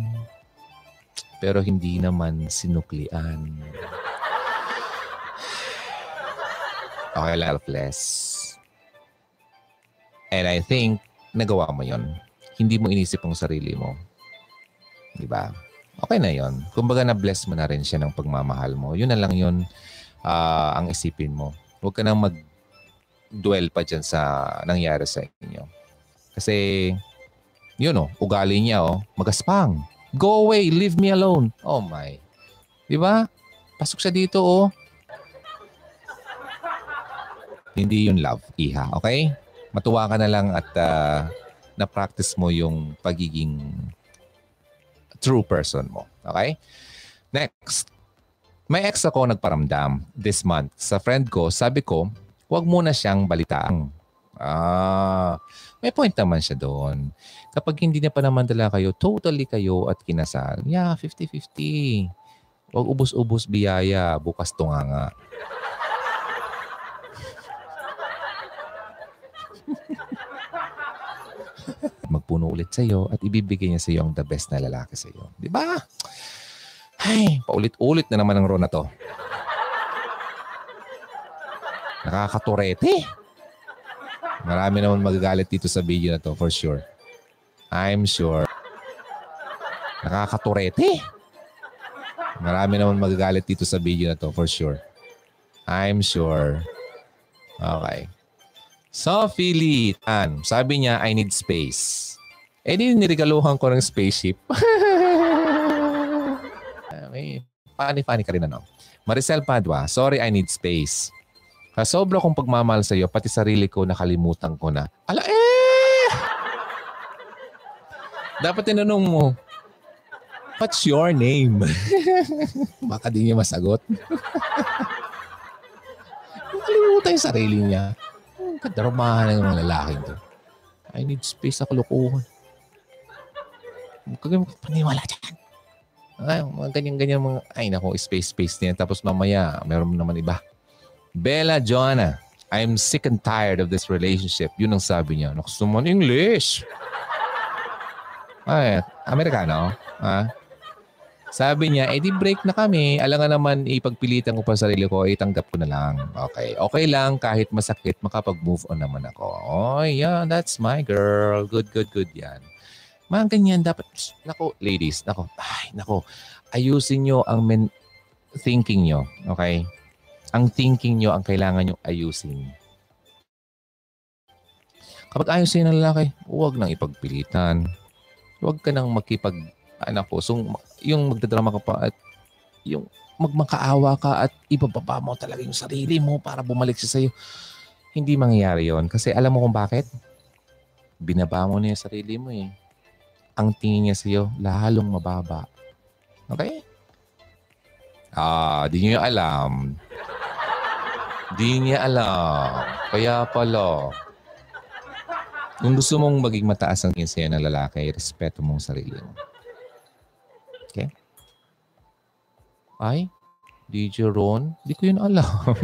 Pero hindi naman sinuklian. Okay, less. And I think, nagawa mo yon. Hindi mo inisip ang sarili mo. Di ba? Okay na yon. Kumbaga na-bless mo na rin siya ng pagmamahal mo. Yun na lang yun uh, ang isipin mo. Huwag ka nang mag-dwell pa dyan sa nangyari sa inyo. Kasi, yun oh, ugali niya oh, magaspang. Go away, leave me alone. Oh my. Di ba? Pasok siya dito oh. Hindi yun love, iha. Okay? Matuwa ka na lang at uh, na-practice mo yung pagiging true person mo. Okay? Next. May ex ako nagparamdam this month. Sa friend ko, sabi ko, huwag mo na siyang balitaan. Ah, may point naman siya doon. Kapag hindi na pa naman dala kayo, totally kayo at kinasal, yeah, 50-50. Huwag ubos-ubos biyaya, bukas tunga nga. Magpuno ulit sa iyo at ibibigay niya sa iyo ang the best na lalaki sa iyo. Di ba? Ay, paulit-ulit na naman ang ro na to. Nakakaturete. Marami naman magagalit dito sa video na to for sure. I'm sure. Nakakaturete. Marami naman magagalit dito sa video na to for sure. I'm sure. Okay. Sophie Lee Tan. Sabi niya, I need space. Eh di niregaluhan ko ng spaceship. May funny-funny ka rin ano. Maricel Padua, sorry I need space. Sa sobra kong pagmamahal sa iyo, pati sarili ko nakalimutan ko na. Ala eh! Dapat tinanong mo, what's your name? Baka di niya masagot. Nakalimutan yung sarili niya. Kadarmahan ng mga lalaking to. I need space sa kalokohan. Huwag ka paniwala dyan. Ay, mga ganyan-ganyan mga, ay nako, space-space niya. Tapos mamaya, meron naman iba. Bella Joanna, I'm sick and tired of this relationship. Yun ang sabi niya. Gusto mo English. Ay, Amerikano. Ha? Sabi niya, eh di break na kami. Alam nga naman, ipagpilitan ko pa sarili ko, eh tanggap ko na lang. Okay. Okay lang, kahit masakit, makapag-move on naman ako. Oh, yeah, that's my girl. Good, good, good yan. Mga ganyan dapat. Nako, ladies, nako. Ay, nako. Ayusin nyo ang men- thinking nyo. Okay? Ang thinking nyo ang kailangan nyo ayusin. Kapag ayusin ng lalaki, huwag nang ipagpilitan. Huwag ka nang makipag anak ko. So, yung magdadrama ka pa at yung magmakaawa ka at ibababa mo talaga yung sarili mo para bumalik siya sa'yo. Hindi mangyayari yon Kasi alam mo kung bakit? Binaba mo na yung sarili mo eh. Ang tingin niya sa'yo, lalong mababa. Okay? Ah, di niyo alam. Di niya alam. Kaya pala. Kung gusto mong maging mataas ang kinsayo ng lalaki, respeto mong sarili mo. Okay? Ay, DJ Ron, di ko yun alam.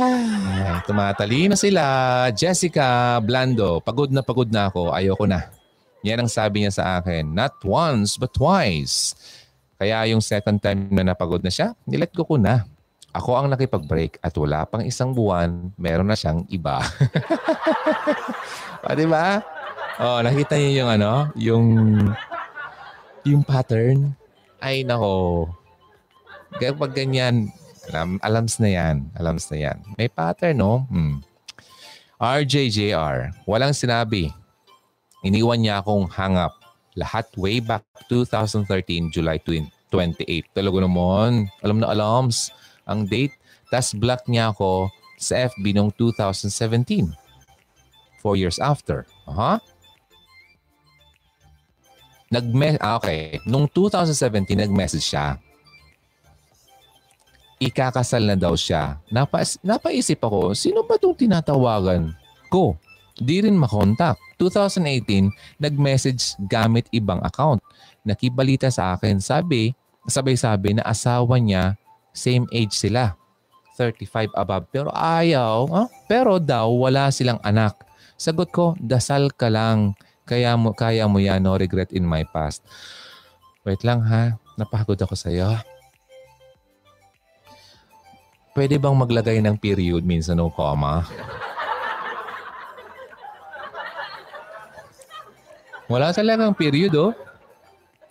Ay, tumatali na sila. Jessica Blando, pagod na pagod na ako. Ayoko na. Yan ang sabi niya sa akin. Not once, but twice. Kaya yung second time na napagod na siya, nilet ko ko na. Ako ang nakipag-break at wala pang isang buwan, meron na siyang iba. o, di ba? Oh, nakita niyo yung ano, yung yung pattern. Ay nako. Pag ganyan, alam, alams na yan. Alams na yan. May pattern, no? Hmm. RJJR, walang sinabi. Iniwan niya akong hang up. Lahat way back 2013, July 28. Talaga naman. Alam na alams ang date. Tapos block niya ako sa FB noong 2017. Four years after. Aha. Uh-huh. Nag ah, okay. Nung 2017, nag-message siya. Ikakasal na daw siya. Napa, napaisip ako, sino ba itong tinatawagan ko? Di rin makontak. 2018, nag-message gamit ibang account. Nakibalita sa akin, sabi, sabay-sabi na asawa niya, same age sila. 35 above. Pero ayaw, ah, pero daw wala silang anak. Sagot ko, dasal ka lang kaya mo, kaya mo yan, no regret in my past. Wait lang ha, napagod ako sa iyo. Pwede bang maglagay ng period minsan no comma? Wala talagang period oh.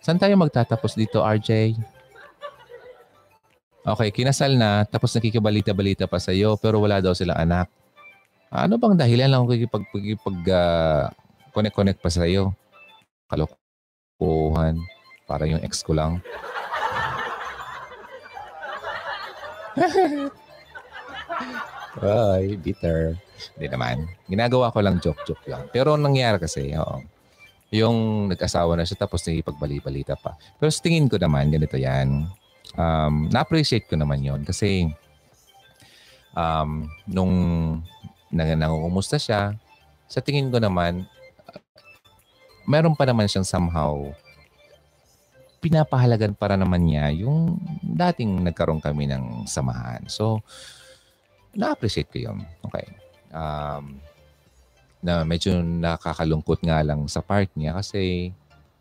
Saan tayo magtatapos dito, RJ? Okay, kinasal na, tapos nakikibalita-balita pa sa iyo, pero wala daw silang anak. Ano bang dahilan lang kung kikipag, uh, connect-connect pa sa iyo. Kalokohan. Para yung ex ko lang. Ay, bitter. Hindi naman. Ginagawa ko lang joke-joke lang. Pero nangyari kasi, oo. Yung nag-asawa na siya tapos nakipagbali-balita pa. Pero sa tingin ko naman, ganito yan. Um, na-appreciate ko naman yon kasi um, nung nangungumusta siya, sa tingin ko naman, meron pa naman siyang somehow pinapahalagan para naman niya yung dating nagkaroon kami ng samahan. So, na-appreciate ko yun. Okay. Um, na medyo nakakalungkot nga lang sa part niya kasi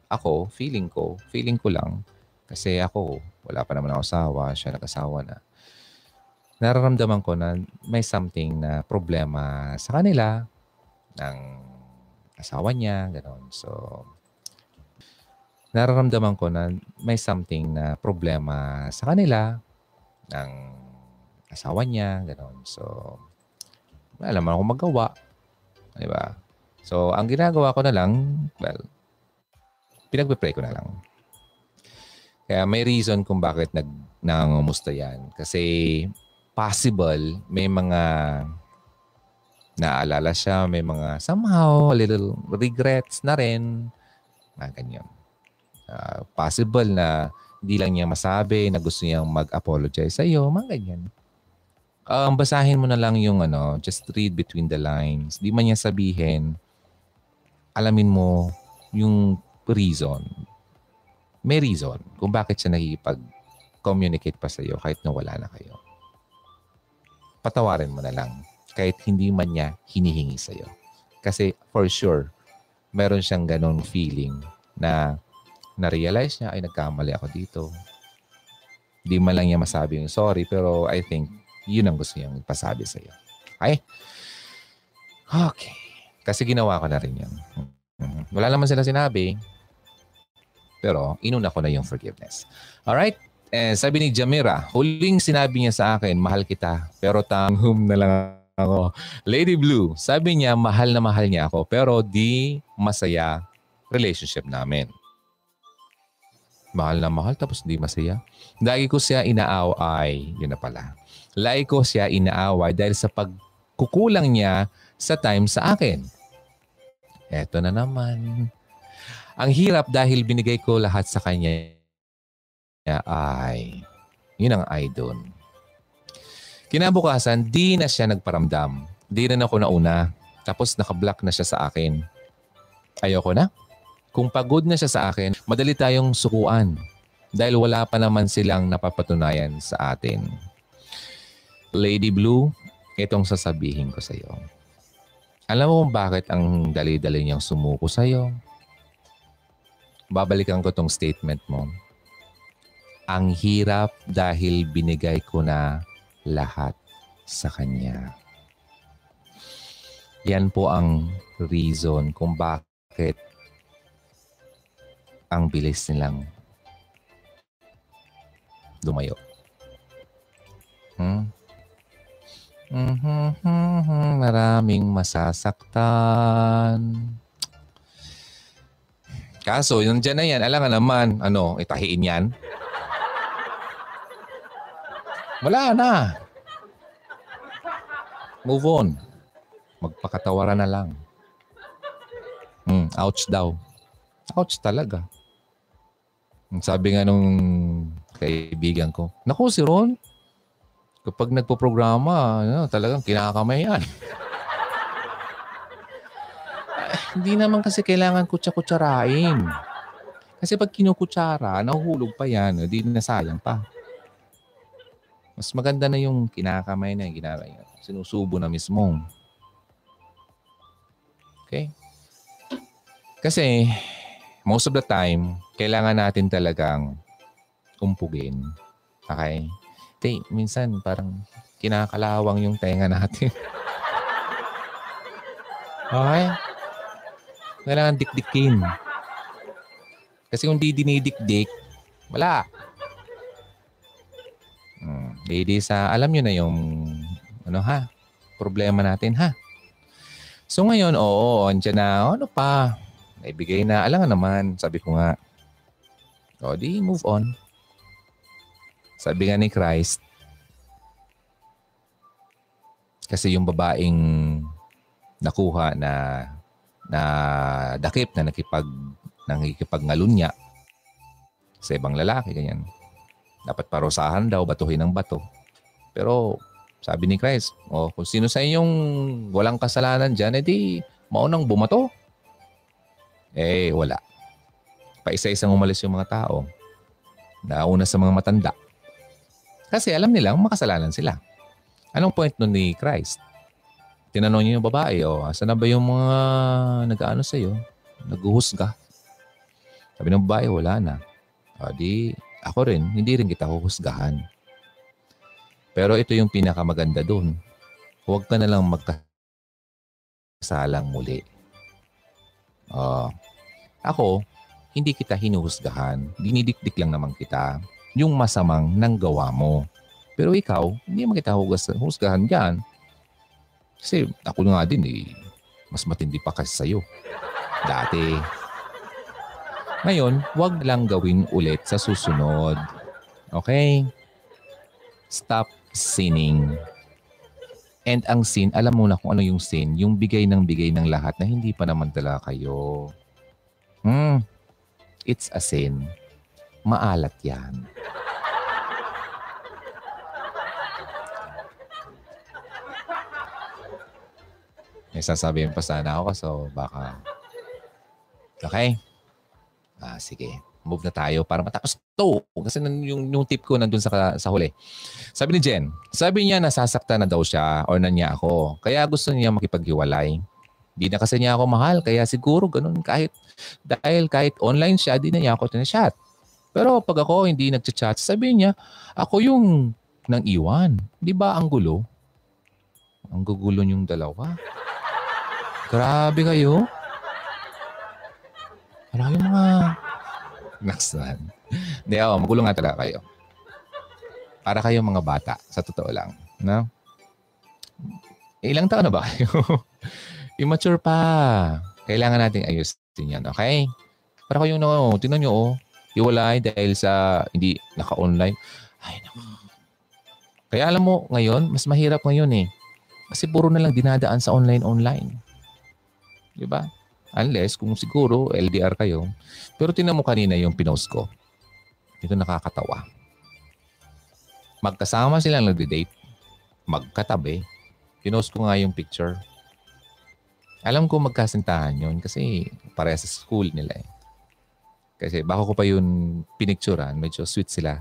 ako, feeling ko, feeling ko lang, kasi ako, wala pa naman ako asawa, siya nag-asawa na. Nararamdaman ko na may something na problema sa kanila ng asawa niya, gano'n. So, nararamdaman ko na may something na problema sa kanila ng asawa niya, gano'n. So, wala naman akong magawa. Di ba? So, ang ginagawa ko na lang, well, pinagpe-pray ko na lang. Kaya may reason kung bakit nag nangumusta yan. Kasi possible may mga naalala siya, may mga somehow, a little regrets na rin. Mga ganyan. Uh, possible na hindi lang niya masabi na gusto niyang mag-apologize sa iyo, mga ganyan. Um, basahin mo na lang yung ano, just read between the lines. Di man niya sabihin, alamin mo yung reason. May reason kung bakit siya nakikipag-communicate pa sa iyo kahit na wala na kayo. Patawarin mo na lang kahit hindi man niya hinihingi sa iyo. Kasi for sure, meron siyang ganong feeling na na-realize niya, ay nagkamali ako dito. Hindi man lang niya masabi yung sorry, pero I think yun ang gusto niyang ipasabi sa iyo. Ay? Okay. Kasi ginawa ko na rin yan. Mhm. Wala naman sila sinabi. Pero inuna ko na yung forgiveness. Alright? Eh, sabi ni Jamira, huling sinabi niya sa akin, mahal kita, pero tanghum na lang ako. Lady Blue, sabi niya, mahal na mahal niya ako, pero di masaya relationship namin. Mahal na mahal, tapos di masaya. Lagi ko siya inaaway. Yun na pala. Lagi ko siya inaaway dahil sa pagkukulang niya sa time sa akin. Eto na naman. Ang hirap dahil binigay ko lahat sa kanya ay, yun ang ay doon. Kinabukasan, di na siya nagparamdam. Di na ako nauna. Tapos nakablock na siya sa akin. Ayoko na. Kung pagod na siya sa akin, madali tayong sukuan. Dahil wala pa naman silang napapatunayan sa atin. Lady Blue, itong sasabihin ko sa iyo. Alam mo kung bakit ang dali-dali niyang sumuko sa iyo? Babalikan ko tong statement mo. Ang hirap dahil binigay ko na lahat sa kanya. Yan po ang reason kung bakit ang bilis nilang lumayo. Hmm? Mm-hmm, maraming masasaktan. Kaso, yung dyan na yan, alam nga naman, ano, itahiin yan. Wala na. Move on. Magpakatawaran na lang. Hmm, ouch daw. Ouch talaga. Sabi nga nung kaibigan ko, Naku si Ron, kapag nagpo-programa, ano, talagang kinakamay yan. hindi naman kasi kailangan kutsa-kutsarain. Kasi pag kinukutsara, nahuhulog pa yan, hindi na sayang pa. Mas maganda na yung kinakamay na yung ginagay. Sinusubo na mismo. Okay? Kasi, most of the time, kailangan natin talagang umpugin. Okay? Te, minsan parang kinakalawang yung tenga natin. okay? Kailangan dikdikin. Kasi kung di dinidikdik, wala. Hmm. Ladies, uh, alam nyo na yung ano ha, problema natin ha. So ngayon, oo, andyan na, ano pa, naibigay na, alam nga naman, sabi ko nga, o di move on. Sabi nga ni Christ, kasi yung babaeng nakuha na na dakip na nakipag nakikipagngalunya sa ibang lalaki ganyan. Dapat parusahan daw, batuhin ng bato. Pero sabi ni Christ, oh, kung sino sa inyong walang kasalanan dyan, edi maunang bumato. Eh, wala. Paisa-isang umalis yung mga tao. Nauna sa mga matanda. Kasi alam nilang makasalanan sila. Anong point nun ni Christ? Tinanong niyo yung babae, oh, asa na ba yung mga nag-ano sa'yo? Naghuhusga. Sabi ng babae, wala na. O di, ako rin, hindi rin kita huhusgahan. Pero ito yung pinakamaganda doon. Huwag ka na lang magkasalang muli. Uh, ako, hindi kita hinuhusgahan. Dinidikdik lang naman kita yung masamang nanggawa mo. Pero ikaw, hindi mo kita husgahan dyan kasi ako nga din eh, mas matindi pa kasi sa'yo. Dati. Ngayon, wag lang gawin ulit sa susunod. Okay? Stop sinning. And ang sin, alam mo na kung ano yung sin, yung bigay ng bigay ng lahat na hindi pa naman talaga kayo. Hmm, it's a sin. Maalat yan. May sasabihin pa sana ako so baka... Okay? Ah, sige. Move na tayo para matapos to. Kasi yung, yung tip ko nandun sa, sa huli. Sabi ni Jen, sabi niya nasasaktan na daw siya or na niya ako. Kaya gusto niya makipaghiwalay. Di na kasi niya ako mahal. Kaya siguro ganun kahit dahil kahit online siya, di na niya ako tinashot. Pero pag ako hindi nagchat-chat, sabi niya, ako yung nang iwan. Di ba ang gulo? Ang gugulo yung dalawa. Grabe kayo. Parang yung mga... Next one. Hindi, oh, magulo nga talaga kayo. Para kayo mga bata, sa totoo lang. No? Ilang taon na ba kayo? Immature pa. Kailangan nating ayusin yan, okay? Para kayo na, oh, tingnan nyo, oh, iwalay dahil sa hindi naka-online. Ay, naku. Kaya alam mo, ngayon, mas mahirap ngayon eh. Kasi puro na lang dinadaan sa online-online. Di ba? Unless kung siguro LDR kayo. Pero tinan mo kanina yung pinost ko. Ito nakakatawa. Magkasama silang nagde-date. Magkatabi. Pinost ko nga yung picture. Alam ko magkasintahan yun kasi pareha sa school nila eh. Kasi bako ko pa yun pinicturan, medyo sweet sila.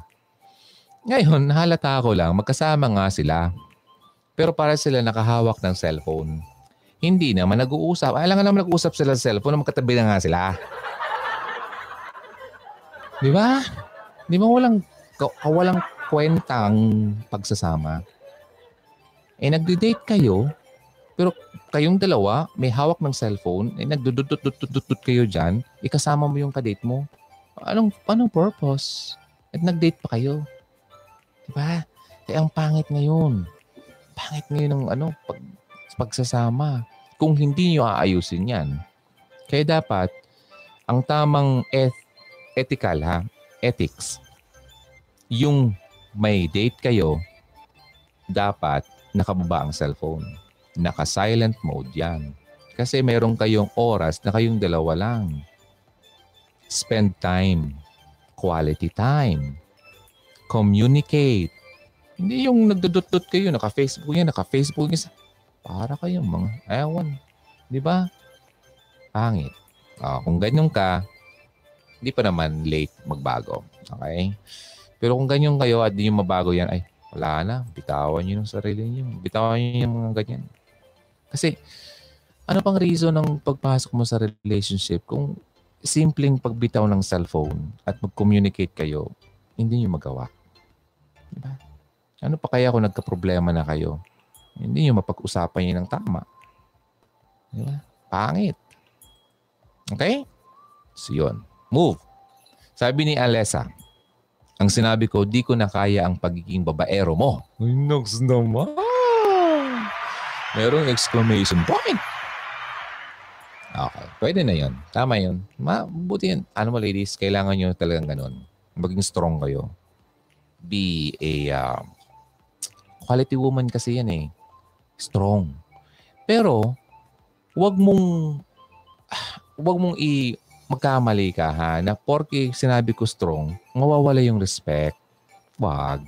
Ngayon, halata ako lang, magkasama nga sila. Pero para sila nakahawak ng cellphone. Hindi naman nag-uusap. Alam nga naman nag-uusap sila sa cellphone, magkatabi na nga sila. Di ba? Di ba walang, kawalang kwentang pagsasama? Eh, nagde-date kayo, pero kayong dalawa, may hawak ng cellphone, eh, nagdudut-dut-dut-dut kayo dyan, ikasama mo yung kadate mo. Anong, anong purpose? At nag-date pa kayo. Di ba? Eh, ang pangit ngayon. Pangit ngayon ng ano, pag, pagsasama kung hindi nyo aayusin yan. Kaya dapat, ang tamang eth- ethical ha, ethics, yung may date kayo, dapat nakababa ang cellphone. Naka-silent mode yan. Kasi meron kayong oras na kayong dalawa lang. Spend time. Quality time. Communicate. Hindi yung nagdudot-dot kayo, naka-Facebook yan, naka-Facebook yan. Para kayong mga, ewan. Di ba? Pangit. Uh, kung ganyan ka, hindi pa naman late magbago. Okay? Pero kung ganyan kayo at di nyo mabago yan, ay, wala na. Bitawan nyo yung sarili nyo. Bitawan nyo yung mga ganyan. Kasi, ano pang reason ng pagpasok mo sa relationship kung simpleng pagbitaw ng cellphone at mag-communicate kayo, hindi nyo magawa. Diba? Ano pa kaya kung nagka-problema na kayo? Hindi nyo mapag-usapan yun ng tama. Di ba? Pangit. Okay? So yun. Move. Sabi ni Alessa, ang sinabi ko, di ko na kaya ang pagiging babaero mo. Ay, nox naman. Merong exclamation point. Okay. Pwede na yun. Tama yun. Mabuti yun. Ano mo ladies, kailangan nyo talagang ganun. Maging strong kayo. Be a uh, quality woman kasi yan eh strong. Pero, wag mong wag mong i magkamali ka ha na porke sinabi ko strong, mawawala yung respect. Wag.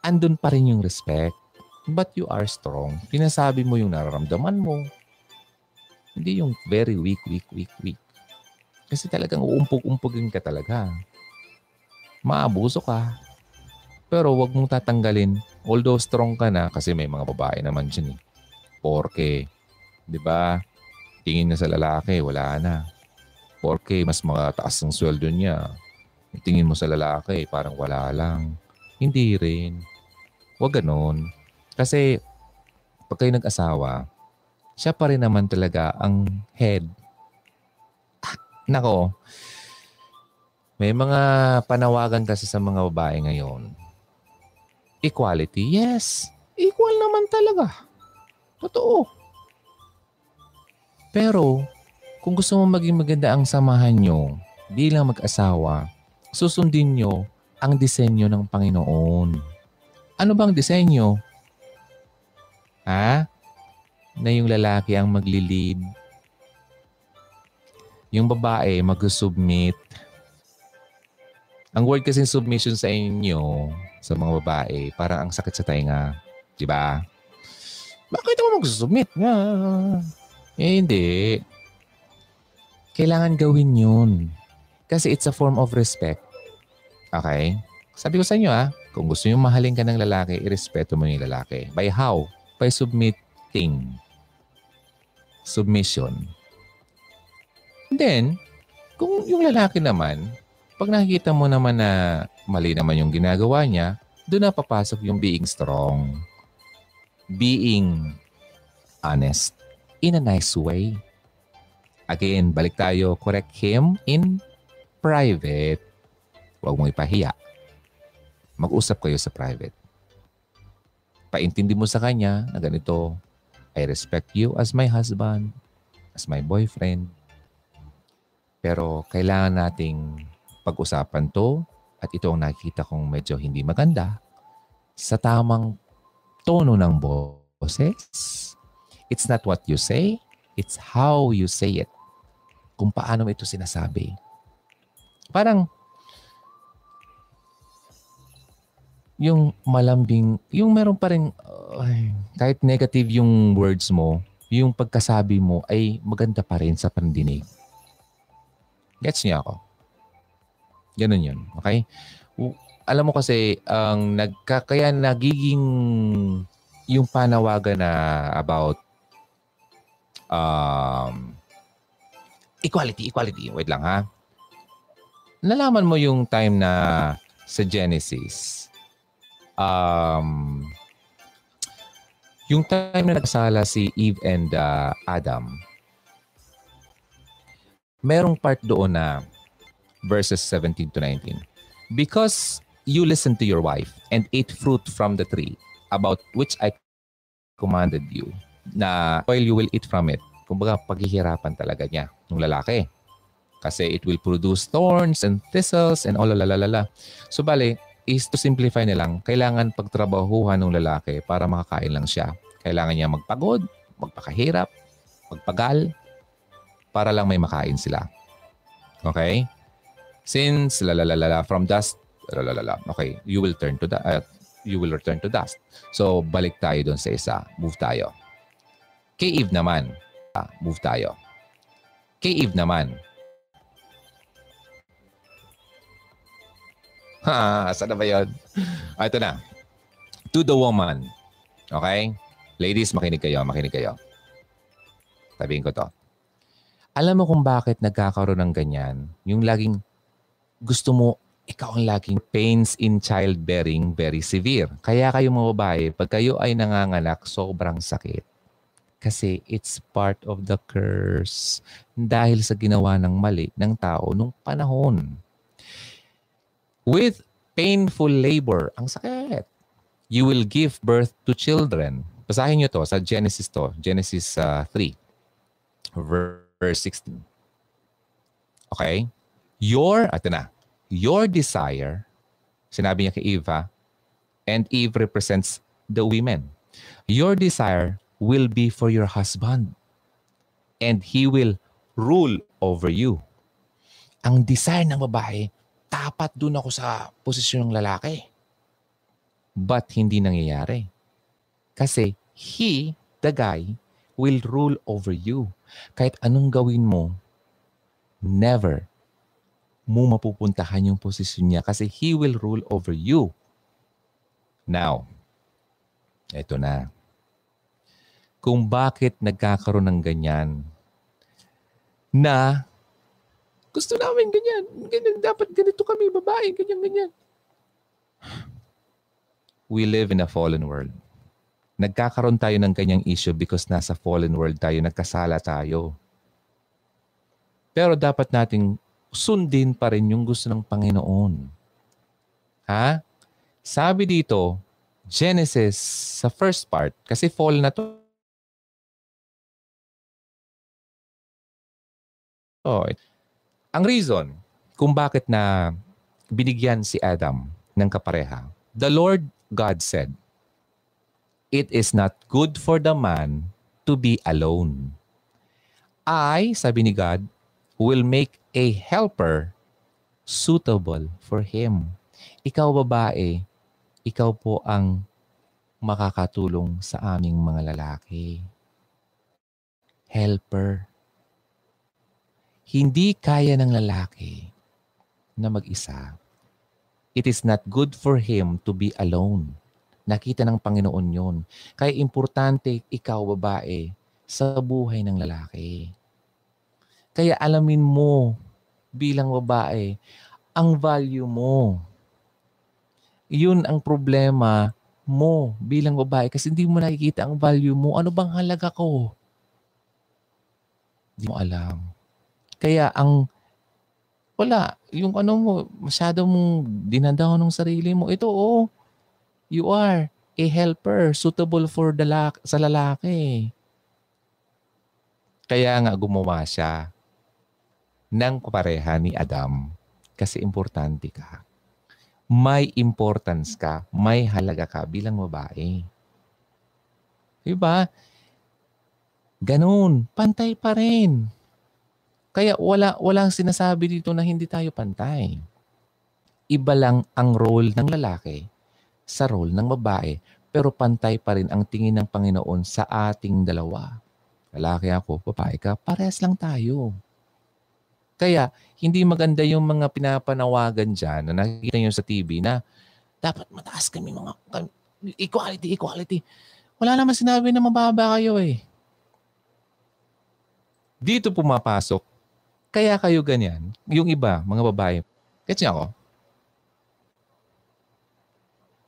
Andun pa rin yung respect. But you are strong. Pinasabi mo yung nararamdaman mo. Hindi yung very weak, weak, weak, weak. Kasi talagang uumpog-umpogin ka talaga. Maabuso ka. Pero wag mong tatanggalin Although strong ka na, kasi may mga babae naman dyan eh. Porke, di ba? Tingin na sa lalaki, wala na. Porke, mas mataas ang sweldo niya. Tingin mo sa lalaki, parang wala lang. Hindi rin. Huwag ganon. Kasi, pag kayo nag-asawa, siya pa rin naman talaga ang head. Nako, may mga panawagan kasi sa mga babae ngayon Equality? Yes. Equal naman talaga. Totoo. Pero, kung gusto mo maging maganda ang samahan nyo bilang mag-asawa, susundin nyo ang disenyo ng Panginoon. Ano bang disenyo? Ha? Na yung lalaki ang magli-lead. Yung babae mag-submit. Ang word kasi submission sa inyo, sa mga babae, parang ang sakit sa tainga. Di ba? Bakit ka mag-submit. Eh, hindi. Kailangan gawin yun. Kasi it's a form of respect. Okay? Sabi ko sa inyo ah, kung gusto nyo mahalin ka ng lalaki, irespeto mo yung lalaki. By how? By submitting. Submission. And then, kung yung lalaki naman, pag nakikita mo naman na mali naman yung ginagawa niya, doon na papasok yung being strong. Being honest in a nice way. Again, balik tayo, correct him in private. Huwag mong ipahiya. Mag-usap kayo sa private. Paintindi mo sa kanya na ganito, I respect you as my husband, as my boyfriend. Pero kailangan nating pag-usapan to at ito ang nakikita kong medyo hindi maganda sa tamang tono ng boses. It's not what you say, it's how you say it. Kung paano ito sinasabi. Parang yung malambing, yung meron pa rin, uh, kahit negative yung words mo, yung pagkasabi mo ay maganda pa rin sa pandinig. Gets niya ako? Ganun yun. Okay? Alam mo kasi, ang nagka, kaya nagiging yung panawagan na about um, equality, equality. Wait lang ha. Nalaman mo yung time na sa Genesis, um, yung time na nagsala si Eve and uh, Adam, merong part doon na verses 17 to 19. Because you listened to your wife and ate fruit from the tree about which I commanded you, na while you will eat from it, kumbaga paghihirapan talaga niya ng lalaki. Kasi it will produce thorns and thistles and all la So bale, is to simplify na lang, kailangan pagtrabahuhan ng lalaki para makakain lang siya. Kailangan niya magpagod, magpakahirap, magpagal, para lang may makain sila. Okay? Since lalalala from dust, lalalala, okay, you will turn to the, uh, you will return to dust. So, balik tayo doon sa isa. Move tayo. Kay Eve naman, ah, move tayo. Kay Eve naman, Ha, saan na ba yun? Ah, ito na. To the woman. Okay? Ladies, makinig kayo, makinig kayo. Sabihin ko to. Alam mo kung bakit nagkakaroon ng ganyan? Yung laging gusto mo, ikaw ang laging pains in childbearing very severe. Kaya kayo mga babae, pag kayo ay nanganganak, sobrang sakit. Kasi it's part of the curse dahil sa ginawa ng mali ng tao nung panahon with painful labor. Ang sakit. You will give birth to children. Basahin nyo to sa Genesis to. Genesis uh, 3, verse 16. Okay? Your, ito na, your desire, sinabi niya kay Eva, and Eve represents the women. Your desire will be for your husband, and he will rule over you. Ang desire ng babae, tapat dun ako sa posisyon ng lalaki. But hindi nangyayari. Kasi he, the guy, will rule over you. Kahit anong gawin mo, never mo mapupuntahan yung posisyon niya kasi he will rule over you. Now, eto na. Kung bakit nagkakaroon ng ganyan na gusto namin ganyan. Ganyan, dapat ganito kami, babae, ganyan, ganyan. We live in a fallen world. Nagkakaroon tayo ng ganyang issue because nasa fallen world tayo, nagkasala tayo. Pero dapat nating sundin pa rin yung gusto ng Panginoon. Ha? Sabi dito, Genesis sa first part, kasi fall na to. Oh, ang reason kung bakit na binigyan si Adam ng kapareha, the Lord God said, It is not good for the man to be alone. I, sabi ni God, will make a helper suitable for him. Ikaw babae, ikaw po ang makakatulong sa aming mga lalaki. Helper. Hindi kaya ng lalaki na mag-isa. It is not good for him to be alone. Nakita ng Panginoon yon. Kaya importante ikaw, babae, sa buhay ng lalaki. Kaya alamin mo bilang babae, ang value mo. Yun ang problema mo bilang babae kasi hindi mo nakikita ang value mo. Ano bang halaga ko? Hindi mo alam. Kaya ang wala, yung ano mo, masyado mong dinadaw ng sarili mo. Ito oh, you are a helper suitable for the la- sa lalaki. Kaya nga gumawa siya ng pareha ni Adam kasi importante ka. May importance ka, may halaga ka bilang babae. Diba? Ganun, pantay pa rin. Kaya wala walang sinasabi dito na hindi tayo pantay. Iba lang ang role ng lalaki sa role ng babae, pero pantay pa rin ang tingin ng Panginoon sa ating dalawa. Lalaki ako, babae ka, parehas lang tayo. Kaya, hindi maganda yung mga pinapanawagan dyan na nakikita nyo sa TV na dapat mataas kami mga equality, equality. Wala naman sinabi na mababa kayo eh. Dito pumapasok kaya kayo ganyan, yung iba, mga babae, gets niya ako?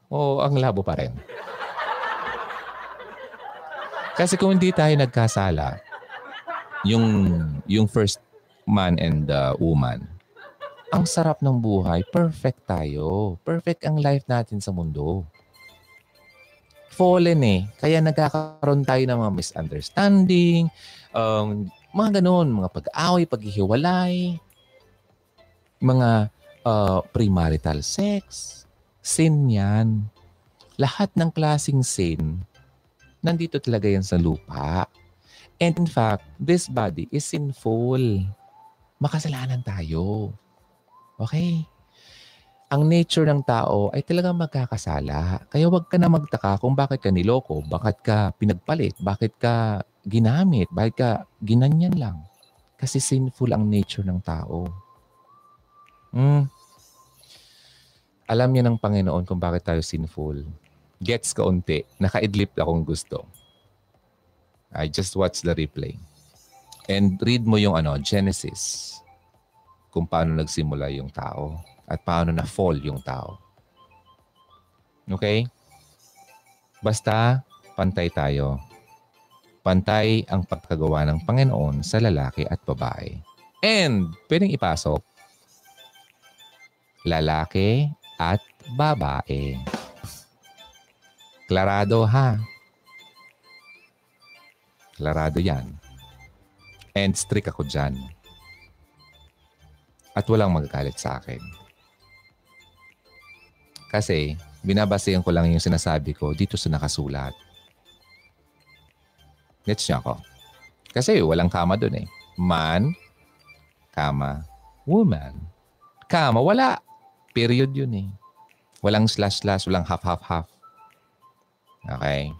O ang labo pa rin? Kasi kung hindi tayo nagkasala, yung, yung first man and uh, woman, ang sarap ng buhay, perfect tayo. Perfect ang life natin sa mundo. Fallen eh. Kaya nagkakaroon tayo ng mga misunderstanding, um, mga ganun, mga pag-away, paghihiwalay, mga uh, premarital sex, sin yan. Lahat ng klasing sin, nandito talaga yan sa lupa. And in fact, this body is sinful. Makasalanan tayo. Okay? Ang nature ng tao ay talagang magkakasala. Kaya huwag ka na magtaka kung bakit ka niloko, bakit ka pinagpalit, bakit ka ginamit, bakit ka ginanyan lang. Kasi sinful ang nature ng tao. Hmm. Alam niya ng Panginoon kung bakit tayo sinful. Gets kaunti. Nakaidlip akong gusto. I just watch the replay. And read mo yung ano, Genesis. Kung paano nagsimula yung tao at paano na-fall yung tao. Okay? Basta, pantay tayo. Pantay ang pagkagawa ng Panginoon sa lalaki at babae. And pwedeng ipasok lalaki at babae. Klarado ha. Klarado yan. And strict ako dyan. At walang magagalit sa akin. Kasi binabasehan ko lang yung sinasabi ko dito sa nakasulat. Gets niya ako? Kasi walang kama doon eh. Man, kama, woman. Kama, wala. Period yun eh. Walang slash-slash, walang half-half-half. Okay?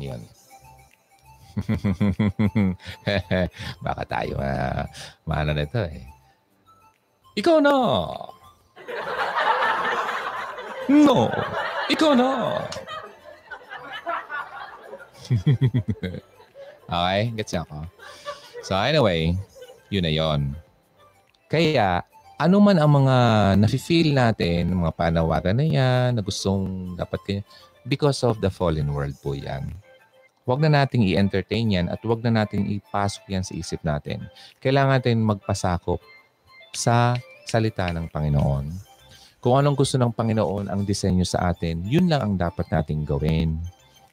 Yun. Baka tayo uh, maano na ito eh. Ikaw na! No! Ikaw na! okay? Gets ako? So anyway, yun na yon. Kaya, ano man ang mga nafe-feel natin, mga panawagan na yan, na gustong dapat kanya, because of the fallen world po yan. Huwag na nating i-entertain yan at huwag na nating ipasok yan sa isip natin. Kailangan natin magpasakop sa salita ng Panginoon. Kung anong gusto ng Panginoon ang disenyo sa atin, yun lang ang dapat nating gawin.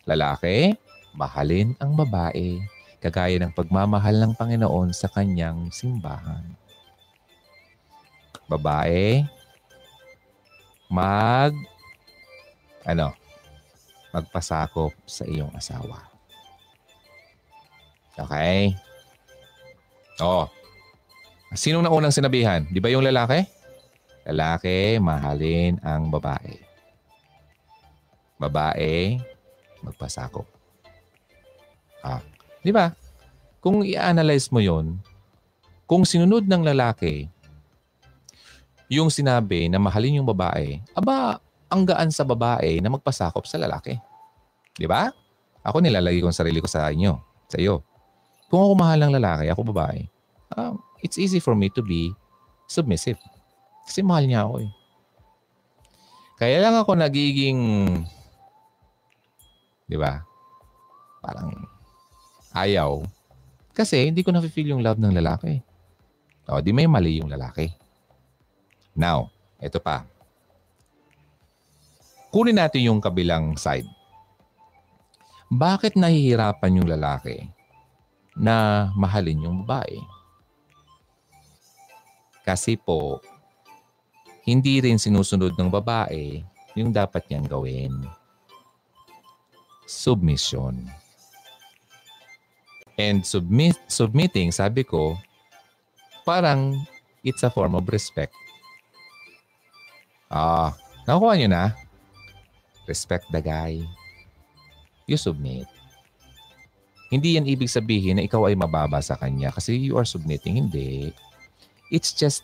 Lalaki, mahalin ang babae kagaya ng pagmamahal ng Panginoon sa kanyang simbahan. Babae, mag ano, magpasakop sa iyong asawa. Okay? Oh. Sino na unang sinabihan? Di ba yung lalaki? Lalaki, mahalin ang babae. babae, magpasakop. Ah, di ba? Kung i-analyze mo yon, kung sinunod ng lalaki yung sinabi na mahalin yung babae, aba, ang gaan sa babae na magpasakop sa lalaki. Di ba? Ako nilalagay ko ang sarili ko sa inyo, sa iyo. Kung ako mahal ng lalaki, ako babae, um, it's easy for me to be submissive. Kasi mahal niya ako eh. Kaya lang ako nagiging, di ba? Parang ayaw. Kasi hindi ko na-feel yung love ng lalaki. O, di may mali yung lalaki. Now, ito pa. Kunin natin yung kabilang side. Bakit nahihirapan yung lalaki na mahalin yung babae? Kasi po, hindi rin sinusunod ng babae yung dapat niyang gawin. Submission. And submit, submitting, sabi ko, parang it's a form of respect. Ah, nakuha niyo na? Respect the guy. You submit. Hindi yan ibig sabihin na ikaw ay mababa sa kanya kasi you are submitting. Hindi. It's just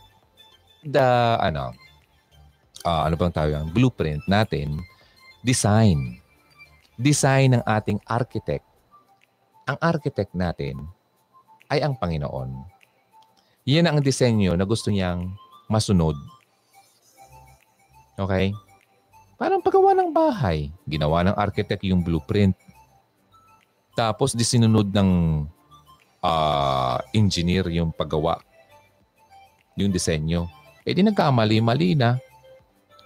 the, ano, uh, ano bang tawag yan? Blueprint natin. Design. Design ng ating architect. Ang architect natin ay ang Panginoon. Yan ang disenyo na gusto niyang masunod. Okay? Parang paggawa ng bahay. Ginawa ng architect yung blueprint. Tapos di sinunod ng uh, engineer yung paggawa. Yung disenyo. Eh di nagkamali-mali na.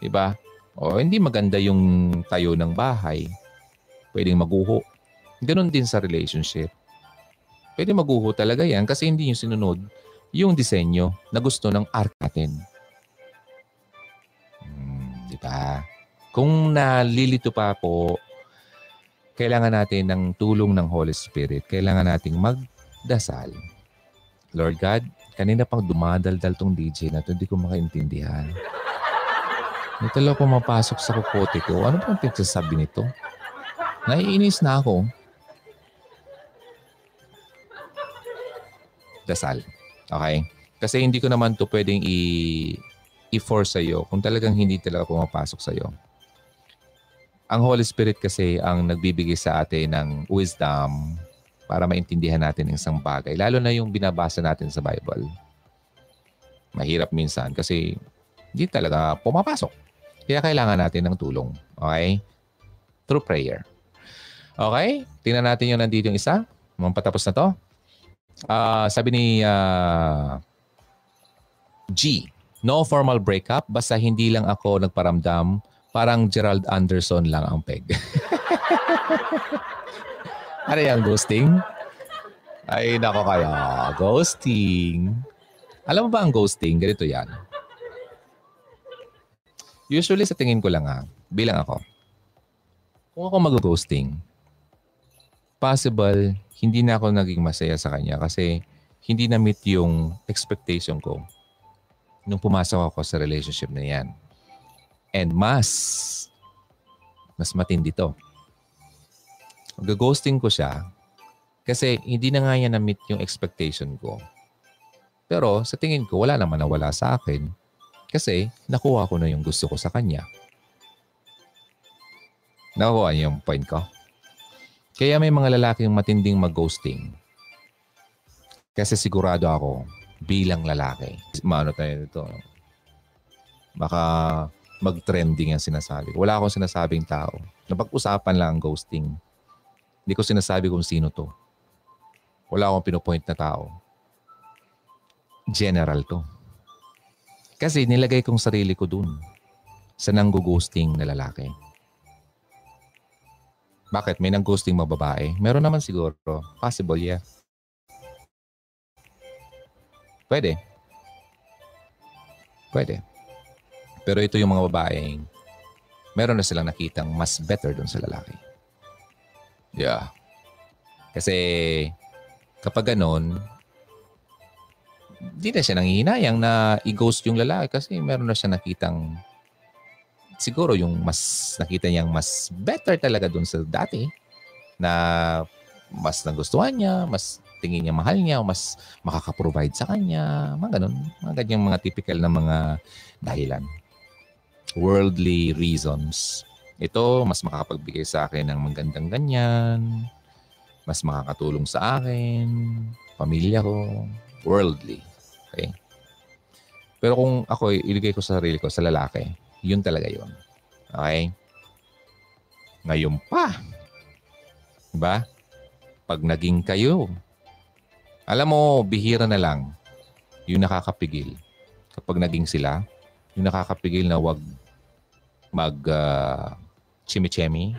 Diba? O hindi maganda yung tayo ng bahay. Pwedeng maguho. Ganon din sa relationship. Pwede maguho talaga yan kasi hindi yung sinunod yung disenyo na gusto ng art natin. Hmm, di ba? Kung nalilito pa po, kailangan natin ng tulong ng Holy Spirit. Kailangan nating magdasal. Lord God, kanina pang dumadaldal tong DJ na to, hindi ko makaintindihan. May talo pumapasok sa kukote ko. Ano bang pinagsasabi nito? Naiinis na ako. Dasal. Okay? Kasi hindi ko naman to pwedeng i- i-force sa'yo kung talagang hindi talaga pumapasok sa'yo ang Holy Spirit kasi ang nagbibigay sa atin ng wisdom para maintindihan natin ang isang bagay. Lalo na yung binabasa natin sa Bible. Mahirap minsan kasi hindi talaga pumapasok. Kaya kailangan natin ng tulong. Okay? Through prayer. Okay? Tingnan natin yung nandito yung isa. Mampatapos na to. Uh, sabi ni uh, G, no formal breakup basta hindi lang ako nagparamdam Parang Gerald Anderson lang ang peg. ano yan, ghosting? Ay, nako kaya. Ghosting. Alam mo ba ang ghosting? Ganito yan. Usually sa tingin ko lang ha, bilang ako. Kung ako mag-ghosting, possible hindi na ako naging masaya sa kanya kasi hindi na meet yung expectation ko nung pumasok ako sa relationship na yan. And mas, mas matindi to. Gagosting ko siya kasi hindi na nga niya na-meet yung expectation ko. Pero sa tingin ko, wala naman na wala sa akin kasi nakuha ko na yung gusto ko sa kanya. Nakuha niyo yung point ko? Kaya may mga lalaking matinding mag-ghosting. Kasi sigurado ako bilang lalaki. Maano tayo dito? Baka mag-trending ang sinasabi. Wala akong sinasabing tao. Napag-usapan lang ang ghosting. Hindi ko sinasabi kung sino to. Wala akong pinopoint na tao. General to. Kasi nilagay kong sarili ko dun sa nanggo-ghosting na lalaki. Bakit? May nang-ghosting mga babae? Meron naman siguro. Possible, yeah. Pwede. Pwede. Pero ito yung mga babaeng meron na silang nakitang mas better dun sa lalaki. Yeah. Kasi kapag ganon, di na siya nanghihinayang na i-ghost yung lalaki kasi meron na siya nakitang siguro yung mas nakita niyang mas better talaga dun sa dati na mas nagustuhan niya, mas tingin niya mahal niya, o mas makaka-provide sa kanya, mga ganun. Mga ganyang mga typical na mga dahilan. Worldly reasons. Ito, mas makakapagbigay sa akin ng magandang ganyan, mas makakatulong sa akin, pamilya ko, worldly. Okay? Pero kung ako iligay ko sa sarili ko sa lalaki, yun talaga yun. Okay? Ngayon pa. Diba? Pag naging kayo, alam mo, bihira na lang yung nakakapigil. Kapag naging sila, yung nakakapigil na wag mag uh, chimichemi.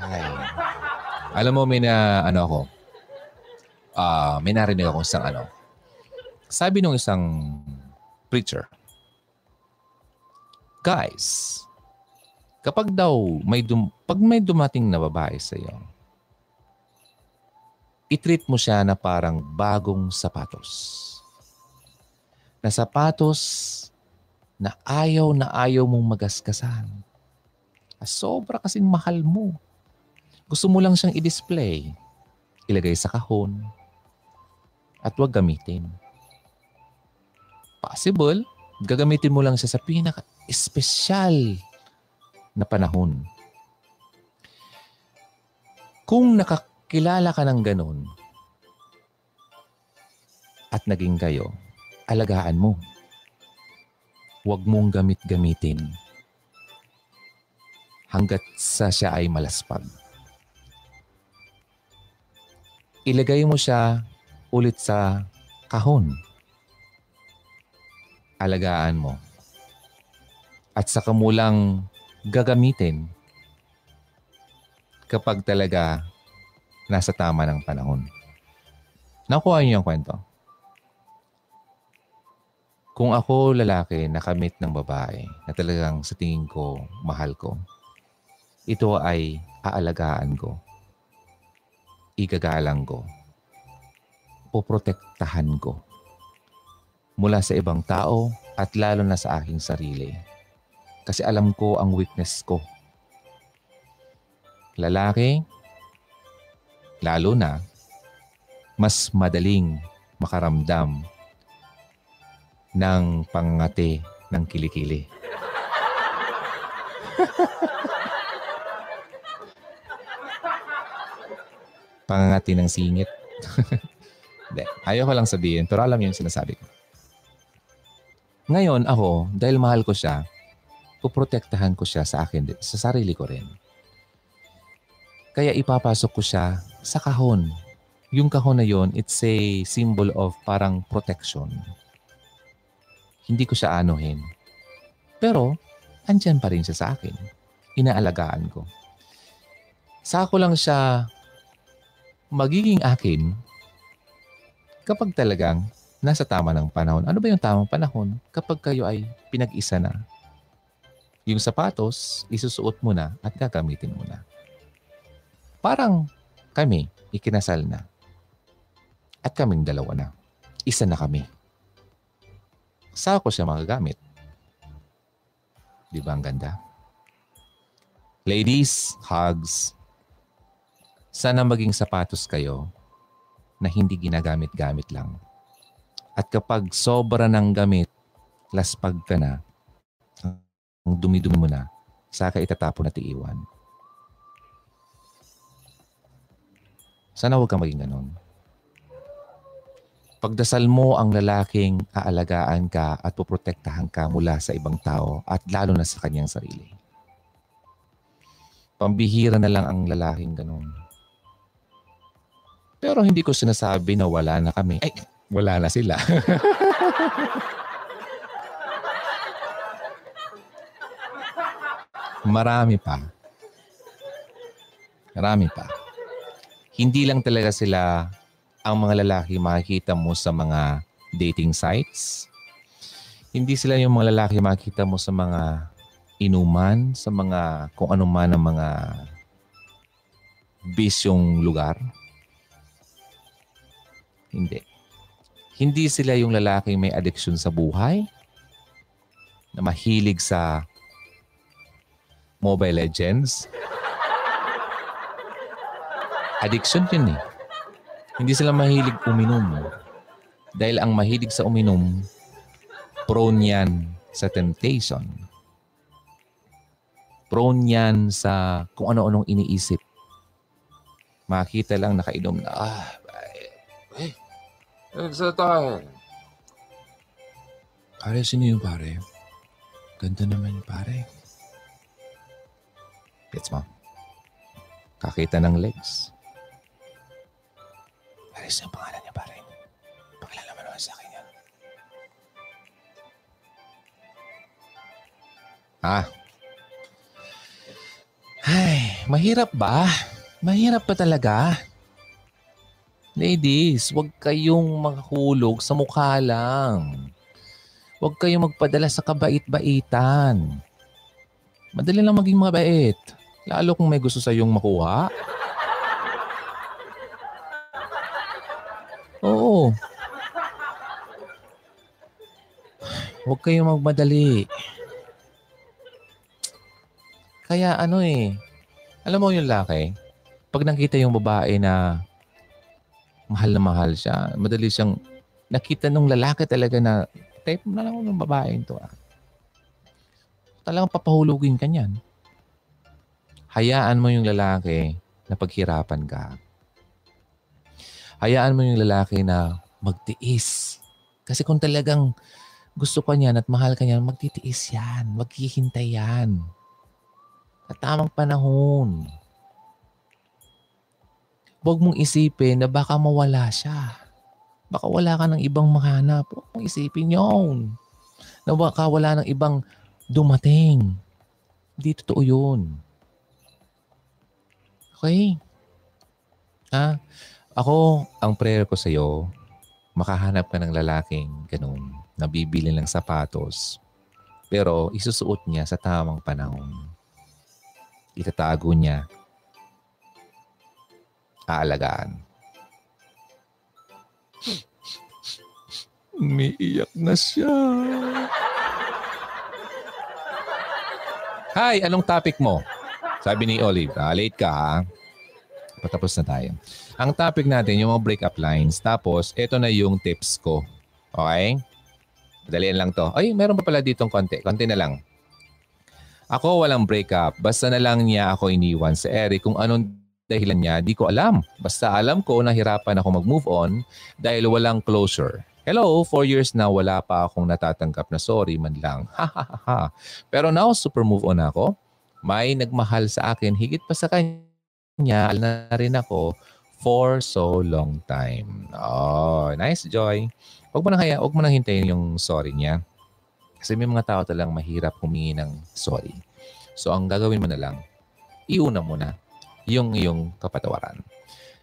Ay. Alam mo, may na, ano ako, uh, may narinig ako isang ano. Sabi nung isang preacher, guys, kapag daw may dum- pag may dumating na babae sa iyo, i-treat mo siya na parang bagong sapatos. Na sapatos na ayaw na ayaw mong magaskasan. Sobra kasing mahal mo. Gusto mo lang siyang i-display. Ilagay sa kahon. At huwag gamitin. Possible, gagamitin mo lang siya sa pinaka-espesyal na panahon. Kung nakakilala ka ng ganun at naging kayo, alagaan mo huwag mong gamit-gamitin hanggat sa siya ay malaspag. Ilagay mo siya ulit sa kahon. Alagaan mo. At sa kamulang gagamitin kapag talaga nasa tama ng panahon. Nakuha niyo yung kwento? Kung ako lalaki nakamit ng babae na talagang sa tingin ko mahal ko, ito ay aalagaan ko, igagalang ko, poprotektahan ko mula sa ibang tao at lalo na sa aking sarili. Kasi alam ko ang weakness ko. Lalaki, lalo na, mas madaling makaramdam ng pangati ng kilikili. pangangati ng singit. Hindi. Ayaw ko lang sabihin, pero alam niyo yung sinasabi ko. Ngayon, ako, dahil mahal ko siya, puprotektahan ko siya sa akin, sa sarili ko rin. Kaya ipapasok ko siya sa kahon. Yung kahon na yon, it's a symbol of parang protection hindi ko siya anuhin. Pero, andyan pa rin siya sa akin. Inaalagaan ko. Sa ako lang siya magiging akin kapag talagang nasa tama ng panahon. Ano ba yung tamang panahon? Kapag kayo ay pinag-isa na. Yung sapatos, isusuot mo na at gagamitin mo na. Parang kami, ikinasal na. At kaming dalawa na. Isa na kami saan ko siya magagamit? Di ba ang ganda? Ladies, hugs. Sana maging sapatos kayo na hindi ginagamit-gamit lang. At kapag sobra ng gamit, laspag ka na, ang dumi-dumi mo na, saka itatapon at iiwan. Sana huwag kang maging ganun. Pagdasal mo ang lalaking aalagaan ka at poprotektahan ka mula sa ibang tao at lalo na sa kanyang sarili. Pambihira na lang ang lalaking ganun. Pero hindi ko sinasabi na wala na kami. Ay, wala na sila. Marami pa. Marami pa. Hindi lang talaga sila ang mga lalaki makikita mo sa mga dating sites. Hindi sila yung mga lalaki makikita mo sa mga inuman, sa mga kung ano man ang mga bisyong lugar. Hindi. Hindi sila yung lalaking may addiction sa buhay, na mahilig sa Mobile Legends. Addiction yun eh. Hindi sila mahilig uminom. Dahil ang mahilig sa uminom, prone yan sa temptation. Prone yan sa kung ano-anong iniisip. Makita lang nakainom na, ah, tayo. Pare, sino yung pare? Ganda naman yung pare. Gets mo? Kakita ng legs. Pare, sino yung pangalan niya, pare? Pakilala mo naman sa akin yan. Ah. Ay, mahirap ba? Mahirap pa talaga. Ladies, huwag kayong maghulog sa mukha lang. Huwag kayong magpadala sa kabait-baitan. Madali lang maging mabait. Lalo kung may gusto sa iyong makuha. Oo. Huwag kayong magmadali. Kaya ano eh, alam mo yung laki, pag nakita yung babae na mahal na mahal siya, madali siyang nakita nung lalaki talaga na type na lang ng babae ito. Ah. Talagang papahulugin ka niyan. Hayaan mo yung lalaki na paghirapan ka. Hayaan mo yung lalaki na magtiis. Kasi kung talagang gusto ka niyan at mahal ka niyan, magtitiis yan. Maghihintay yan. Sa tamang panahon. Huwag mong isipin na baka mawala siya. Baka wala ka ng ibang mahanap. Huwag mong isipin yun. Na baka wala ng ibang dumating. Hindi totoo yun. Okay? Ha? Ako, ang prayer ko sa iyo, makahanap ka ng lalaking ganun, nabibili ng sapatos, pero isusuot niya sa tamang panahon. Itatago niya aalagaan. Umiiyak na siya. Hi, anong topic mo? Sabi ni Olive, ah, late ka ha. Patapos na tayo. Ang topic natin, yung mga breakup lines. Tapos, ito na yung tips ko. Okay? Dalian lang to. Ay, meron pa pala ditong konti. Konti na lang. Ako walang breakup. Basta na lang niya ako iniwan sa Eric kung anong dahilan niya, di ko alam. Basta alam ko nahirapan ako mag-move on dahil walang closure. Hello, four years na wala pa akong natatanggap na sorry man lang. Pero now, super move on ako. May nagmahal sa akin higit pa sa kanya. na rin ako for so long time. Oh, nice Joy. Huwag mo nang haya, huwag mo nang hintayin yung sorry niya. Kasi may mga tao talagang mahirap humingi ng sorry. So ang gagawin mo na lang, iuna mo na yung iyong kapatawaran.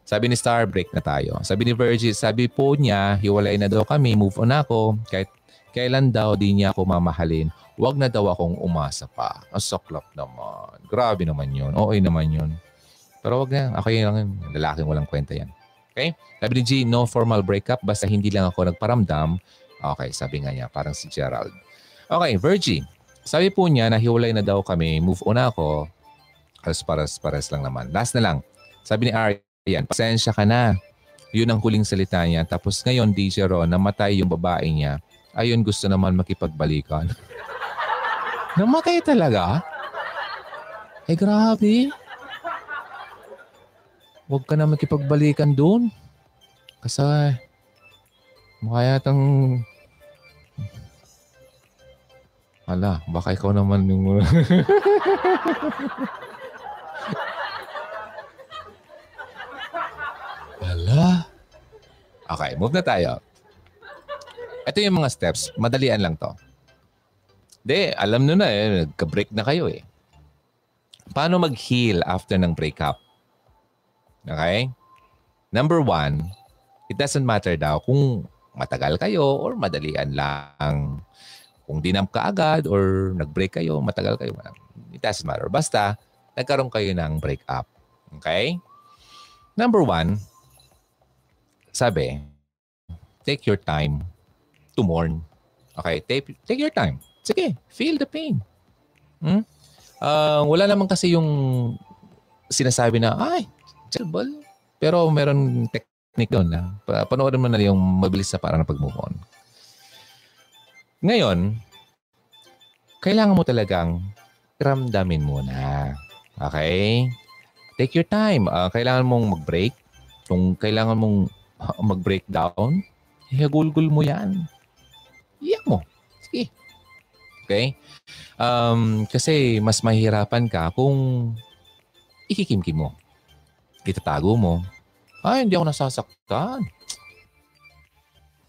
Sabi ni Star, break na tayo. Sabi ni Virgil, sabi po niya, hiwalay na daw kami, move on ako. Kahit kailan daw di niya ako mamahalin, wag na daw akong umasa pa. Ang saklap naman. Grabe naman yun. Okay naman yun. Pero wag na. Ako yun lang yun. Lalaking walang kwenta yan. Okay? Sabi ni G, no formal breakup. Basta hindi lang ako nagparamdam. Okay, sabi nga niya. Parang si Gerald. Okay, Virgie. Sabi po niya na hiwalay na daw kami, move on ako. Alas pares pares lang naman. Last na lang. Sabi ni Arian, pasensya ka na. Yun ang huling salita niya. Tapos ngayon, DJ Ron, namatay yung babae niya. Ayun, gusto naman makipagbalikan. namatay talaga? Eh, grabe. Huwag ka na makipagbalikan doon. Kasi, mukha yatang... Ala, baka ikaw naman yung... Ala. Okay, move na tayo. Ito yung mga steps. Madalian lang to. De, alam nyo na eh, nagka-break na kayo eh. Paano mag-heal after ng breakup? Okay? Number one, it doesn't matter daw kung matagal kayo or madalian lang. Kung dinam ka agad or nag-break kayo, matagal kayo. It doesn't matter. Basta, nagkaroon kayo ng breakup. Okay? Number one, sabi, take your time to mourn. Okay? Take, take your time. Sige, feel the pain. Hmm? Uh, wala naman kasi yung sinasabi na, ay, ball. Pero meron technique doon na panoorin mo na yung mabilis na para na pag-move on. Ngayon, kailangan mo talagang ramdamin muna. Okay? Take your time. Uh, kailangan mong mag-break. Kung kailangan mong mag-break down, ihagulgul mo yan. Iyak mo. Sige. Okay? Um, kasi mas mahirapan ka kung ikikimkim mo. Itatago mo. Ay, hindi ako nasasaktan.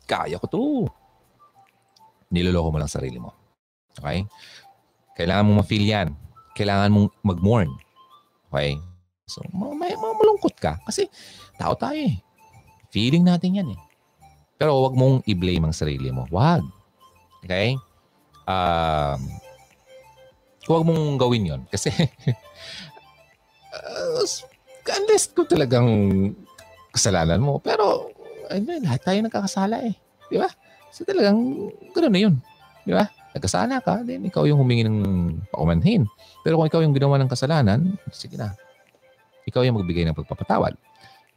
Kaya ko to. Niloloko mo lang sarili mo. Okay? Kailangan mong ma-feel yan. Kailangan mong mag-mourn. Okay? So, may, may malungkot ka. Kasi tao tayo eh. Feeling natin yan eh. Pero wag mong i-blame ang sarili mo. Wag. Okay? Um, huwag mong gawin yon Kasi uh, unless kung talagang kasalanan mo. Pero ano, lahat tayo nagkakasala eh. Di ba? So talagang ganoon na yun. Di ba? Nagkasala ka, then ikaw yung humingi ng paumanhin. Pero kung ikaw yung ginawa ng kasalanan, sige na. Ikaw yung magbigay ng pagpapatawad.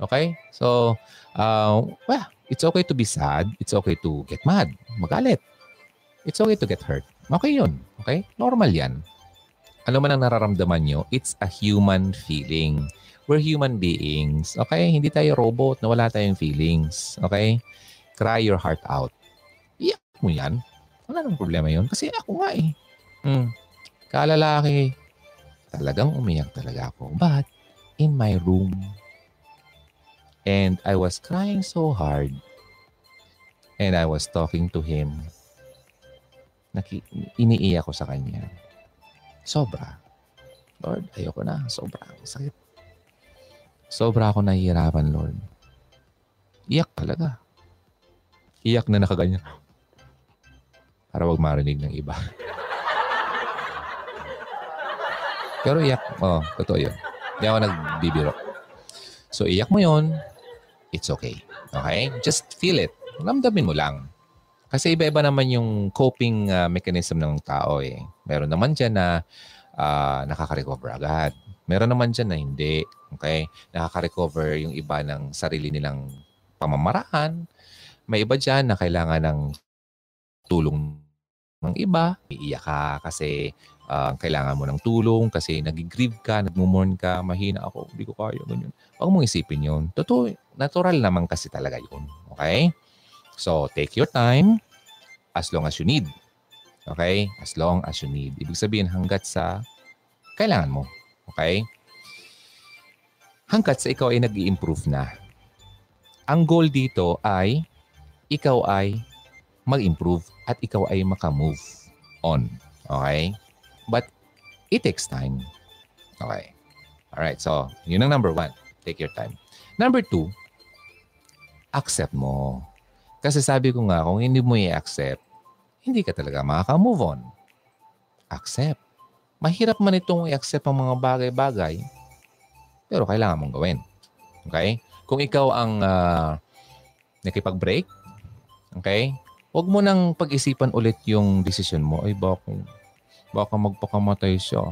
Okay? So, uh, well, it's okay to be sad. It's okay to get mad. Magalit. It's okay to get hurt. Okay yun. Okay? Normal yan. Ano man ang nararamdaman nyo, it's a human feeling. We're human beings. Okay? Hindi tayo robot na wala tayong feelings. Okay? Cry your heart out. Iyak mo yan. Wala nang problema yun. Kasi ako nga eh. Hmm. Kalalaki. Talagang umiyak talaga ako. But, in my room. And I was crying so hard. And I was talking to him. Naki, iniiyak ko sa kanya. Sobra. Lord, ayoko na. Sobra. Sakit. Sobra ako nahihirapan, Lord. Iyak talaga. Iyak na nakaganyan para wag marinig ng iba. Pero iyak, oh, totoo yun. Hindi ako nagbibiro. So, iyak mo yon it's okay. Okay? Just feel it. Ramdamin mo lang. Kasi iba-iba naman yung coping uh, mechanism ng tao eh. Meron naman dyan na uh, nakaka-recover agad. Meron naman dyan na hindi. Okay? Nakaka-recover yung iba ng sarili nilang pamamaraan. May iba dyan na kailangan ng tulong ng iba, iiyak ka kasi uh, kailangan mo ng tulong, kasi nag-grieve ka, nagmumorn ka, mahina ako, hindi ko kaya, ganyan. Huwag mong isipin yun. Totoo, natural naman kasi talaga yun. Okay? So, take your time as long as you need. Okay? As long as you need. Ibig sabihin, hanggat sa kailangan mo. Okay? Hanggat sa ikaw ay nag improve na. Ang goal dito ay ikaw ay mag-improve at ikaw ay makamove on. Okay? But it takes time. Okay. Alright, so yun ang number one. Take your time. Number two, accept mo. Kasi sabi ko nga, kung hindi mo i-accept, hindi ka talaga makaka-move on. Accept. Mahirap man itong i-accept ang mga bagay-bagay, pero kailangan mong gawin. Okay? Kung ikaw ang uh, nakipag-break, okay? Huwag mo nang pag-isipan ulit yung decision mo. Ay, baka, baka magpakamatay siya.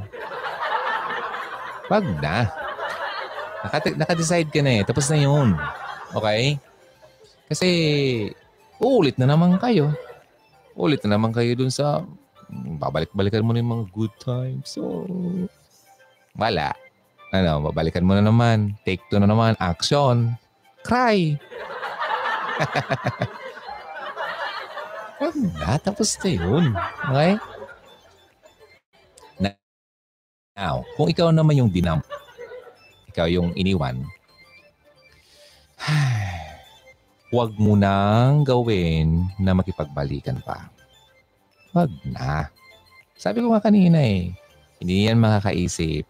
Wag na. Naka- naka-decide ka na eh. Tapos na yun. Okay? Kasi, uulit na naman kayo. Ulit na naman kayo dun sa babalik-balikan mo na yung mga good times. So, wala. Ano, babalikan mo na naman. Take two na naman. Action. Cry. Wag na, tapos na yun. Okay? Now, kung ikaw naman yung dinam, ikaw yung iniwan, huwag mo nang gawin na makipagbalikan pa. Huwag na. Sabi ko nga kanina eh, hindi yan makakaisip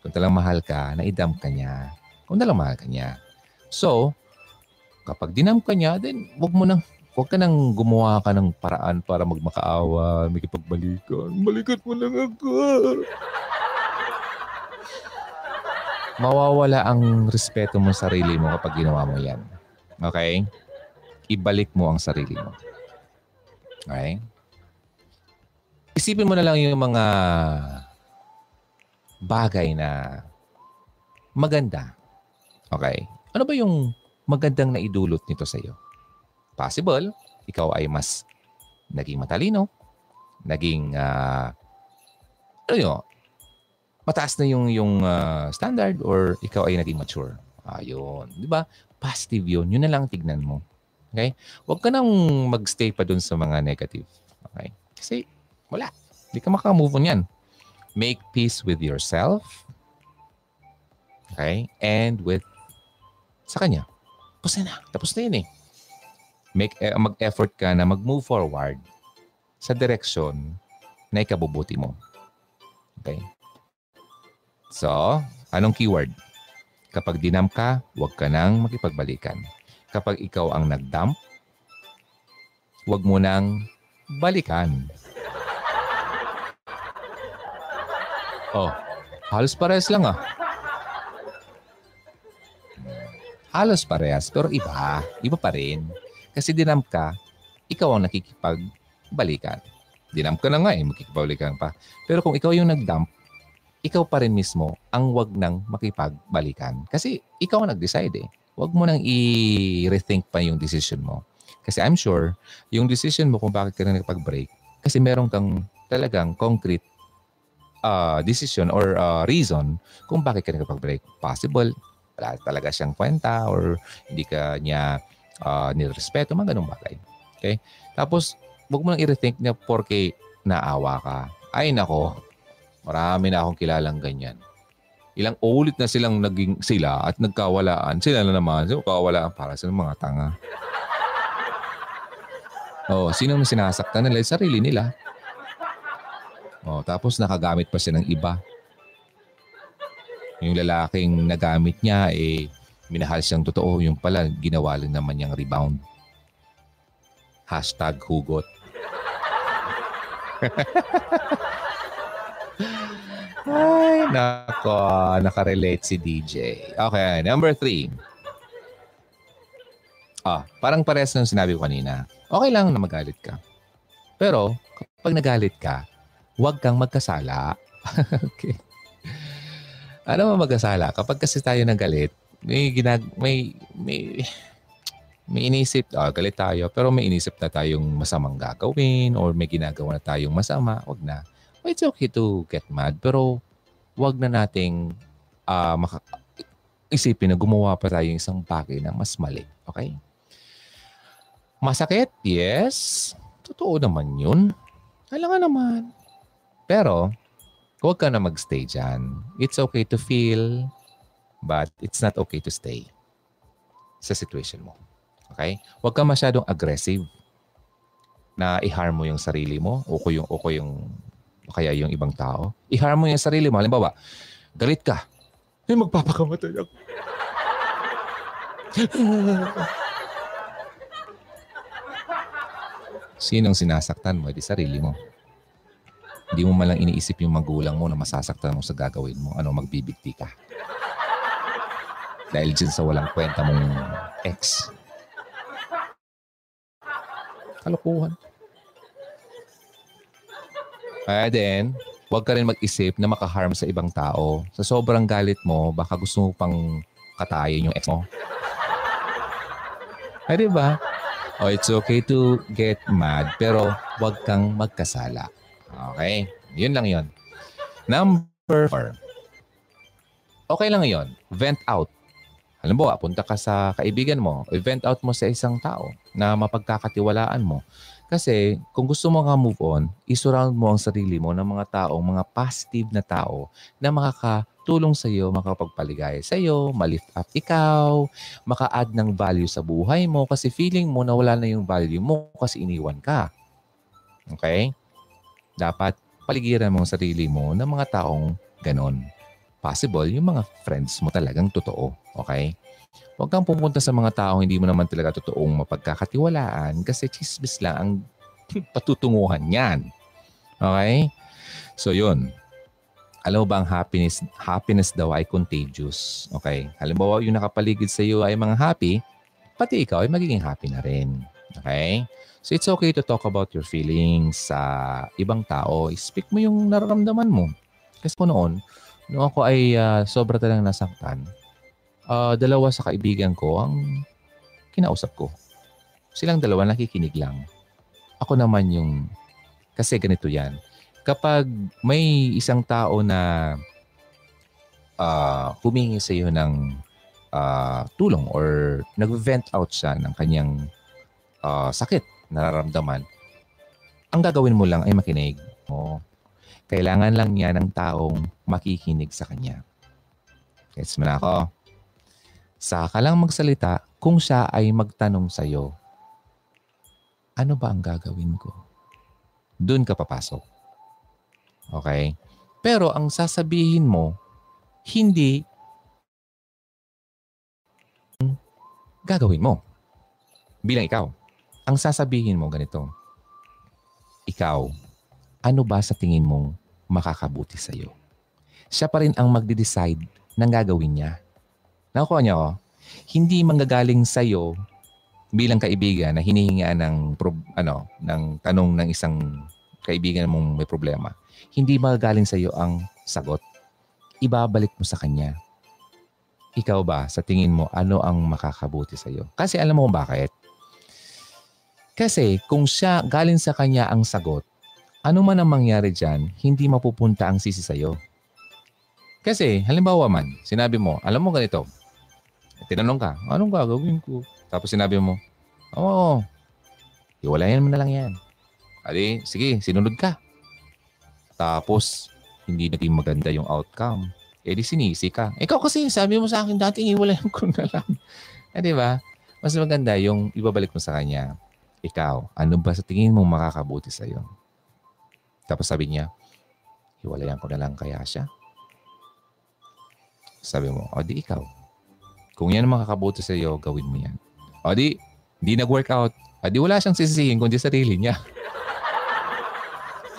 kung talang mahal ka, na idam ka niya. Kung talang mahal ka niya. So, kapag dinam ka niya, then huwag mo nang Huwag ka nang gumawa ka ng paraan para magmakaawa, makipagbalikan. Balikan mo lang ako. Mawawala ang respeto mo sa sarili mo kapag ginawa mo yan. Okay? ibalik mo ang sarili mo. Okay? Isipin mo na lang yung mga bagay na maganda. Okay? Ano ba yung magandang naidulot nito sa iyo? Possible, ikaw ay mas naging matalino, naging uh, ano yun, mataas na yung yung uh, standard or ikaw ay naging mature. Ayun, 'di ba? Positive 'yun. Yun na lang tignan mo. Okay? Huwag ka nang magstay pa dun sa mga negative. Okay? Kasi wala. Hindi ka makamove on yan. Make peace with yourself. Okay? And with sa kanya. Tapos na. Tapos na yun eh. Make, eh, mag-effort ka na mag-move forward sa direksyon na ikabubuti mo. Okay? So, anong keyword? Kapag dinam ka, huwag ka nang makipagbalikan. Kapag ikaw ang nag-dump, huwag mo nang balikan. Oh, halos parehas lang ah. Halos parehas, pero iba. Iba pa rin. Kasi dinam ka, ikaw ang nakikipagbalikan. Dinam ka na nga eh, makikipagbalikan pa. Pero kung ikaw yung nag-dump, ikaw pa rin mismo ang wag nang makipagbalikan. Kasi ikaw ang nag-decide eh. Huwag mo nang i-rethink pa yung decision mo. Kasi I'm sure, yung decision mo kung bakit ka na nagpag-break, kasi meron kang talagang concrete uh, decision or uh, reason kung bakit ka nakapag-break. Possible, wala talaga siyang kwenta or hindi ka niya uh, nirespeto, mga ganung bagay. Okay? Tapos, huwag mo lang i-rethink na porke naawa ka. Ay nako, marami na akong kilalang ganyan. Ilang ulit na silang naging sila at nagkawalaan. Sila na naman. So, kawalaan para sa mga tanga. Oh, sino na sinasaktan nila? Sarili nila. Oh, tapos nakagamit pa siya ng iba. Yung lalaking nagamit niya, eh, minahal siyang totoo. Yung pala, ginawa lang naman niyang rebound. Hashtag hugot. Ay, nako. Nakarelate si DJ. Okay, number three. Ah, parang pares ng sinabi ko kanina. Okay lang na magalit ka. Pero, kapag nagalit ka, huwag kang magkasala. okay. Ano mo magkasala? Kapag kasi tayo nagalit, may ginag may may may inisip, oh, galit tayo, pero may inisip na tayong masamang gagawin or may ginagawa na tayong masama, wag na. Well, it's okay to get mad, pero wag na nating uh, maka- isipin na gumawa pa tayo isang bagay na mas mali. Okay? Masakit? Yes. Totoo naman yun. Kailangan naman. Pero, huwag ka na magstay dyan. It's okay to feel, but it's not okay to stay sa situation mo. Okay? Huwag ka masyadong aggressive na i-harm mo yung sarili mo o ko yung, o ko yung o kaya yung ibang tao. I-harm mo yung sarili mo. Halimbawa, galit ka. Ay, magpapakamatay ako. Sinong sinasaktan mo? Di sarili mo. Hindi mo malang iniisip yung magulang mo na masasaktan mo sa gagawin mo. Ano, magbibigti ka. Dahil dyan sa walang kwenta mong ex. Kalokohan. Kaya din, huwag ka rin mag-isip na makaharm sa ibang tao. Sa sobrang galit mo, baka gusto mo pang katayin yung ex mo. Ay, di ba? Oh, it's okay to get mad, pero huwag kang magkasala. Okay? Yun lang yun. Number four. Okay lang yun. Vent out. Mo, punta ka sa kaibigan mo, vent out mo sa isang tao na mapagkakatiwalaan mo. Kasi kung gusto mo nga move on, isurround mo ang sarili mo ng mga taong, mga positive na tao na makakatulong sa iyo, makapagpaligaya sa iyo, malift up ikaw, maka-add ng value sa buhay mo kasi feeling mo na wala na yung value mo kasi iniwan ka. Okay? dapat paligiran mo ang sarili mo ng mga taong ganon. Possible, yung mga friends mo talagang totoo. Okay? Huwag kang pumunta sa mga taong hindi mo naman talaga totoong mapagkakatiwalaan kasi chismis lang ang patutunguhan niyan. Okay? So yun. Alam ba ang happiness, happiness daw ay contagious. Okay? Halimbawa, yung nakapaligid sa iyo ay mga happy, pati ikaw ay magiging happy na rin. Okay? So it's okay to talk about your feelings sa ibang tao. Speak mo yung nararamdaman mo. Kasi po noon, noong ako ay uh, sobra talagang nasaktan, uh, dalawa sa kaibigan ko ang kinausap ko. Silang dalawa nakikinig lang. Ako naman yung, kasi ganito yan. Kapag may isang tao na uh, humingi sa iyo ng uh, tulong or nag-vent out siya ng kanyang uh, sakit nararamdaman, ang gagawin mo lang ay makinig. Oh. Kailangan lang niya ng taong makikinig sa kanya. Gets mo na ako? Saka lang magsalita kung siya ay magtanong sa iyo, ano ba ang gagawin ko? Doon ka papasok. Okay? Pero ang sasabihin mo, hindi gagawin mo. Bilang ikaw ang sasabihin mo ganito, ikaw, ano ba sa tingin mong makakabuti sa iyo? Siya pa rin ang magde-decide ng gagawin niya. Nakuha niya ko, hindi manggagaling sa iyo bilang kaibigan na hinihinga ng ano ng tanong ng isang kaibigan mong may problema. Hindi magagaling sa iyo ang sagot. Ibabalik mo sa kanya. Ikaw ba, sa tingin mo, ano ang makakabuti sa iyo? Kasi alam mo bakit? Kasi kung siya galing sa kanya ang sagot, ano man ang mangyari dyan, hindi mapupunta ang sisi sa'yo. Kasi halimbawa man, sinabi mo, alam mo ganito, tinanong ka, anong gagawin ko? Tapos sinabi mo, oo, iwalayan mo na lang yan. Adi, sige, sinunod ka. Tapos, hindi naging maganda yung outcome. Eh di sinisi ka. Ikaw kasi, sabi mo sa akin dati, iwalayan ko na lang. eh di ba? Mas maganda yung ibabalik mo sa kanya ikaw, ano ba sa tingin mo makakabuti sa iyo? Tapos sabi niya, hiwalayan ko na lang kaya siya. Sabi mo, o di ikaw. Kung yan makakabuti sa iyo, gawin mo yan. O di, di nag-workout. O di wala siyang sisisihin kundi sarili niya.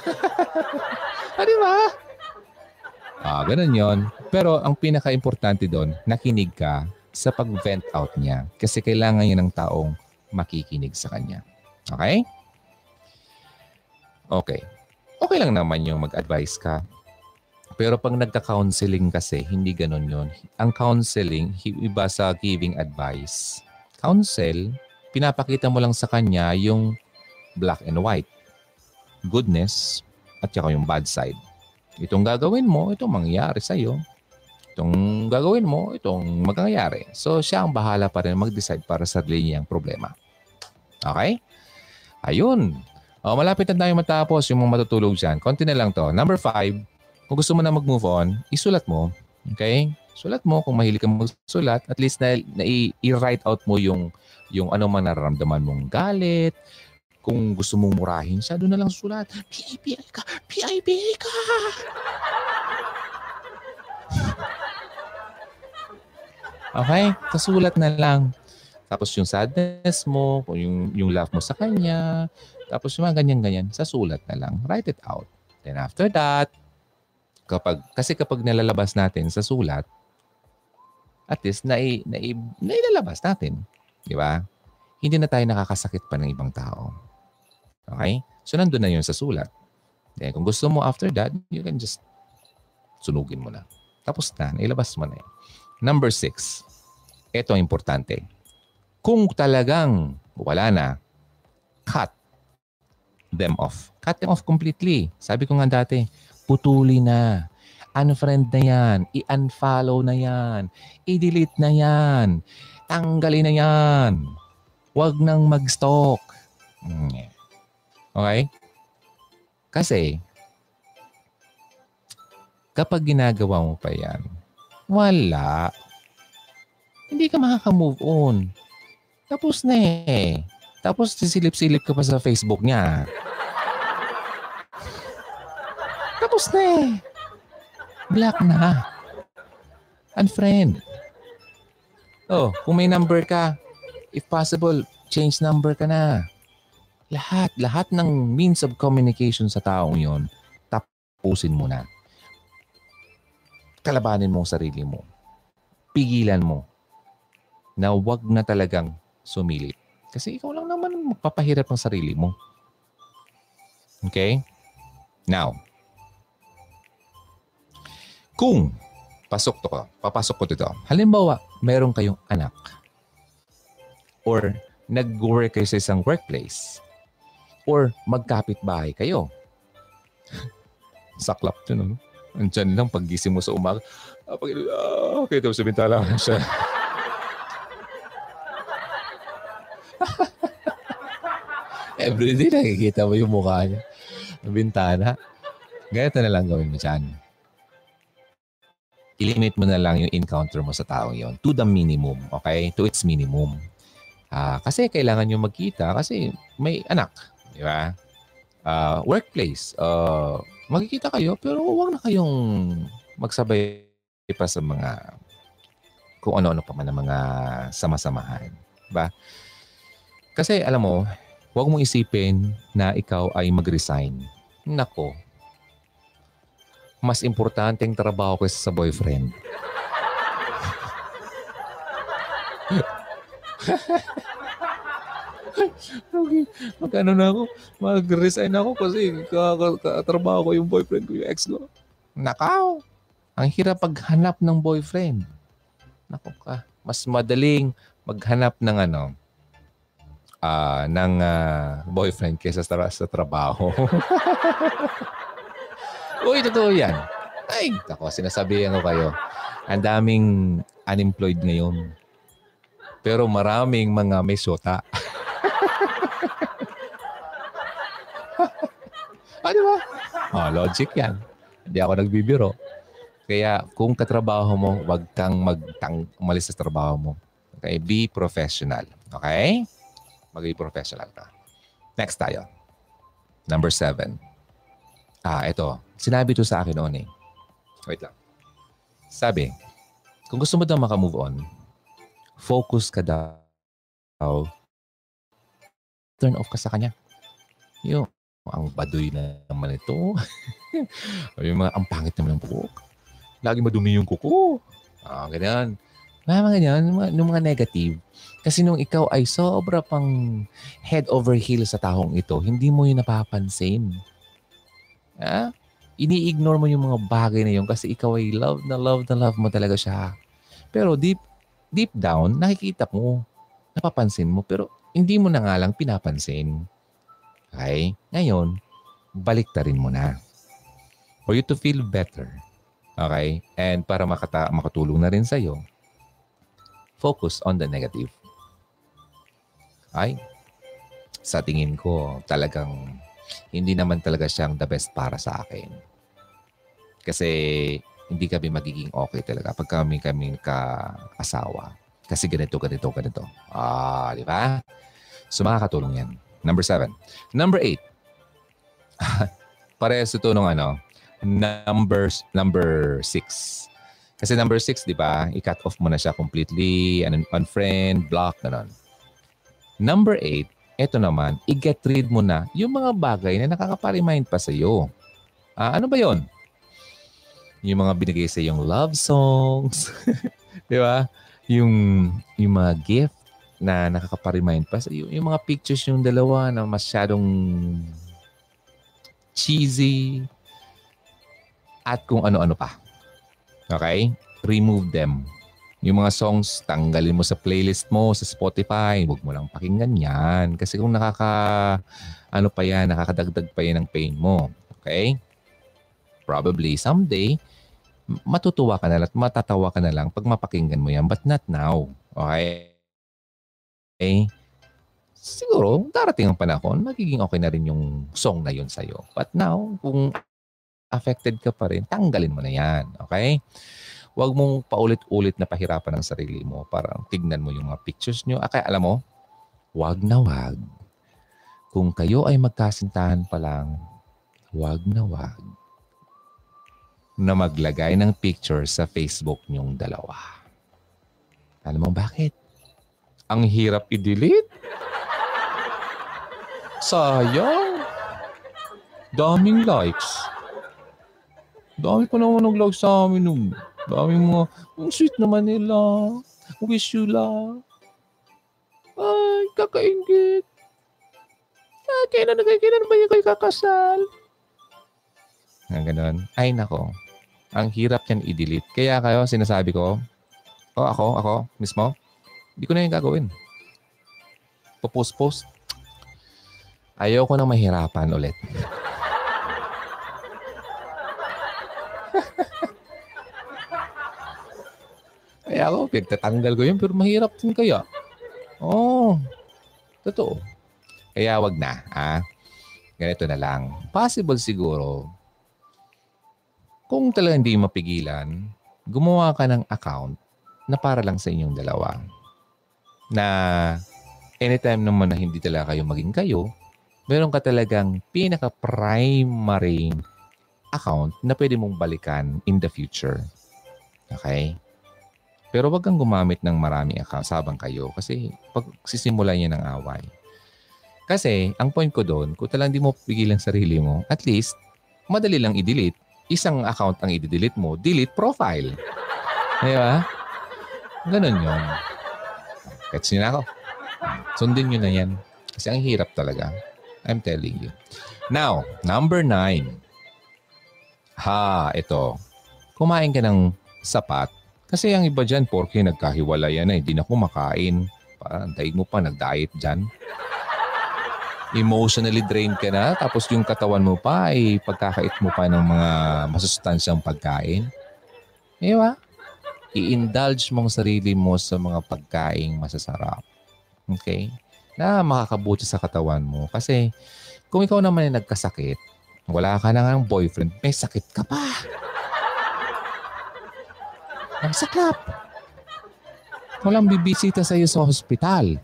o di ba? Ah, ganun yon. Pero ang pinaka-importante doon, nakinig ka sa pag-vent out niya. Kasi kailangan niya ng taong makikinig sa kanya. Okay? Okay. Okay lang naman yung mag-advise ka. Pero pag nagka-counseling kasi, hindi ganun yon. Ang counseling, iba sa giving advice. Counsel, pinapakita mo lang sa kanya yung black and white. Goodness at saka yung bad side. Itong gagawin mo, itong mangyayari sa'yo. Itong gagawin mo, itong magkayari. So, siya ang bahala pa rin mag-decide para sa sarili niyang problema. Okay? Ayun. Oh, malapit na tayo matapos yung mga matutulog dyan. Konti na lang to. Number five, kung gusto mo na mag-move on, isulat mo. Okay? Sulat mo kung mahilig ka magsulat. At least na, na i-write out mo yung, yung ano man nararamdaman mong galit. Kung gusto mong murahin siya, doon na lang sulat. PIPI ka! PIPI ka! okay? Kasulat na lang. Tapos yung sadness mo, yung, yung love mo sa kanya, tapos yung mga ganyan-ganyan, sa sulat na lang. Write it out. Then after that, kapag, kasi kapag nalalabas natin sa sulat, at least na, na, nailalabas natin. Di ba? Hindi na tayo nakakasakit pa ng ibang tao. Okay? So nandun na yun sa sulat. Then kung gusto mo after that, you can just sunugin mo na. Tapos na, nailabas mo na yun. Number six. Ito ang importante. Kung talagang wala na, cut them off. Cut them off completely. Sabi ko nga dati, putuli na. Unfriend na yan. I-unfollow na yan. I-delete na yan. Tanggalin na yan. Huwag nang mag-stalk. Hmm. Okay? Kasi, kapag ginagawa mo pa yan, wala. Hindi ka makaka-move on. Tapos na eh. Tapos sisilip-silip ka pa sa Facebook niya. Tapos na eh. Black na. Unfriend. Oh, kung may number ka, if possible, change number ka na. Lahat, lahat ng means of communication sa taong yon, tapusin mo na. Kalabanin mo ang sarili mo. Pigilan mo na wag na talagang sumilip. Kasi ikaw lang naman magpapahirap ng sarili mo. Okay? Now, kung pasok to ko, papasok ko dito. Halimbawa, meron kayong anak or nag-work kayo sa isang workplace or magkapit bahay kayo. Saklap dyan, no? Andyan lang paggising mo sa umaga. Ah, pag, ah, okay, tapos sa bintala. Everyday nakikita mo yung mukha niya. Ang bintana. Ganito na lang gawin mo dyan. I-limit mo na lang yung encounter mo sa taong yon to the minimum, okay? To its minimum. Uh, kasi kailangan nyo magkita kasi may anak, di ba? Uh, workplace, uh, magkikita kayo pero huwag na kayong magsabay pa sa mga kung ano-ano pa man ang mga sama-samahan. Ba? Kasi alam mo, huwag mong isipin na ikaw ay mag-resign. Nako, mas importante ang trabaho kaysa sa boyfriend. okay. Magkano na ako? Mag-resign ako kasi katrabaho ko yung boyfriend ko, yung ex ko. Nakaw! Ang hirap paghanap ng boyfriend. Nako ka. Mas madaling maghanap ng ano, uh, ng uh, boyfriend kaysa sa, sa trabaho. Uy, totoo yan. Ay, ako, sinasabihan ko kayo. Ang daming unemployed ngayon. Pero maraming mga may sota. di ba? Oh, logic yan. Hindi ako nagbibiro. Kaya kung katrabaho mo, wag kang magtang umalis sa trabaho mo. Okay? Be professional. Okay? Maging professional ka. Next tayo. Number seven. Ah, ito. Sinabi to sa akin noon eh. Wait lang. Sabi, kung gusto mo daw makamove on, focus ka daw. Turn off ka sa kanya. Yung, ang baduy na naman ito. yung mga, ang pangit naman ng buhok lagi madumi yung kuko. Ah, ganyan. Mga mga ganyan, yung mga, yung mga negative. Kasi nung ikaw ay sobra pang head over heels sa taong ito, hindi mo yun napapansin. Ah? Ini-ignore mo yung mga bagay na yun kasi ikaw ay love na love na love mo talaga siya. Pero deep, deep down, nakikita mo, napapansin mo, pero hindi mo na nga lang pinapansin. Okay? Ngayon, balik rin mo na. For you to feel better, Okay? And para makata- makatulong na rin sa'yo, focus on the negative. Ay, sa tingin ko, talagang hindi naman talaga siyang the best para sa akin. Kasi hindi kami magiging okay talaga pag kami kami ka-asawa. Kasi ganito, ganito, ganito. Ah, di ba? So makakatulong yan. Number seven. Number eight. Parehas ito nung ano, numbers number 6. Kasi number 6, di ba, i-cut off mo na siya completely, un- unfriend, block, gano'n. Number 8, ito naman, i-get rid mo na yung mga bagay na nakakaparimind pa sa iyo. Ah, ano ba yon? Yung mga binigay sa yung love songs, di ba? Yung, yung mga gift na nakakaparimind pa sa iyo. Yung mga pictures yung dalawa na masyadong cheesy, at kung ano-ano pa. Okay? Remove them. Yung mga songs, tanggalin mo sa playlist mo, sa Spotify. Huwag mo lang pakinggan yan. Kasi kung nakaka, ano pa yan, nakakadagdag pa yan ng pain mo. Okay? Probably someday, matutuwa ka na lang at matatawa ka na lang pag mapakinggan mo yan. But not now. Okay? Okay? Siguro, darating ang panahon, magiging okay na rin yung song na yun sa'yo. But now, kung affected ka pa rin, tanggalin mo na yan. Okay? Huwag mong paulit-ulit na pahirapan ang sarili mo. Parang tignan mo yung mga pictures nyo. Ah, kaya alam mo, wag na wag. Kung kayo ay magkasintahan pa lang, wag na wag na maglagay ng picture sa Facebook nyong dalawa. Alam mo bakit? Ang hirap i-delete. Sayang. Daming likes. Dami pa naman nag-log sa amin nung. Dami mga, ang sweet naman nila. Wish you luck. Ah, nakakaingit. Ah, kailan na kailan ba yung kayo kakasal? Nga ganun. Ay nako. Ang hirap yan i-delete. Kaya kayo sinasabi ko, oh ako, ako mismo, hindi ko na yung gagawin. Popost-post. Ayaw ko na mahirapan ulit. Kaya ako, pinagtatanggal ko yun, pero mahirap din kaya. Oo. Oh, totoo. Kaya wag na, ah. Ganito na lang. Possible siguro, kung talagang hindi mapigilan, gumawa ka ng account na para lang sa inyong dalawa. Na anytime naman na hindi talaga kayo maging kayo, meron ka talagang pinaka-primary account na pwede mong balikan in the future. Okay? Pero wag kang gumamit ng maraming accounts habang kayo kasi pag sisimulan niya ng away. Kasi ang point ko doon, kung talagang di mo pigilan sarili mo, at least madali lang i-delete. Isang account ang i-delete mo, delete profile. Di ba? Ganun yun. Catch niyo na ako. Sundin nyo na yan. Kasi ang hirap talaga. I'm telling you. Now, number nine. Ha, ito. Kumain ka ng sapat kasi ang iba dyan, porke nagkahiwalayan na, hindi na kumakain. Parang mo pa, nag-diet dyan. Emotionally drained ka na, tapos yung katawan mo pa ay pagkakait mo pa ng mga masustansyang pagkain. Di ba? I-indulge mong sarili mo sa mga pagkain masasarap. Okay? Na makakabuti sa katawan mo. Kasi kung ikaw naman ay nagkasakit, wala ka na ng boyfriend, may sakit ka pa. Ang sakap. Walang bibisita sa iyo sa hospital.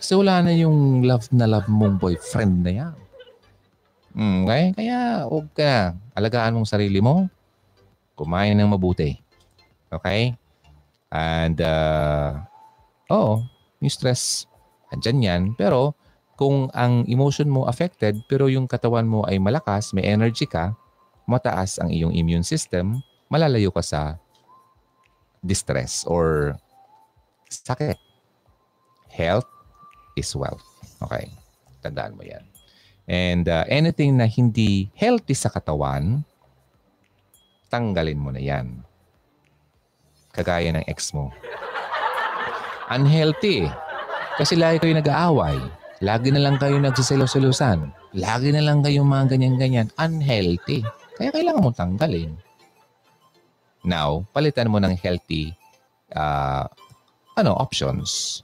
Kasi wala na yung love na love mong boyfriend na yan. Hmm, okay? Kaya huwag ka. Alagaan mong sarili mo. Kumain ng mabuti. Okay? And, uh, oo, yung stress, andyan yan. Pero, kung ang emotion mo affected, pero yung katawan mo ay malakas, may energy ka, mataas ang iyong immune system, malalayo ka sa distress or sakit. Health is wealth. Okay. Tandaan mo yan. And uh, anything na hindi healthy sa katawan, tanggalin mo na yan. Kagaya ng ex mo. Unhealthy. Kasi lagi kayo nag-aaway. Lagi na lang kayo nagsiselo-selusan. Lagi na lang kayo mga ganyan-ganyan. Unhealthy. Kaya kailangan mo tanggalin. Now, palitan mo ng healthy uh, ano, options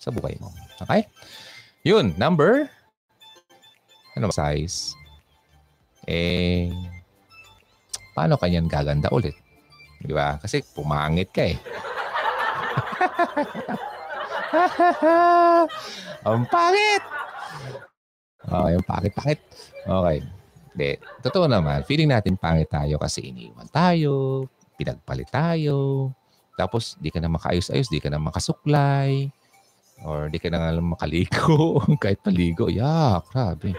sa buhay mo. Okay? Yun, number ano size? Eh, paano kanyan gaganda ulit? Di ba? Kasi pumangit ka eh. ang pangit! Okay, ang pangit-pangit. Okay. Hindi. Totoo naman, feeling natin pangit tayo kasi iniwan tayo, pinagpalit tayo. Tapos, di ka na makaayos-ayos, di ka na makasuklay. Or di ka na nga makaligo. Kahit paligo. Yeah, grabe.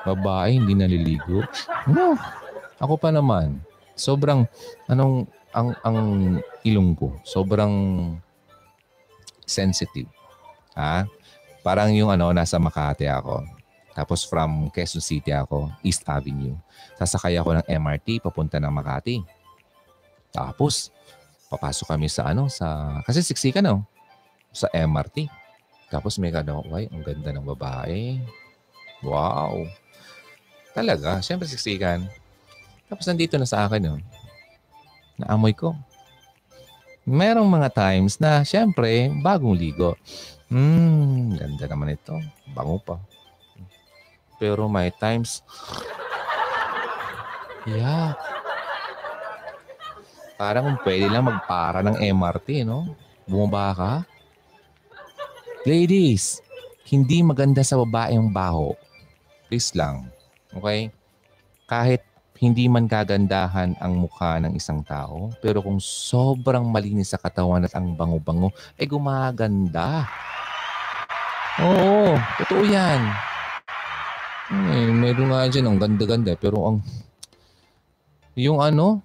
Babae, hindi naliligo. No. Ako pa naman. Sobrang, anong, ang, ang ilong ko, sobrang sensitive. Ha? Parang yung ano, nasa Makati ako. Tapos from Quezon City ako, East Avenue. Sasakay ako ng MRT papunta ng Makati. Tapos, papasok kami sa ano, sa, kasi siksikan no, sa MRT. Tapos may kano, ay, ang ganda ng babae. Wow. Talaga, syempre siksikan. Tapos nandito na sa akin yun. Naamoy ko. Merong mga times na, syempre, bagong ligo. Hmm, ganda naman ito. Bango pa. Pero may times, yeah. Parang kung pwede lang magpara ng MRT, no? Bumaba ka. Ladies, hindi maganda sa babae ang baho. Please lang. Okay? Kahit hindi man kagandahan ang mukha ng isang tao, pero kung sobrang malinis sa katawan at ang bango-bango, eh gumaganda. Oo, totoo yan. Eh, meron nga dyan, ang ganda-ganda. Pero ang, yung ano,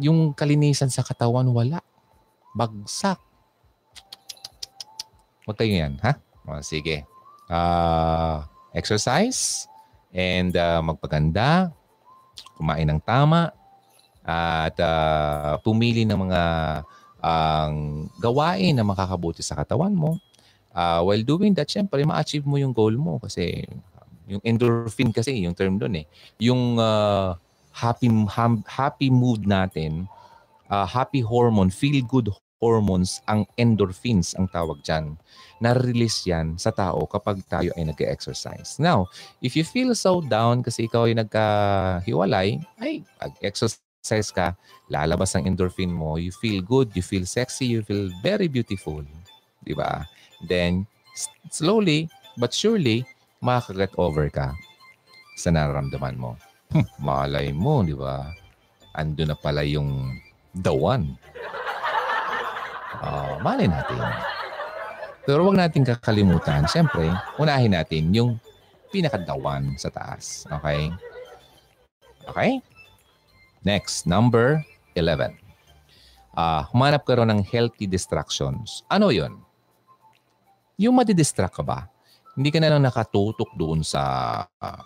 yung kalinisan sa katawan, wala. Bagsak. Huwag kayo yan, ha? O, sige. Uh, exercise and uh, magpaganda, kumain ng tama, at uh, pumili ng mga ang uh, gawain na makakabuti sa katawan mo. Uh, while doing that, syempre, ma-achieve mo yung goal mo kasi yung endorphin kasi, yung term doon eh. Yung uh, happy, ha- happy mood natin, uh, happy hormone, feel-good hormones, ang endorphins ang tawag dyan. Na-release yan sa tao kapag tayo ay nag-exercise. Now, if you feel so down kasi ikaw ay nagkahiwalay, ay, exercise exercise ka, lalabas ang endorphin mo, you feel good, you feel sexy, you feel very beautiful. Di ba? Then, slowly but surely, makakaget over ka sa nararamdaman mo. Hmm, malay mo, di ba? Ando na pala yung the one. Uh, malay natin. Pero wag natin kakalimutan, siyempre, unahin natin yung pinakadawan sa taas. Okay? Okay? Next, number 11. Uh, ah, humanap ka ng healthy distractions. Ano yon? Yung madidistract ka ba? Hindi ka na lang nakatutok doon sa uh,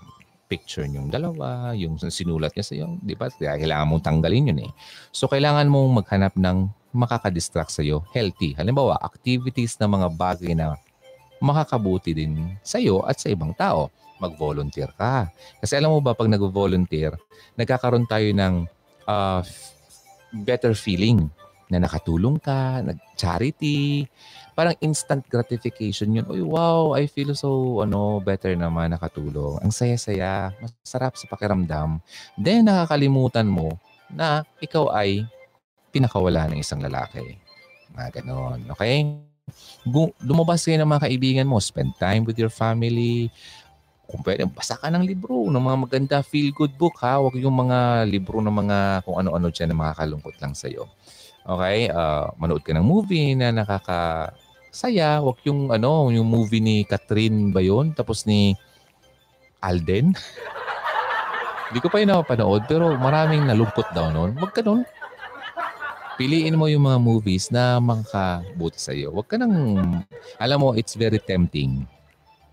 picture niyong dalawa, yung sinulat niya sa iyo. Di ba? Kailangan mong tanggalin yun eh. So, kailangan mong maghanap ng makakadistract sa iyo, healthy. Halimbawa, activities na mga bagay na makakabuti din sa iyo at sa ibang tao mag-volunteer ka. Kasi alam mo ba, pag nag-volunteer, nagkakaroon tayo ng uh, better feeling na nakatulong ka, nag-charity, parang instant gratification yun. Uy, wow, I feel so ano better naman nakatulong. Ang saya-saya, masarap sa pakiramdam. Then nakakalimutan mo na ikaw ay pinakawala ng isang lalaki. Mga ganon. Okay? Lumabas kayo ng mga kaibigan mo. Spend time with your family kung pwede, basa ka ng libro, ng mga maganda feel-good book ha. Huwag yung mga libro ng mga kung ano-ano dyan na makakalungkot lang sa'yo. Okay? Uh, manood ka ng movie na nakakasaya. Huwag yung ano, yung movie ni Catherine ba yun? Tapos ni Alden. Hindi ko pa yun napapanood pero maraming nalungkot daw noon. Huwag ka nun. Piliin mo yung mga movies na makakabuti sa iyo. Huwag ka nang, alam mo, it's very tempting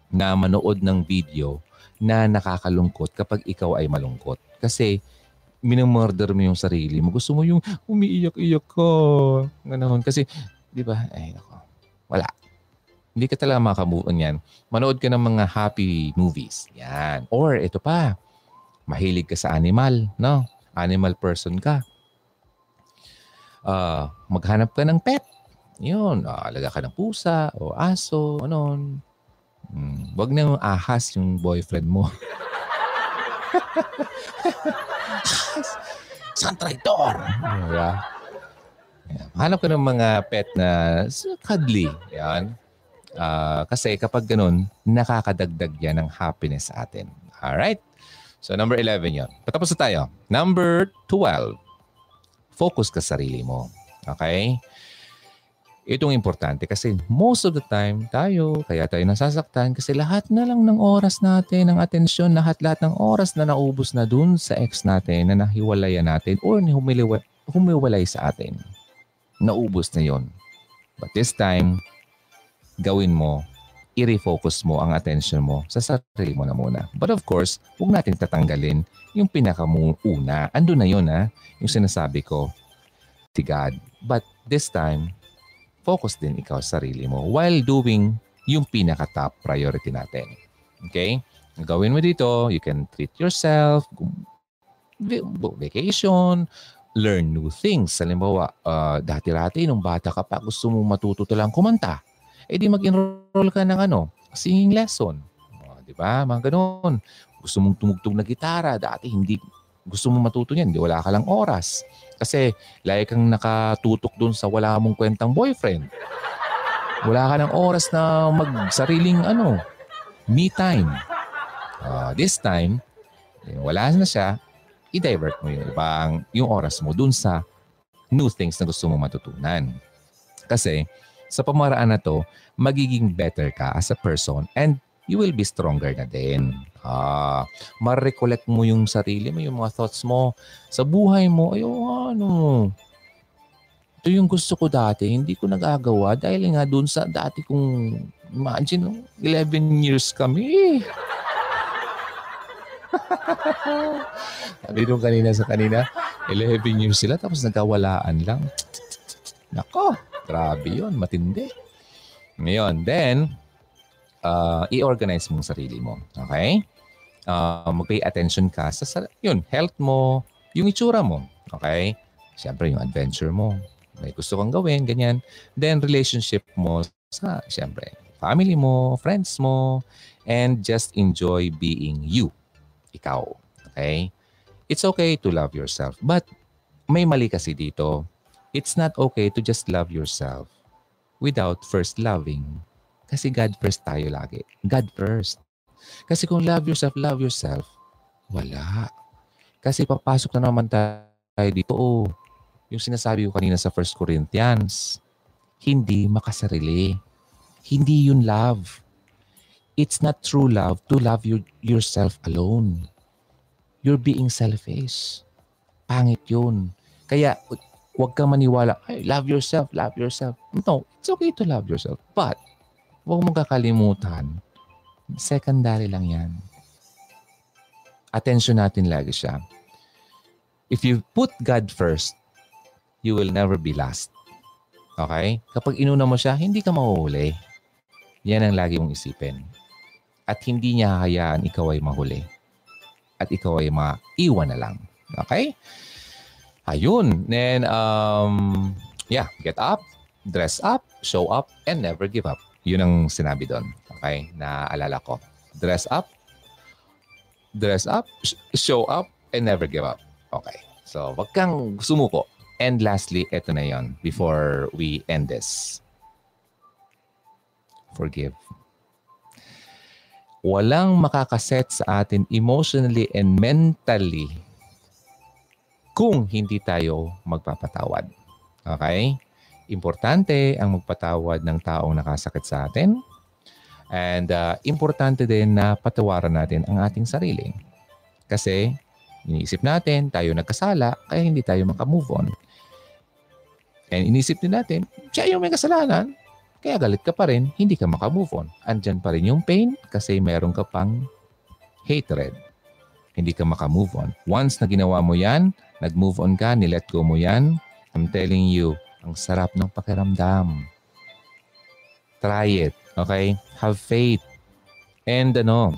na manood ng video na nakakalungkot kapag ikaw ay malungkot. Kasi minumurder mo yung sarili mo. Gusto mo yung umiiyak-iyak ka. Ganun. Kasi, di ba, ay, ako, wala. Hindi ka talaga makabuon yan. Manood ka ng mga happy movies. Yan. Or, ito pa, mahilig ka sa animal, no? Animal person ka. Uh, maghanap ka ng pet. Yun, uh, alaga ka ng pusa o aso, ano, Mm, wag na ahas yung boyfriend mo. Isang traitor! Yeah. Yeah. Hanap ka ng mga pet na cuddly. Yan. Uh, kasi kapag ganun, nakakadagdag yan ng happiness sa atin. Alright? So number 11 yon. Patapos na tayo. Number 12. Focus ka sa sarili mo. Okay? Itong importante kasi most of the time tayo, kaya tayo nasasaktan kasi lahat na lang ng oras natin, ng atensyon, lahat-lahat ng oras na naubos na dun sa ex natin, na nahiwalayan natin or humiwalay, humiwalay sa atin. Naubos na yon. But this time, gawin mo, i-refocus mo ang attention mo sa sarili mo na muna. But of course, huwag natin tatanggalin yung pinakamuuna. Ando na yun ha, yung sinasabi ko, si God. But this time, focus din ikaw sa sarili mo while doing yung pinaka-top priority natin. Okay? Gawin mo dito, you can treat yourself, vacation, learn new things. Halimbawa, uh, dati-rati nung bata ka pa, gusto mo matuto lang kumanta. Eh di mag-enroll ka ng ano, singing lesson. Uh, di ba? Mga ganun. Gusto mong tumugtog na gitara. Dati hindi gusto mo matuto niyan, di wala ka lang oras. Kasi lagi kang nakatutok dun sa wala mong kwentang boyfriend. Wala ka ng oras na magsariling ano, me time. Uh, this time, eh, wala na siya, i-divert mo yung ibang yung oras mo dun sa new things na gusto mo matutunan. Kasi sa pamaraan na to, magiging better ka as a person and you will be stronger na din. Ah, ma-recollect mo yung sarili mo, yung mga thoughts mo sa buhay mo. Ay, oh, ano, ito yung gusto ko dati, hindi ko nagagawa dahil nga doon sa dati kong, imagine, 11 years kami. Sabi nung kanina sa kanina, 11 years sila tapos nagkawalaan lang. Nako, grabe yon matindi. Ngayon, then, uh, i-organize mong sarili mo. Okay? Uh, mag-pay attention ka sa, yun, health mo, yung itsura mo. Okay? Siyempre, yung adventure mo may gusto kang gawin, ganyan. Then relationship mo sa, siyempre, family mo, friends mo, and just enjoy being you. Ikaw. Okay? It's okay to love yourself. But may mali kasi dito. It's not okay to just love yourself without first loving. Kasi God first tayo lagi. God first. Kasi kung love yourself, love yourself, wala. Kasi papasok na naman tayo dito, oh, yung sinasabi ko kanina sa 1 Corinthians, hindi makasarili. Hindi yun love. It's not true love to love you, yourself alone. You're being selfish. Pangit yun. Kaya huwag kang maniwala, hey, love yourself, love yourself. No, it's okay to love yourself. But, huwag mong kakalimutan, secondary lang yan. Attention natin lagi siya. If you put God first, you will never be last. Okay? Kapag inuna mo siya, hindi ka mahuhuli. Yan ang lagi mong isipin. At hindi niya hayaan ikaw ay mahuli. At ikaw ay maiwan na lang. Okay? Ayun. Then, um, yeah, get up, dress up, show up, and never give up. Yun ang sinabi doon. Okay? Naalala ko. Dress up, dress up, show up, and never give up. Okay. So, wag kang sumuko. And lastly, ito na yon before we end this. Forgive. Walang makakaset sa atin emotionally and mentally kung hindi tayo magpapatawad. Okay? Importante ang magpatawad ng taong nakasakit sa atin. And uh, importante din na patawaran natin ang ating sarili. Kasi iniisip natin, tayo nagkasala, kaya hindi tayo makamove on. And inisip din natin, siya yung may kasalanan. Kaya galit ka pa rin, hindi ka makamove on. Andyan pa rin yung pain kasi meron ka pang hatred. Hindi ka makamove on. Once na ginawa mo yan, nag-move on ka, nilet go mo yan, I'm telling you, ang sarap ng pakiramdam. Try it, okay? Have faith. And ano,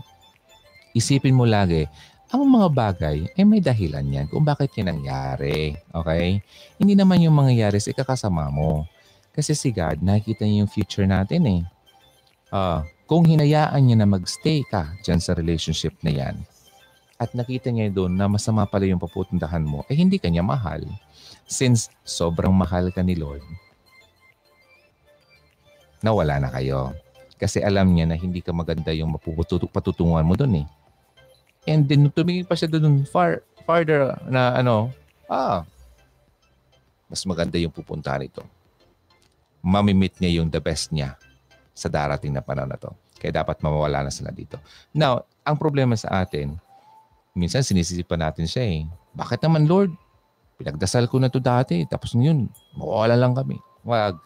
isipin mo lagi, ang mga bagay, eh may dahilan yan kung bakit yan nangyari. Okay? Hindi naman yung mangyayari sa ikakasama mo. Kasi si God, nakikita niya yung future natin eh. Uh, kung hinayaan niya na magstay ka dyan sa relationship na yan, at nakita niya doon na masama pala yung papupuntahan mo, eh hindi ka niya mahal. Since sobrang mahal ka ni Lord, nawala na kayo. Kasi alam niya na hindi ka maganda yung patutunguhan mo doon eh. And then tumingin pa siya doon far farther na ano, ah, mas maganda yung pupunta nito. Mamimit niya yung the best niya sa darating na panahon na to. Kaya dapat mawawala na sila dito. Now, ang problema sa atin, minsan sinisisipan natin siya eh. Bakit naman Lord? Pinagdasal ko na to dati. Tapos ngayon, mawawala lang kami. Wag.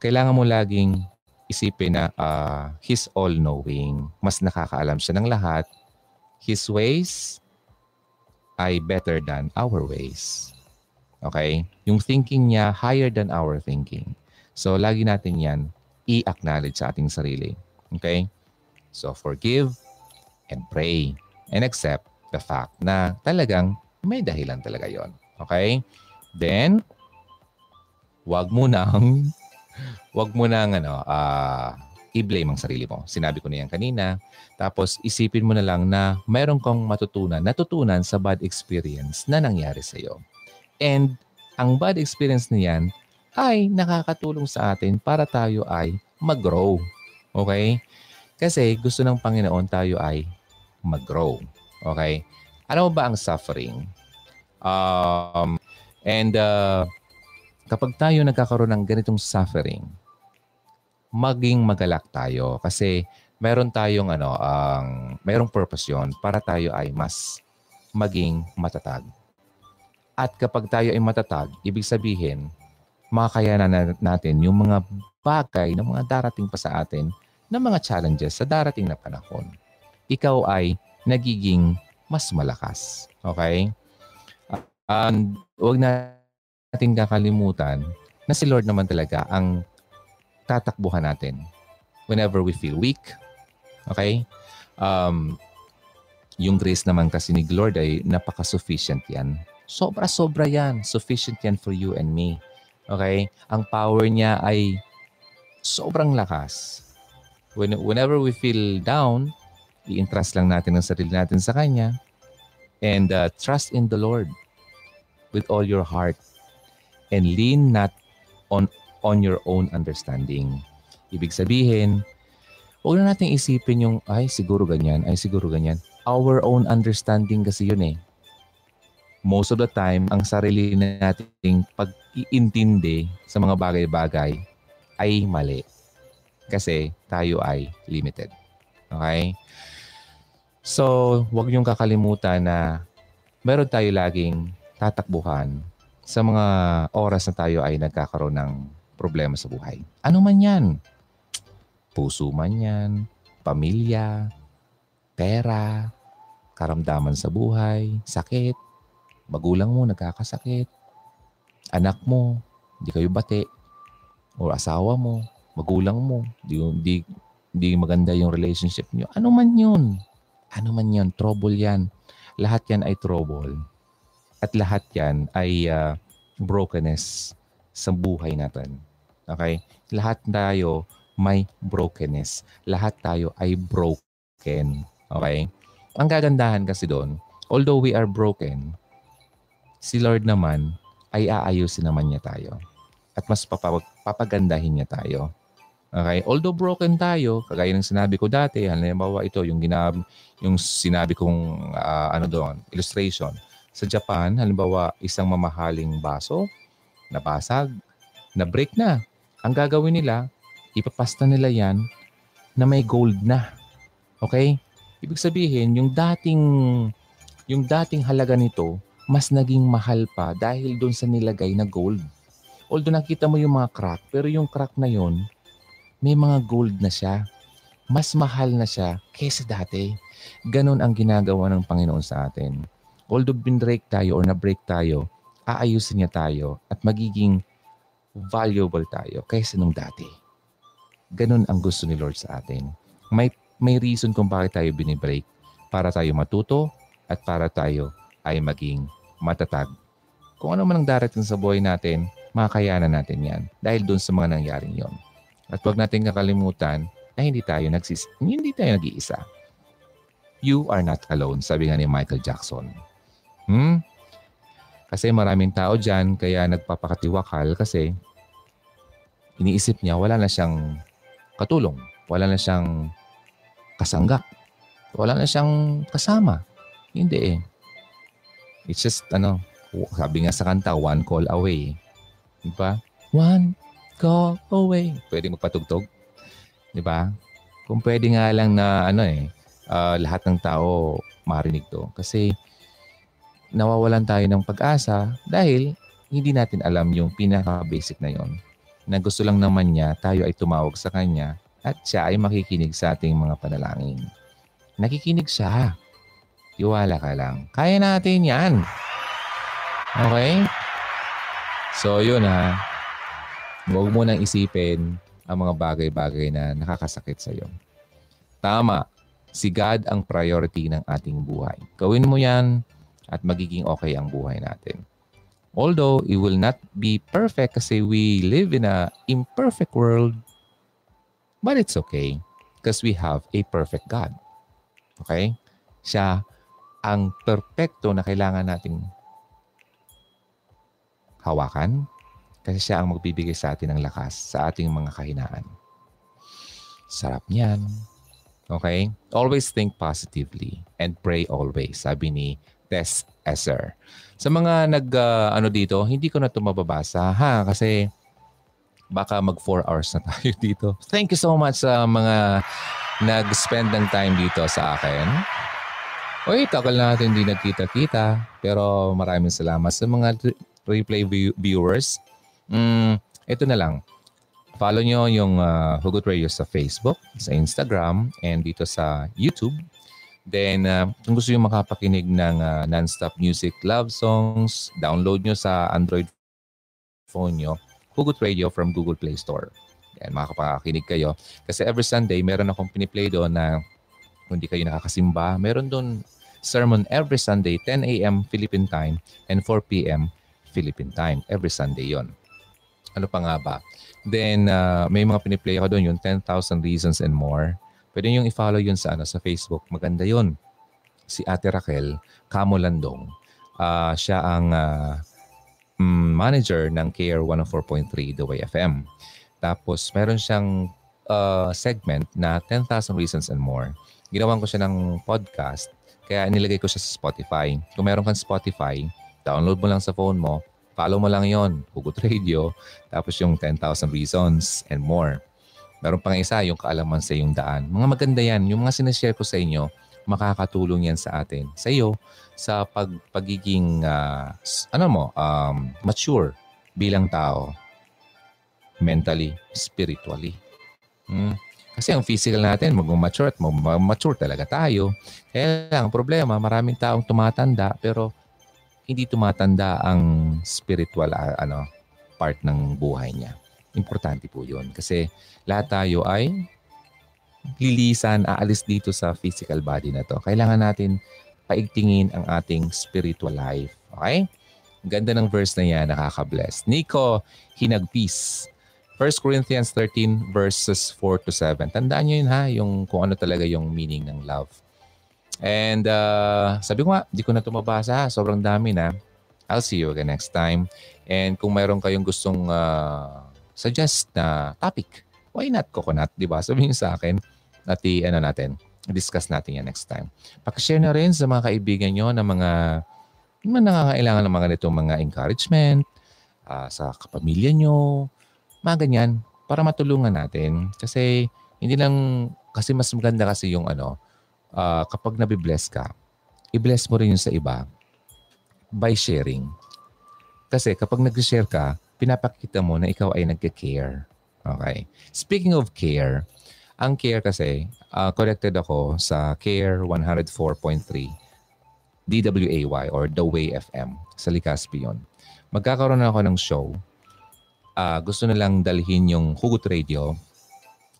Kailangan mo laging isipin na uh, He's all-knowing. Mas nakakaalam siya ng lahat His ways ay better than our ways. Okay? Yung thinking niya higher than our thinking. So, lagi natin yan i-acknowledge sa ating sarili. Okay? So, forgive and pray and accept the fact na talagang may dahilan talaga yon. Okay? Then, wag mo nang wag mo nang ano, uh, i-blame ang sarili mo. Sinabi ko na yan kanina. Tapos isipin mo na lang na mayroon kang matutunan, natutunan sa bad experience na nangyari sa iyo. And ang bad experience na yan ay nakakatulong sa atin para tayo ay mag-grow. Okay? Kasi gusto ng Panginoon tayo ay mag-grow. Okay? Ano ba ang suffering? Um, and uh, kapag tayo nagkakaroon ng ganitong suffering, maging magalak tayo kasi meron tayong ano ang um, merong purpose 'yon para tayo ay mas maging matatag. At kapag tayo ay matatag, ibig sabihin makakayanan natin yung mga bagay na mga darating pa sa atin na mga challenges sa darating na panahon. Ikaw ay nagiging mas malakas. Okay? And huwag natin kakalimutan na si Lord naman talaga ang tatakbuhan natin whenever we feel weak. Okay? Um, yung grace naman kasi ni Lord ay napaka-sufficient yan. Sobra-sobra yan. Sufficient yan for you and me. Okay? Ang power niya ay sobrang lakas. When, whenever we feel down, i-entrust lang natin ang sarili natin sa Kanya and uh, trust in the Lord with all your heart and lean not on on your own understanding. Ibig sabihin, huwag na natin isipin yung, ay, siguro ganyan, ay, siguro ganyan. Our own understanding kasi yun eh. Most of the time, ang sarili nating pag-iintindi sa mga bagay-bagay ay mali. Kasi tayo ay limited. Okay? So, huwag niyong kakalimutan na meron tayo laging tatakbuhan sa mga oras na tayo ay nagkakaroon ng problema sa buhay. Ano man yan? Puso man yan, pamilya, pera, karamdaman sa buhay, sakit, magulang mo nagkakasakit, anak mo, hindi kayo bate, o asawa mo, magulang mo, di, di, di maganda yung relationship niyo. Ano man yun? Ano man yun? Trouble yan. Lahat yan ay trouble. At lahat yan ay uh, brokenness sa buhay natin. Okay? Lahat tayo may brokenness. Lahat tayo ay broken. Okay? Ang gagandahan kasi doon, although we are broken, si Lord naman ay aayusin naman niya tayo. At mas papag- papagandahin niya tayo. Okay? Although broken tayo, kagaya ng sinabi ko dati, halimbawa ito, yung, ginab, yung sinabi kong uh, ano doon, illustration. Sa Japan, halimbawa isang mamahaling baso, nabasag, na-break na. Ang gagawin nila, ipapasta nila yan na may gold na. Okay? Ibig sabihin, yung dating yung dating halaga nito, mas naging mahal pa dahil doon sa nilagay na gold. Although nakita mo yung mga crack, pero yung crack na yon may mga gold na siya. Mas mahal na siya kaysa dati. Ganon ang ginagawa ng Panginoon sa atin. Although binrake tayo or na-break tayo, aayusin niya tayo at magiging valuable tayo kaysa nung dati. Ganun ang gusto ni Lord sa atin. May, may reason kung bakit tayo binibreak. Para tayo matuto at para tayo ay maging matatag. Kung ano man ang darating sa buhay natin, makakayanan natin yan dahil doon sa mga nangyaring yon. At huwag natin kakalimutan na hindi tayo nagsis hindi tayo nag-iisa. You are not alone, sabi nga ni Michael Jackson. Hmm? Kasi maraming tao dyan, kaya nagpapakatiwakal kasi iniisip niya wala na siyang katulong. Wala na siyang kasanggak. Wala na siyang kasama. Hindi eh. It's just, ano, sabi nga sa kanta, one call away. Di ba? One call away. Pwede magpatugtog. Di ba? Kung pwede nga lang na, ano eh, uh, lahat ng tao marinig to. Kasi nawawalan tayo ng pag-asa dahil hindi natin alam yung pinaka-basic na yon na gusto lang naman niya tayo ay tumawag sa Kanya at siya ay makikinig sa ating mga panalangin. Nakikinig siya. Tiwala ka lang. Kaya natin yan. Okay? So, yun ha. Huwag mo nang isipin ang mga bagay-bagay na nakakasakit sa iyo. Tama. Si God ang priority ng ating buhay. Gawin mo yan at magiging okay ang buhay natin. Although it will not be perfect kasi we live in a imperfect world, but it's okay because we have a perfect God. Okay? Siya ang perfecto na kailangan nating hawakan kasi siya ang magbibigay sa atin ng lakas sa ating mga kahinaan. Sarap niyan. Okay? Always think positively and pray always, sabi ni Tess Esser. Sa mga nag uh, ano dito, hindi ko na ito mababasa ha kasi baka mag 4 hours na tayo dito. Thank you so much sa mga nag-spend ng time dito sa akin. Uy, takal natin hindi nagkita-kita. Pero maraming salamat sa mga replay viewers Mm, ito na lang. Follow nyo yung uh, Hugot Radio sa Facebook, sa Instagram, and dito sa YouTube. Then, uh, kung gusto nyo makapakinig ng uh, non-stop music love songs, download nyo sa Android phone nyo, Hugot Radio from Google Play Store. Yan, makakapakinig kayo. Kasi every Sunday, meron akong piniplay doon na kung hindi kayo nakakasimba, meron doon sermon every Sunday, 10 a.m. Philippine time and 4 p.m. Philippine time. Every Sunday yon. Ano pa nga ba? Then, uh, may mga piniplay ako doon, yung 10,000 Reasons and More. Pwede nyo i-follow yun sa, ano, sa Facebook. Maganda yun. Si Ate Raquel Camo Landong. Uh, siya ang uh, manager ng Care 104.3 The Way FM. Tapos, meron siyang uh, segment na 10,000 Reasons and More. Ginawan ko siya ng podcast. Kaya nilagay ko siya sa Spotify. Kung meron kang Spotify, download mo lang sa phone mo, Follow mo lang yon Hugot Radio. Tapos yung 10,000 Reasons and more. Meron pang isa, yung kaalaman sa iyong daan. Mga maganda yan. Yung mga sinashare ko sa inyo, makakatulong yan sa atin. Sa iyo, sa pag, pagiging, uh, ano mo, um, mature bilang tao. Mentally, spiritually. Hmm. Kasi ang physical natin, mag-mature at mag-mature talaga tayo. Kaya lang, problema, maraming taong tumatanda pero hindi tumatanda ang spiritual uh, ano part ng buhay niya. Importante po 'yun kasi lahat tayo ay lilisan, aalis dito sa physical body na to. Kailangan natin paigtingin ang ating spiritual life. Okay? Ganda ng verse na yan, nakaka-bless. Nico Hinagpis. 1 Corinthians 13 verses 4 to 7. Tandaan nyo yun ha, yung kung ano talaga yung meaning ng love. And uh, sabi ko nga, di ko na ito mabasa. Sobrang dami na. I'll see you again next time. And kung mayroon kayong gustong uh, suggest na topic, why not coconut, di ba? Sabihin sa akin at i, ano natin, discuss natin yan next time. Pakishare na rin sa mga kaibigan nyo na mga mga nangangailangan ng mga ganitong mga encouragement uh, sa kapamilya nyo, mga ganyan, para matulungan natin. Kasi hindi lang, kasi mas maganda kasi yung ano, uh, kapag nabibless ka, i-bless mo rin yun sa iba by sharing. Kasi kapag nag-share ka, pinapakita mo na ikaw ay nagka-care. Okay. Speaking of care, ang care kasi, uh, connected ako sa Care 104.3 DWAY or The Way FM sa Ligaspi yun. Magkakaroon na ako ng show. Uh, gusto nilang dalhin yung Hugot Radio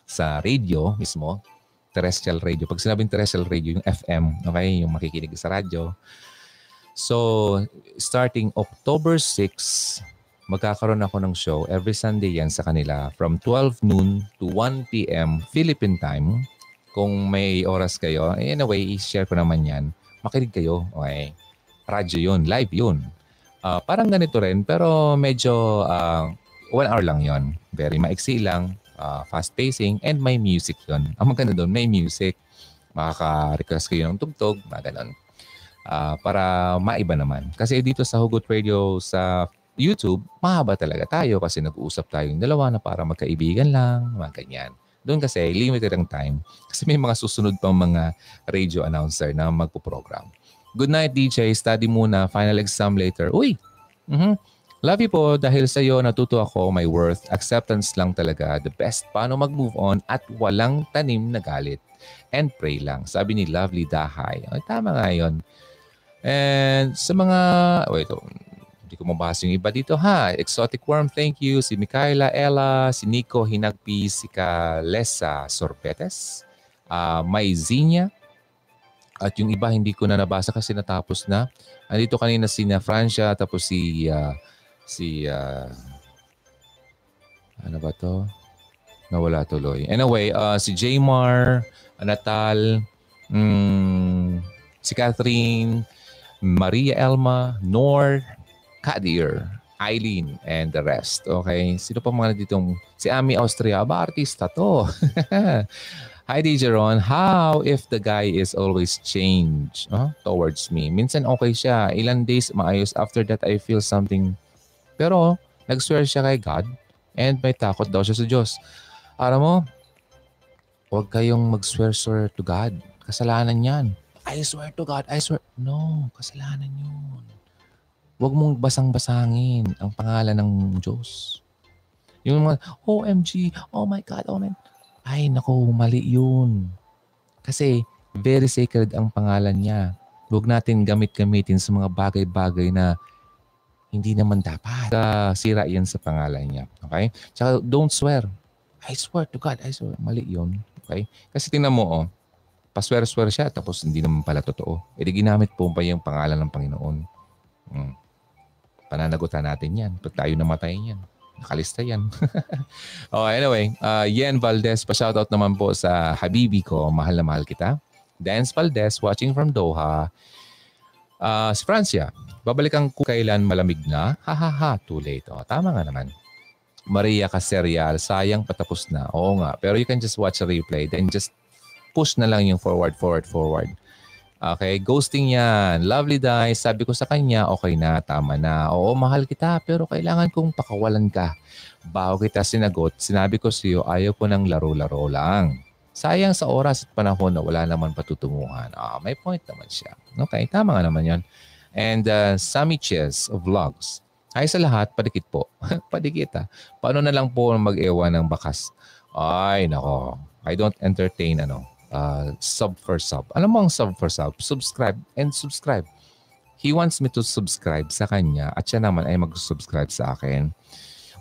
sa radio mismo terrestrial radio. Pag sinabing terrestrial radio, yung FM, okay, yung makikinig sa radyo. So, starting October 6, magkakaroon ako ng show every Sunday yan sa kanila from 12 noon to 1 p.m. Philippine time. Kung may oras kayo, in a way, i-share ko naman yan. Makinig kayo. Okay. Radyo yun. Live yun. Uh, parang ganito rin, pero medyo uh, one hour lang yon Very maiksi lang uh, fast pacing, and may music yon. Ang maganda doon, may music. Makaka-request kayo ng tugtog, mga ganun. Uh, para maiba naman. Kasi dito sa Hugot Radio sa YouTube, mahaba talaga tayo kasi nag-uusap tayong dalawa na para magkaibigan lang, mga ganyan. Doon kasi limited ang time kasi may mga susunod pang mga radio announcer na magpo-program. Good night DJ, study muna, final exam later. Uy! Mm-hmm. Love you po dahil sa iyo natuto ako my worth. Acceptance lang talaga. The best paano mag-move on at walang tanim na galit. And pray lang. Sabi ni Lovely Dahay. Ay, tama nga yun. And sa mga... Wait, oh, hindi ko mabasa yung iba dito ha. Exotic Worm, thank you. Si Mikaela Ella, si Nico Hinagpi, si Kalesa Sorpetes, uh, May Zinya, at yung iba hindi ko na nabasa kasi natapos na. Andito kanina si na Francia, tapos si uh, si uh, ano ba to? Nawala tuloy. Anyway, uh, si Jaymar, Natal, mm, si Catherine, Maria Elma, Nor, Kadir, Eileen, and the rest. Okay? Sino pa mga ditong... Si Ami Austria, ba artista to? Hi, DJ Ron. How if the guy is always change huh, towards me? Minsan okay siya. Ilan days maayos. After that, I feel something pero nag-swear siya kay God and may takot daw siya sa Diyos. Alam mo, huwag kayong mag-swear-swear to God. Kasalanan yan. I swear to God, I swear. No, kasalanan yun. Huwag mong basang-basangin ang pangalan ng Diyos. Yung mga, OMG, oh my God, oh my Ay, nako, mali yun. Kasi very sacred ang pangalan niya. Huwag natin gamit-gamitin sa mga bagay-bagay na hindi naman dapat. Uh, sira yan sa pangalan niya. Okay? Tsaka don't swear. I swear to God, I swear. Mali yun. Okay? Kasi tingnan mo, oh, paswer-swer siya tapos hindi naman pala totoo. E di ginamit po pa yung pangalan ng Panginoon. Hmm. Pananagutan natin yan. Pag tayo namatay yan. Nakalista yan. oh, anyway, uh, Yen Valdez, pa-shoutout naman po sa Habibi ko, mahal na mahal kita. Dance Valdez, watching from Doha. Uh, si Francia, babalikan ko kailan malamig na. Ha ha ha, too late. Oh, tama nga naman. Maria Caserial, sayang patapos na. Oo nga, pero you can just watch a replay then just push na lang yung forward, forward, forward. Okay, ghosting yan. Lovely die. Sabi ko sa kanya, okay na, tama na. Oo, mahal kita, pero kailangan kong pakawalan ka. Bago kita sinagot, sinabi ko sa iyo, ayaw ko ng laro-laro lang. Sayang sa oras at panahon na wala naman patutunguhan. Ah, may point naman siya. Okay, tama nga naman yan. And uh, Sammy Ches Vlogs. Hi sa lahat, padikit po. padikit ah. Paano na lang po mag-ewan ng bakas? Ay, nako. I don't entertain ano uh, sub for sub. Alam mo ang sub for sub? Subscribe and subscribe. He wants me to subscribe sa kanya at siya naman ay mag-subscribe sa akin.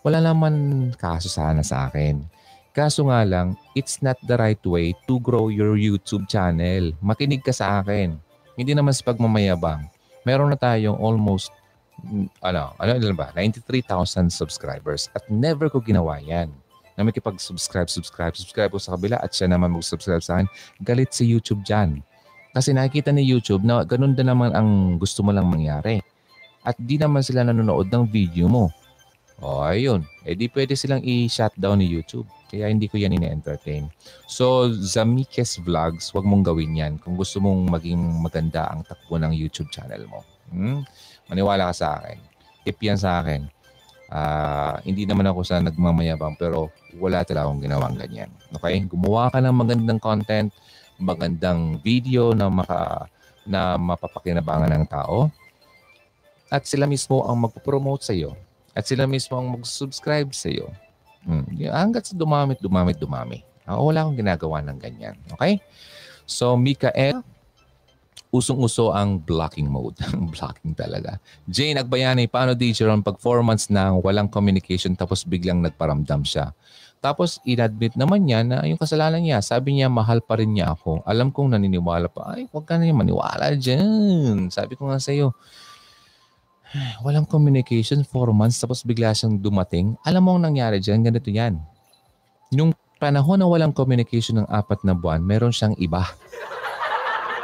Wala naman kaso sana sa akin. Kaso nga lang, it's not the right way to grow your YouTube channel. Makinig ka sa akin. Hindi naman sa pagmamayabang. Meron na tayong almost mm, ano, ano ba? 93,000 subscribers at never ko ginawa yan na makipag-subscribe, subscribe, subscribe ko sa kabila at siya naman mag-subscribe sa akin, galit si YouTube dyan. Kasi nakikita ni YouTube na ganun din naman ang gusto mo lang mangyari. At di naman sila nanonood ng video mo. O ayun, eh di pwede silang i-shutdown ni YouTube. Kaya hindi ko yan ine-entertain. So, Zamikes Vlogs, wag mong gawin yan kung gusto mong maging maganda ang takbo ng YouTube channel mo. Hmm? Maniwala ka sa akin. Tip yan sa akin. Uh, hindi naman ako sa nagmamayabang pero wala talaga akong ginawang ganyan. Okay? Gumawa ka ng magandang content, magandang video na maka na mapapakinabangan ng tao at sila mismo ang magpo-promote sa iyo at sila mismo ang mag-subscribe sa iyo. Hmm. Hanggat sa dumamit, dumamit, dumami. Ako wala akong ginagawa ng ganyan. Okay? So, Mikael, usong-uso ang blocking mode. blocking talaga. Jane Agbayani, paano DJ Ron pag 4 months na walang communication tapos biglang nagparamdam siya? Tapos inadmit naman niya na yung kasalanan niya. Sabi niya, mahal pa rin niya ako. Alam kong naniniwala pa. Ay, huwag ka na maniwala dyan. Sabi ko nga sa iyo, walang communication, 4 months, tapos bigla siyang dumating. Alam mo ang nangyari dyan, ganito yan. Yung panahon na walang communication ng apat na buwan, meron siyang iba.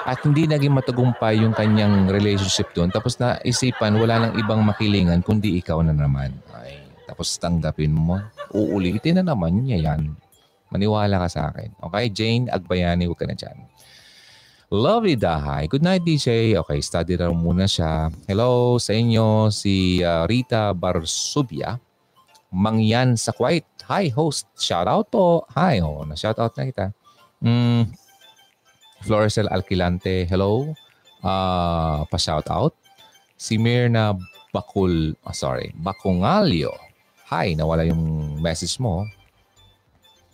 At hindi naging matagumpay yung kanyang relationship doon. Tapos naisipan, wala nang ibang makilingan kundi ikaw na naman. Ay, tapos tanggapin mo. Uulitin na naman niya yan. Maniwala ka sa akin. Okay, Jane Agbayani, huwag ka na dyan. Lovely Dahay. Good night, DJ. Okay, study na muna siya. Hello sa inyo, si uh, Rita Barsubia. Mangyan sa Kuwait. Hi, host. Shout out po. Hi, oh, na-shout out na kita. Mm, Florcel Alquilante, hello. Uh, pa-shout out. Si Mirna Bakul, oh, sorry, Bakungalio. Hi, nawala yung message mo.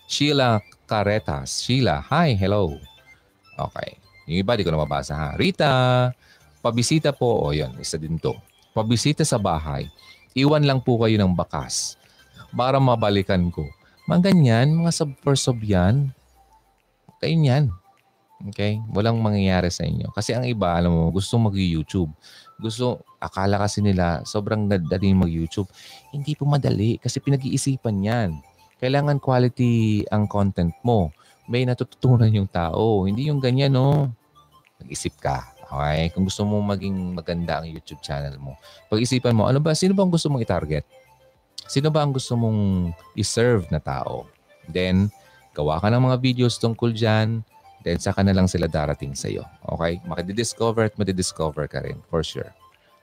Sheila Caretas. Sheila, hi, hello. Okay. Yung iba, di ko na mabasa ha. Rita, pabisita po. O, oh, yun, isa din to. Pabisita sa bahay. Iwan lang po kayo ng bakas para mabalikan ko. Mga ganyan, mga sub-for-sub yan. Kayo yan. Okay? Walang mangyayari sa inyo. Kasi ang iba, alam mo, gusto mag-YouTube. Gusto, akala kasi nila, sobrang dali mag-YouTube. Hindi po madali kasi pinag-iisipan yan. Kailangan quality ang content mo. May natututunan yung tao. Hindi yung ganyan, no? Mag-isip ka. Okay? Kung gusto mo maging maganda ang YouTube channel mo, pag-isipan mo, ano ba, sino ba ang gusto mong i-target? Sino ba ang gusto mong i-serve na tao? Then, gawa ka ng mga videos tungkol dyan Then saka na lang sila darating sa iyo. Okay? Makidiscover at madidiscover ka rin for sure.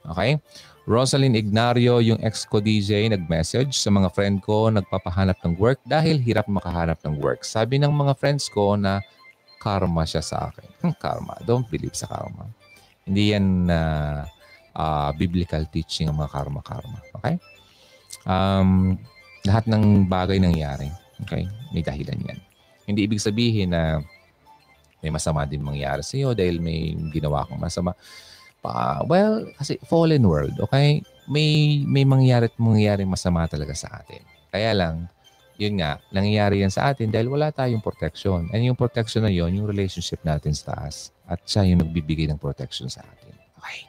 Okay? Rosalind Ignario, yung ex ko DJ, nag-message sa mga friend ko, nagpapahanap ng work dahil hirap makahanap ng work. Sabi ng mga friends ko na karma siya sa akin. Hmm, karma. Don't believe sa karma. Hindi yan uh, uh, biblical teaching ang mga karma-karma. Okay? Um, lahat ng bagay nangyari. Okay? May dahilan yan. Hindi ibig sabihin na may masama din mangyari sa iyo dahil may ginawa kang masama. Uh, well, kasi fallen world, okay? May may mangyari at mangyari masama talaga sa atin. Kaya lang, yun nga, nangyayari yan sa atin dahil wala tayong protection. And yung protection na yun, yung relationship natin sa taas. At siya yung nagbibigay ng protection sa atin. Okay?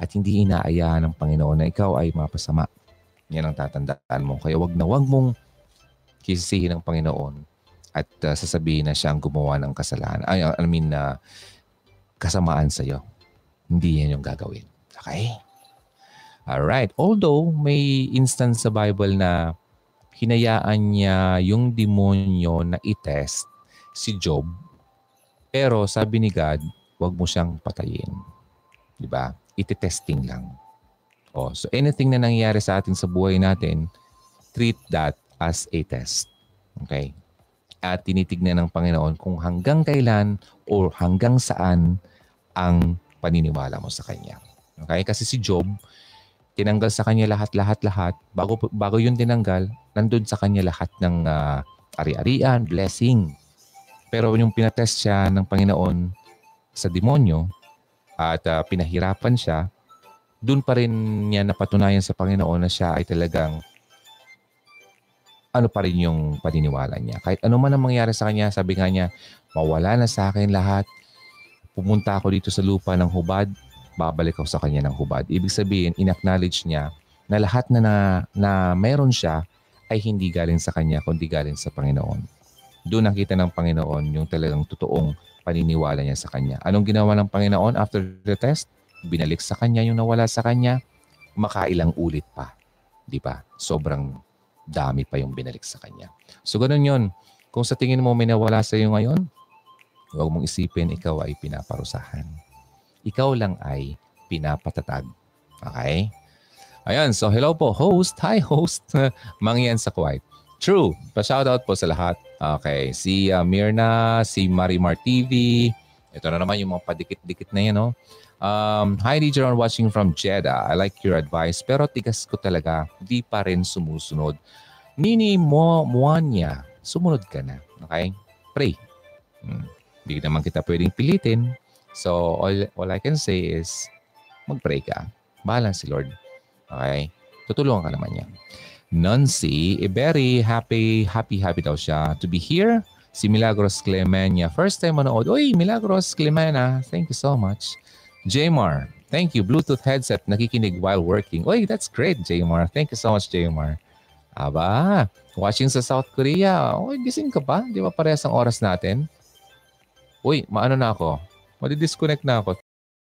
At hindi inaayaan ng Panginoon na ikaw ay mapasama. Yan ang tatandaan mo. Kaya wag na wag mong kisisihin ng Panginoon at uh, sasabihin na siya ang gumawa ng kasalanan. Ay, I mean, uh, kasamaan sa iyo. Hindi yan yung gagawin. Okay? Alright. Although may instance sa Bible na hinayaan niya yung demonyo na i-test si Job. Pero sabi ni God, huwag mo siyang patayin. Di ba? Iti-testing lang. Oh, so anything na nangyayari sa atin sa buhay natin, treat that as a test. Okay? At tinitignan ng Panginoon kung hanggang kailan or hanggang saan ang paniniwala mo sa Kanya. Okay? Kasi si Job, tinanggal sa kanya lahat-lahat-lahat. Bago, bago yun tinanggal, nandun sa kanya lahat ng uh, ari-arian, blessing. Pero yung pinatest siya ng Panginoon sa demonyo at uh, pinahirapan siya, doon pa rin niya napatunayan sa Panginoon na siya ay talagang ano pa rin yung paniniwala niya. Kahit ano man ang mangyari sa kanya, sabi nga niya, mawala na sa akin lahat. Pumunta ako dito sa lupa ng hubad, babalik ako sa kanya ng hubad. Ibig sabihin, in-acknowledge niya na lahat na, na, na meron siya ay hindi galing sa kanya, kundi galing sa Panginoon. Doon nakita ng Panginoon yung talagang totoong paniniwala niya sa kanya. Anong ginawa ng Panginoon after the test? binalik sa kanya yung nawala sa kanya, makailang ulit pa. Di ba? Sobrang dami pa yung binalik sa kanya. So ganun yun. Kung sa tingin mo may nawala sa iyo ngayon, huwag mong isipin ikaw ay pinaparusahan. Ikaw lang ay pinapatatag. Okay? Ayan, so hello po, host. Hi, host. Mangyan sa Kuwait. True. Pa-shoutout po sa lahat. Okay. Si uh, Mirna, si Marimar TV. Ito na naman yung mga padikit-dikit na yan, no? Um, hi Dijeron watching from Jeddah. I like your advice pero tigas ko talaga. Di pa rin sumusunod. Nini mo Moanya, sumunod ka na. Okay? Pray. Hmm. Hindi naman kita pwedeng pilitin. So all, all I can say is mag-pray ka. Bahala si Lord. Okay? Tutulungan ka naman yan. Nancy, eh, very happy, happy, happy daw siya to be here. Si Milagros Clemenia. First time manood. Uy, Milagros Clemena. Thank you so much. Jmar, thank you. Bluetooth headset, nakikinig while working. Oy, that's great, Jmar. Thank you so much, Jmar. Aba, watching sa South Korea. Oy, gising ka pa? Di ba parehas ang oras natin? Uy, maano na ako? Madi-disconnect na ako.